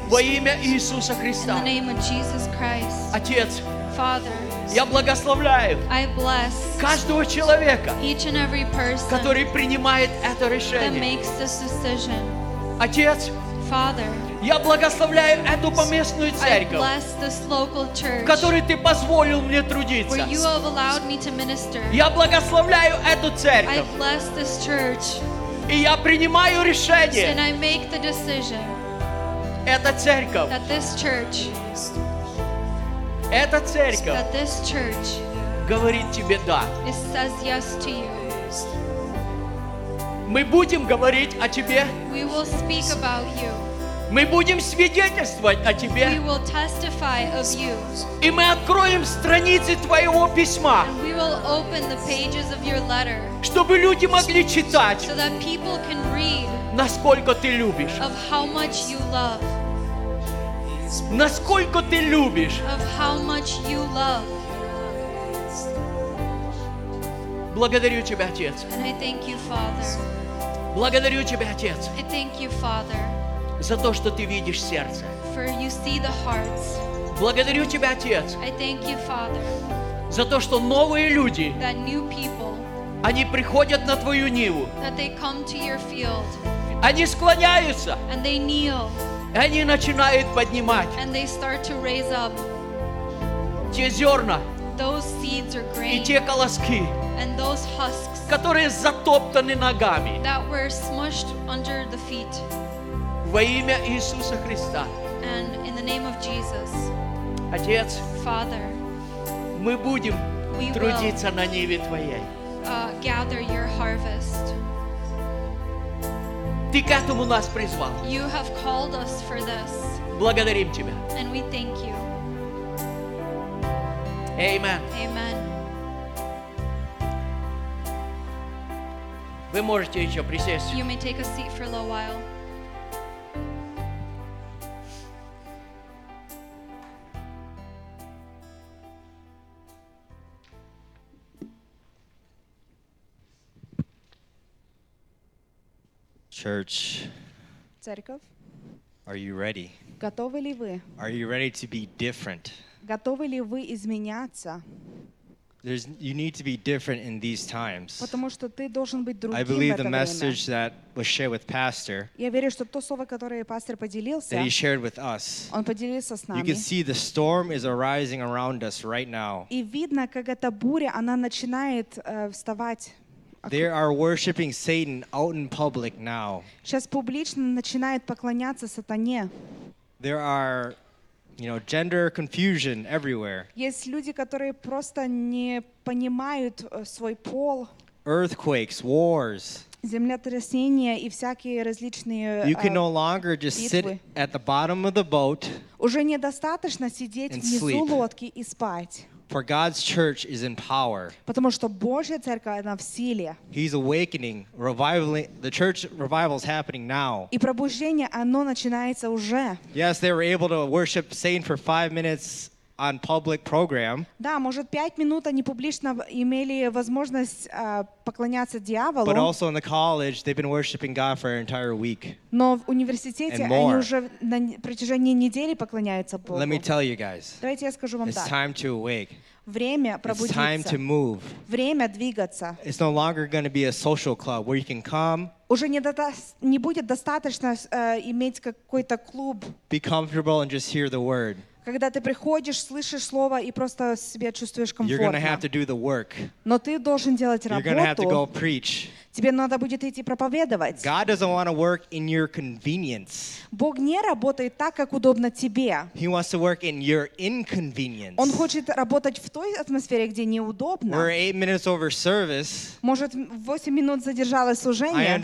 Во имя Иисуса Христа. Отец, Father, я благословляю I bless каждого человека, который принимает это that решение. makes this decision. Отец, я благословляю эту поместную церковь, в которой ты позволил мне трудиться. Я благословляю эту церковь, и я принимаю решение. Эта церковь, that this church, эта церковь that this church говорит тебе да. is says yes to you. Мы будем говорить о тебе, We will speak about you. мы будем свидетельствовать о We тебе, will testify of you. и мы откроем страницы твоего письма, And we will open the pages of your letter чтобы люди могли читать, so that people can read насколько ты любишь, of how much you love, насколько ты любишь. Благодарю тебя, Отец. You. Благодарю тебя, Отец, you, за то, что ты видишь сердце. Благодарю тебя, Отец, you, за то, что новые люди, people, они приходят на твою ниву, они склоняются, и они начинают поднимать and they start to raise up. те зерна Those seeds or и grain те колоски, and those husks которые затоптаны ногами that were smushed under the feet. во имя Иисуса Христа. And in the name of Jesus, Отец, Father, мы будем We will. трудиться на ниве Твоей. uh, gather your harvest. Ты к этому нас призвал. You have called us for this, Благодарим Тебя. and we thank you. Amen. Amen. Вы можете еще присесть. You may take a seat for a little while. Church, Церковь, are you ready? готовы ли вы? Are you ready to be different? Готовы ли вы изменяться? There's, you need to be different in these times. Потому что ты должен быть другим I в believe это the время. message that was shared with Pastor, Я верю, что то слово, которое пастор поделился, that he shared with us, он поделился с you нами. can see the storm is arising around us right now. И видно, как эта буря, она начинает э, вставать. They are worshiping Satan out in public now. Сейчас публично начинает поклоняться сатане. There are, you know, gender confusion everywhere. Есть люди, которые просто не понимают э, свой пол, Earthquakes, wars. землетрясения и всякие различные You can э, no longer just sit битвы. at the bottom of the boat, Уже недостаточно сидеть and внизу sleep. лодки и спать. for God's church is in power. Потому что Божья церковь, она в силе. He's awakening, revivaling. The church revival is happening now. И пробуждение, оно начинается уже. Yes, they were able to worship Satan for five minutes on public program, Да, может, пять минут они публично в- имели возможность а, поклоняться дьяволу, but also in the college, they've been worshiping God for an entire week. но в университете And они more. уже на н- протяжении недели поклоняются Богу. Let me tell you guys, Давайте я скажу вам it's так. time to awake. Время It's time пробудиться. to move. Время двигаться. It's no longer going to be a social club where you can come, Уже не, дота- не будет достаточно э, иметь какой-то клуб, be comfortable, and just hear the word. Когда ты приходишь, слышишь слово и просто себя чувствуешь комфортно. Но ты должен делать работу. Тебе надо будет идти проповедовать. Бог не работает так, как удобно тебе. Он хочет работать в той атмосфере, где неудобно. service. Может, 8 минут задержалось служение,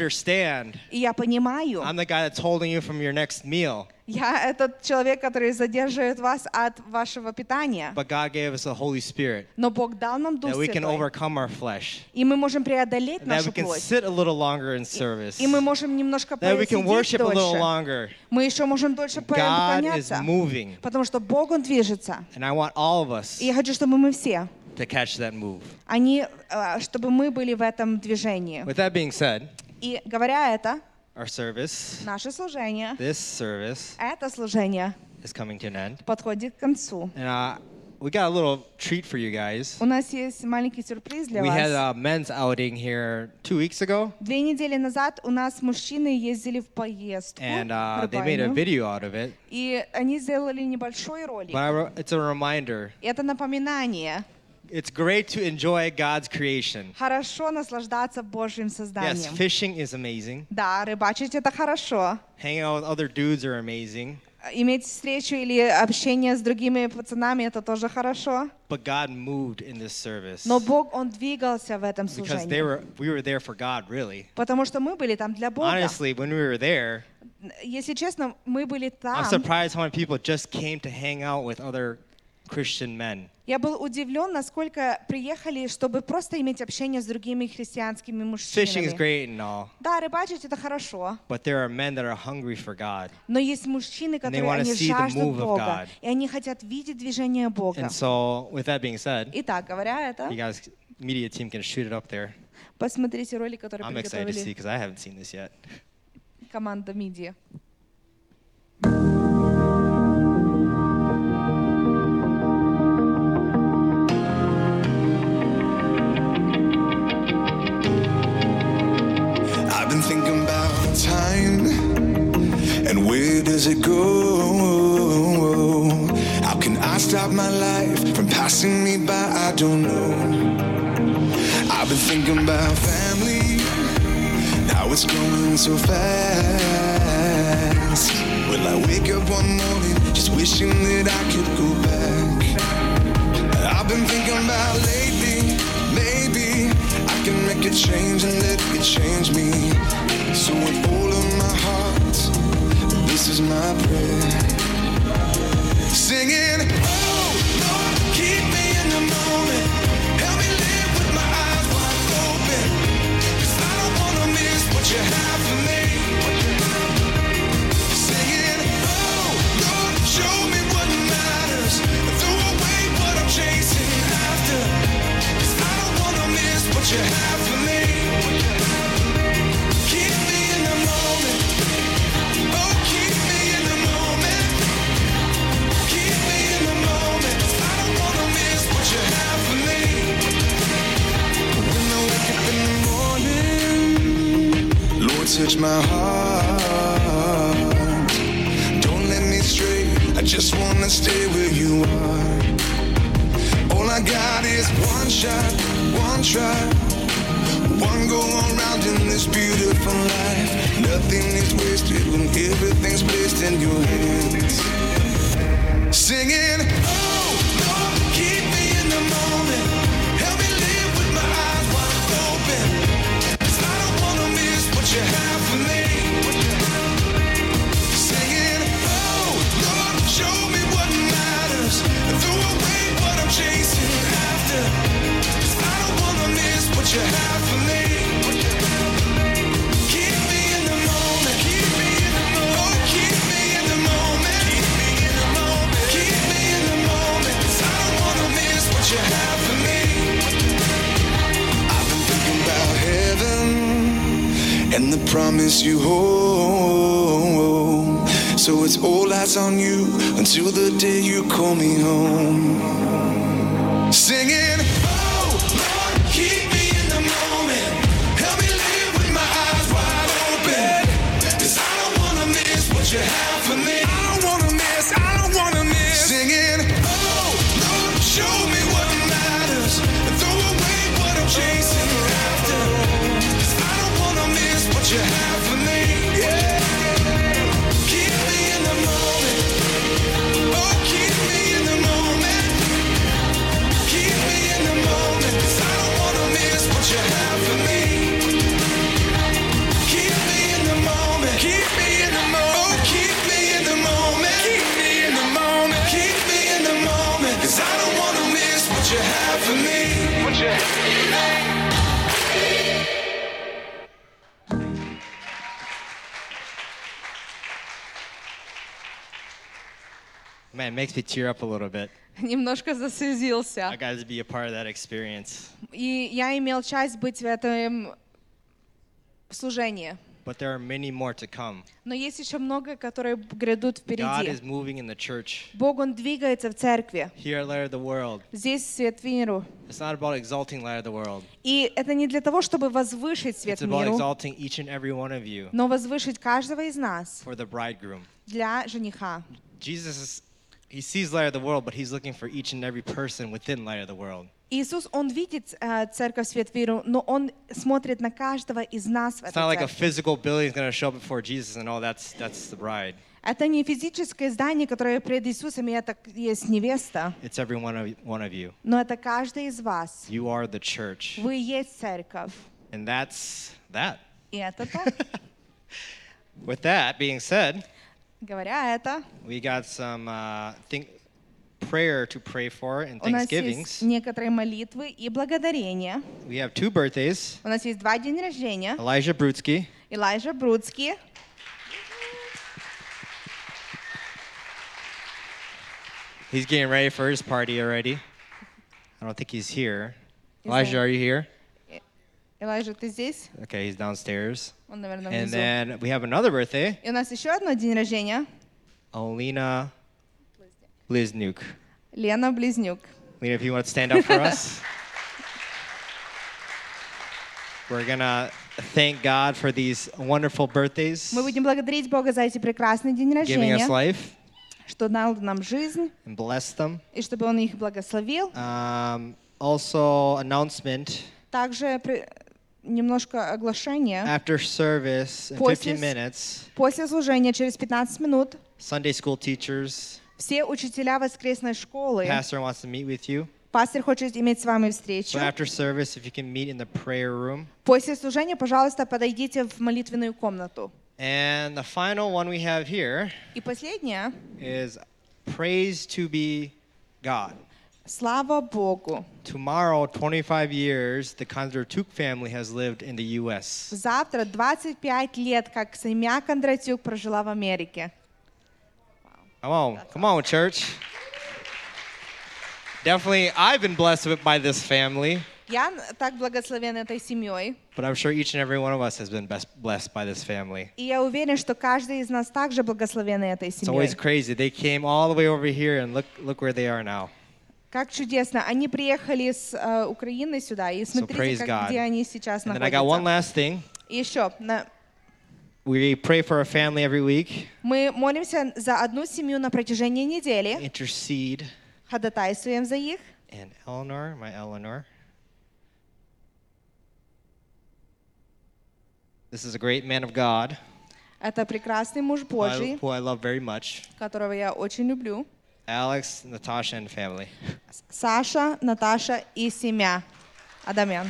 и я понимаю. I'm the guy that's holding you from your next meal. Я этот человек, который задерживает вас от вашего питания. But God gave us the Holy Spirit Но Бог дал нам Дух that we can overcome our flesh. И мы можем преодолеть That we нашу can плоть. sit a little longer in service. И мы можем немножко That we can посидеть worship a little дольше. longer. Мы еще можем дольше God is поклоняться. moving. Потому что Бог, Он движется. And I want all of us И я хочу, чтобы мы все, to catch that move. они, э, чтобы мы были в этом движении. With that being said, И говоря это, our service, наше служение, this service, это служение is coming to an end. подходит к концу. And uh, we got a little treat for you guys. У нас есть маленький сюрприз для We had вас. a men's outing here two weeks ago, Две недели назад у нас мужчины ездили в поездку and в uh, they made a Рыбайну, video out of it. и они сделали небольшой ролик. But I, wrote- it's a reminder. Это напоминание. It's great to enjoy God's creation. Хорошо наслаждаться Божьим Yes, созданием. fishing is amazing. Да, рыбачить это хорошо. Hanging out with other dudes are amazing. Иметь встречу или общение с другими пацанами это тоже хорошо. But God moved in this service Но Бог, Он двигался в этом because they служении. were we were there for God really. Потому что мы были там для Бога. Honestly, when we were there, Если честно, мы были I'm там. surprised how many people just came to hang out with other Christian men. Я был удивлен, насколько приехали, чтобы просто иметь общение с другими христианскими Fishing is мужчинами. great and all, Да, рыбачить это хорошо. but there are men that are hungry for God. Но есть мужчины, которые wanna они see the жаждут move of Бога. И они хотят видеть движение Бога. And so, with that being said, Итак, говоря это, you guys, media team can shoot it up there. посмотрите ролик, который I'm excited to see приготовили because I haven't seen this yet. команда Мидия. And where does it go? How can I stop my life from passing me by? I don't know. I've been thinking about family, now it's going so fast. Will I wake up one morning just wishing that I could go back? I've been thinking about lately, maybe I can make a change and let it change me. So with all of my heart, this is my prayer. Singing, oh Lord, keep me in the moment. Help me live with my eyes wide open. 'Cause I don't wanna miss what you have for me. Singing, oh Lord, show me what matters. Throw away what I'm chasing I don't wanna miss what you have touch my heart. Don't let me stray. I just wanna stay where you are. All I got is one shot, one try. One go around in this beautiful life. Nothing is wasted when everything's placed in your hands. Singing, you have for me. And the promise you hold. So it's all eyes on you until the day you call me home. Man, it makes me tear up a little bit. немножко заслезился. I got to be a part of that experience. И я имел часть быть в этом служении. But there are many more to come. Но есть еще много, которые грядут God впереди. is moving in the church. Бог, Он двигается в церкви. Here at Light of the World. Здесь свет миру. It's not about exalting Light of the World. И это не для того, чтобы возвышить свет It's about миру, exalting each and every one of you но возвышить каждого из нас for the bridegroom. для жениха. Jesus is, he sees Light of the World, but he's looking for each and every person within Light of the World. Иисус, Он видит э, церковь свет миру, но Он смотрит на каждого из нас в It's этой not like a церкви. physical building is going to show up before Jesus and oh, that's, that's the bride. Это не физическое здание, которое пред Иисусом, и это есть невеста, It's every one of, one of you. но это каждый из вас. You are the church. Вы есть церковь. And that's that. И это то. With that being said, Говоря это, we got some uh, think, prayer to pray for and у нас thanksgivings. есть некоторые молитвы и благодарения. We have two birthdays У нас есть два дня рождения. Elijah Brutsky. Элайжа Бруцкий. He's getting ready for his party already. I don't think he's here. Is Elijah, there- are you here? Элайжа, ты здесь? Okay, he's downstairs. Он, наверное, And внизу. then we have another birthday, И у нас еще одно день рождения. Alina Bliznuk. Лена Близнюк. Lena, if you want to stand up for us. We're gonna thank God for these wonderful birthdays, Мы будем благодарить Бога за эти прекрасные дни giving us рождения, life, что дал нам жизнь, and bless them. и чтобы Он их благословил. Um, also, announcement Также при- немножко оглашение. after service in После 15 с- minutes. После служения через 15 минут Sunday school teachers, все учителя воскресной школы, pastor wants to meet with you. пастор хочет иметь с вами встречу. So after service, if you can meet in the prayer room. После служения, пожалуйста, подойдите в молитвенную комнату. And the final one we have here И последнее. is praise to be God. Слава Богу. Tomorrow, 25 years, the Kondratuk family has lived in the U.S. Завтра 25 лет, как семья Кондратюк прожила в Америке. Come on, come on, church. Definitely, I've been blessed with- by this family, Я так благословен этой семьей. but I'm sure each and every one of us has been best blessed by this family. И я уверен, что каждый из нас также благословен этой It's always семьей. crazy. They came all the way over here, and look, look where they are now. Как чудесно. Они приехали с э, Украины сюда. И смотрите, praise как, God. где они сейчас And then I got one находятся. last thing. И еще, на- We pray for our family every week, мы молимся за одну семью на протяжении недели. intercede. Ходатайствуем за их. And Eleanor, my Eleanor. This is a great man of God Это прекрасный муж who I, Божий, who I love very much. которого я очень люблю. Alex, Natasha, and family. Саша, Наташа и семья. Адамян.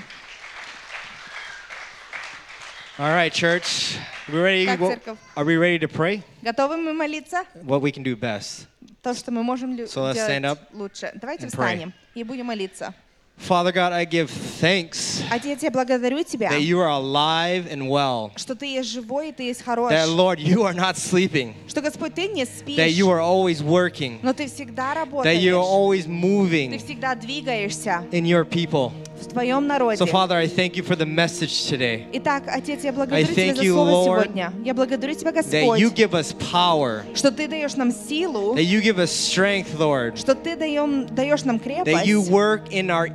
All right, church. We ready? Как What- церковь? are we ready to pray? Готовы мы молиться? What we can do best. То, что мы можем лю- So let's stand делать up лучше. Давайте and pray. встанем и будем молиться. Father God, I give thanks Отец, я благодарю Тебя, that you are alive and well. что Ты есть живой и Ты есть хорош. That, Lord, you are not sleeping. Что, Господь, Ты не спишь, That you are always working. но Ты всегда That работаешь. you are always Ты moving всегда двигаешься in your people. в Твоем народе. So, Father, I thank you for the message today. Итак, Отец, я благодарю Тебя thank за you, Слово Lord, сегодня. Я благодарю Тебя, That you Господь, give us power. что Ты даешь нам силу, That you give us strength, Lord. что Ты даем, даешь нам That you крепость, work in our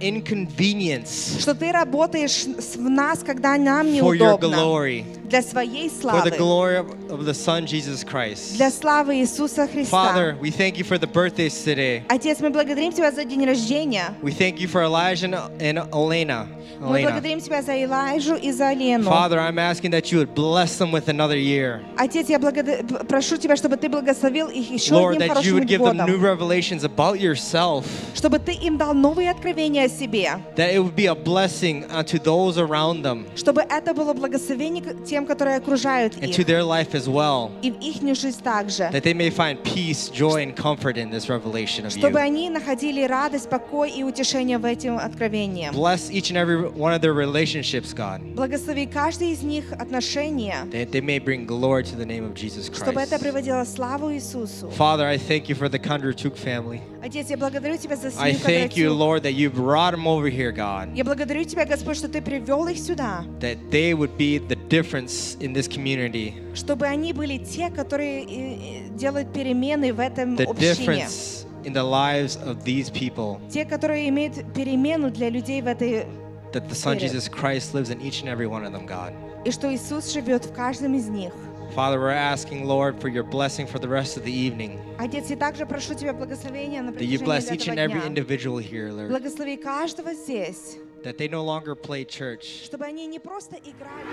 inconvenience что Ты работаешь с- в нас, когда нам for your неудобно, glory. для Своей For the славы, glory of, of the Son, Jesus Christ. для славы Иисуса Христа. Father, we thank you for the birthdays today. Отец, мы благодарим Тебя за день рождения. We thank you for Elijah and, Olena. Мы Elena. благодарим Тебя за Илайжу и за Лену. Father, I'm asking that you would bless them with another year. Отец, я благодар- п- прошу Тебя, чтобы Ты благословил их еще Lord, одним that you хорошим would give them new годом. revelations about yourself. Чтобы Ты им дал новые откровения о себе. That it would be a blessing unto those around them. Чтобы это было благословение к тем, тем, которые окружают and to их, their life as well. и в их жизнь также, That they may find peace, joy, and comfort in this revelation of чтобы you. они находили радость, покой и утешение в этом откровении. Bless each and every one of their relationships, God. Благослови каждый из них отношения, That they may bring glory to the name of Jesus чтобы это Christ. приводило славу Иисусу. Father, I thank you for the Kondratuk family. Отец, я благодарю Тебя за I семью thank you, Кондратюк. Lord, that you brought them over here, God. Я благодарю Тебя, Господь, что Ты привел их сюда, That they would be the difference in this community. чтобы они были те, которые э, э, делают перемены в этом The общине. difference in the lives of these people. Те, которые имеют перемену для людей в этой... That the Son Spirit. Jesus Christ lives in each and every one of them, God. И что Иисус живет в каждом из них. Father, we're asking, Lord, for your blessing for the rest of the evening. Отец, я также прошу Тебя благословения на That you протяжении bless each этого and every дня. individual here, Lord. Благослови каждого здесь, That they no longer play church, чтобы они не просто играли,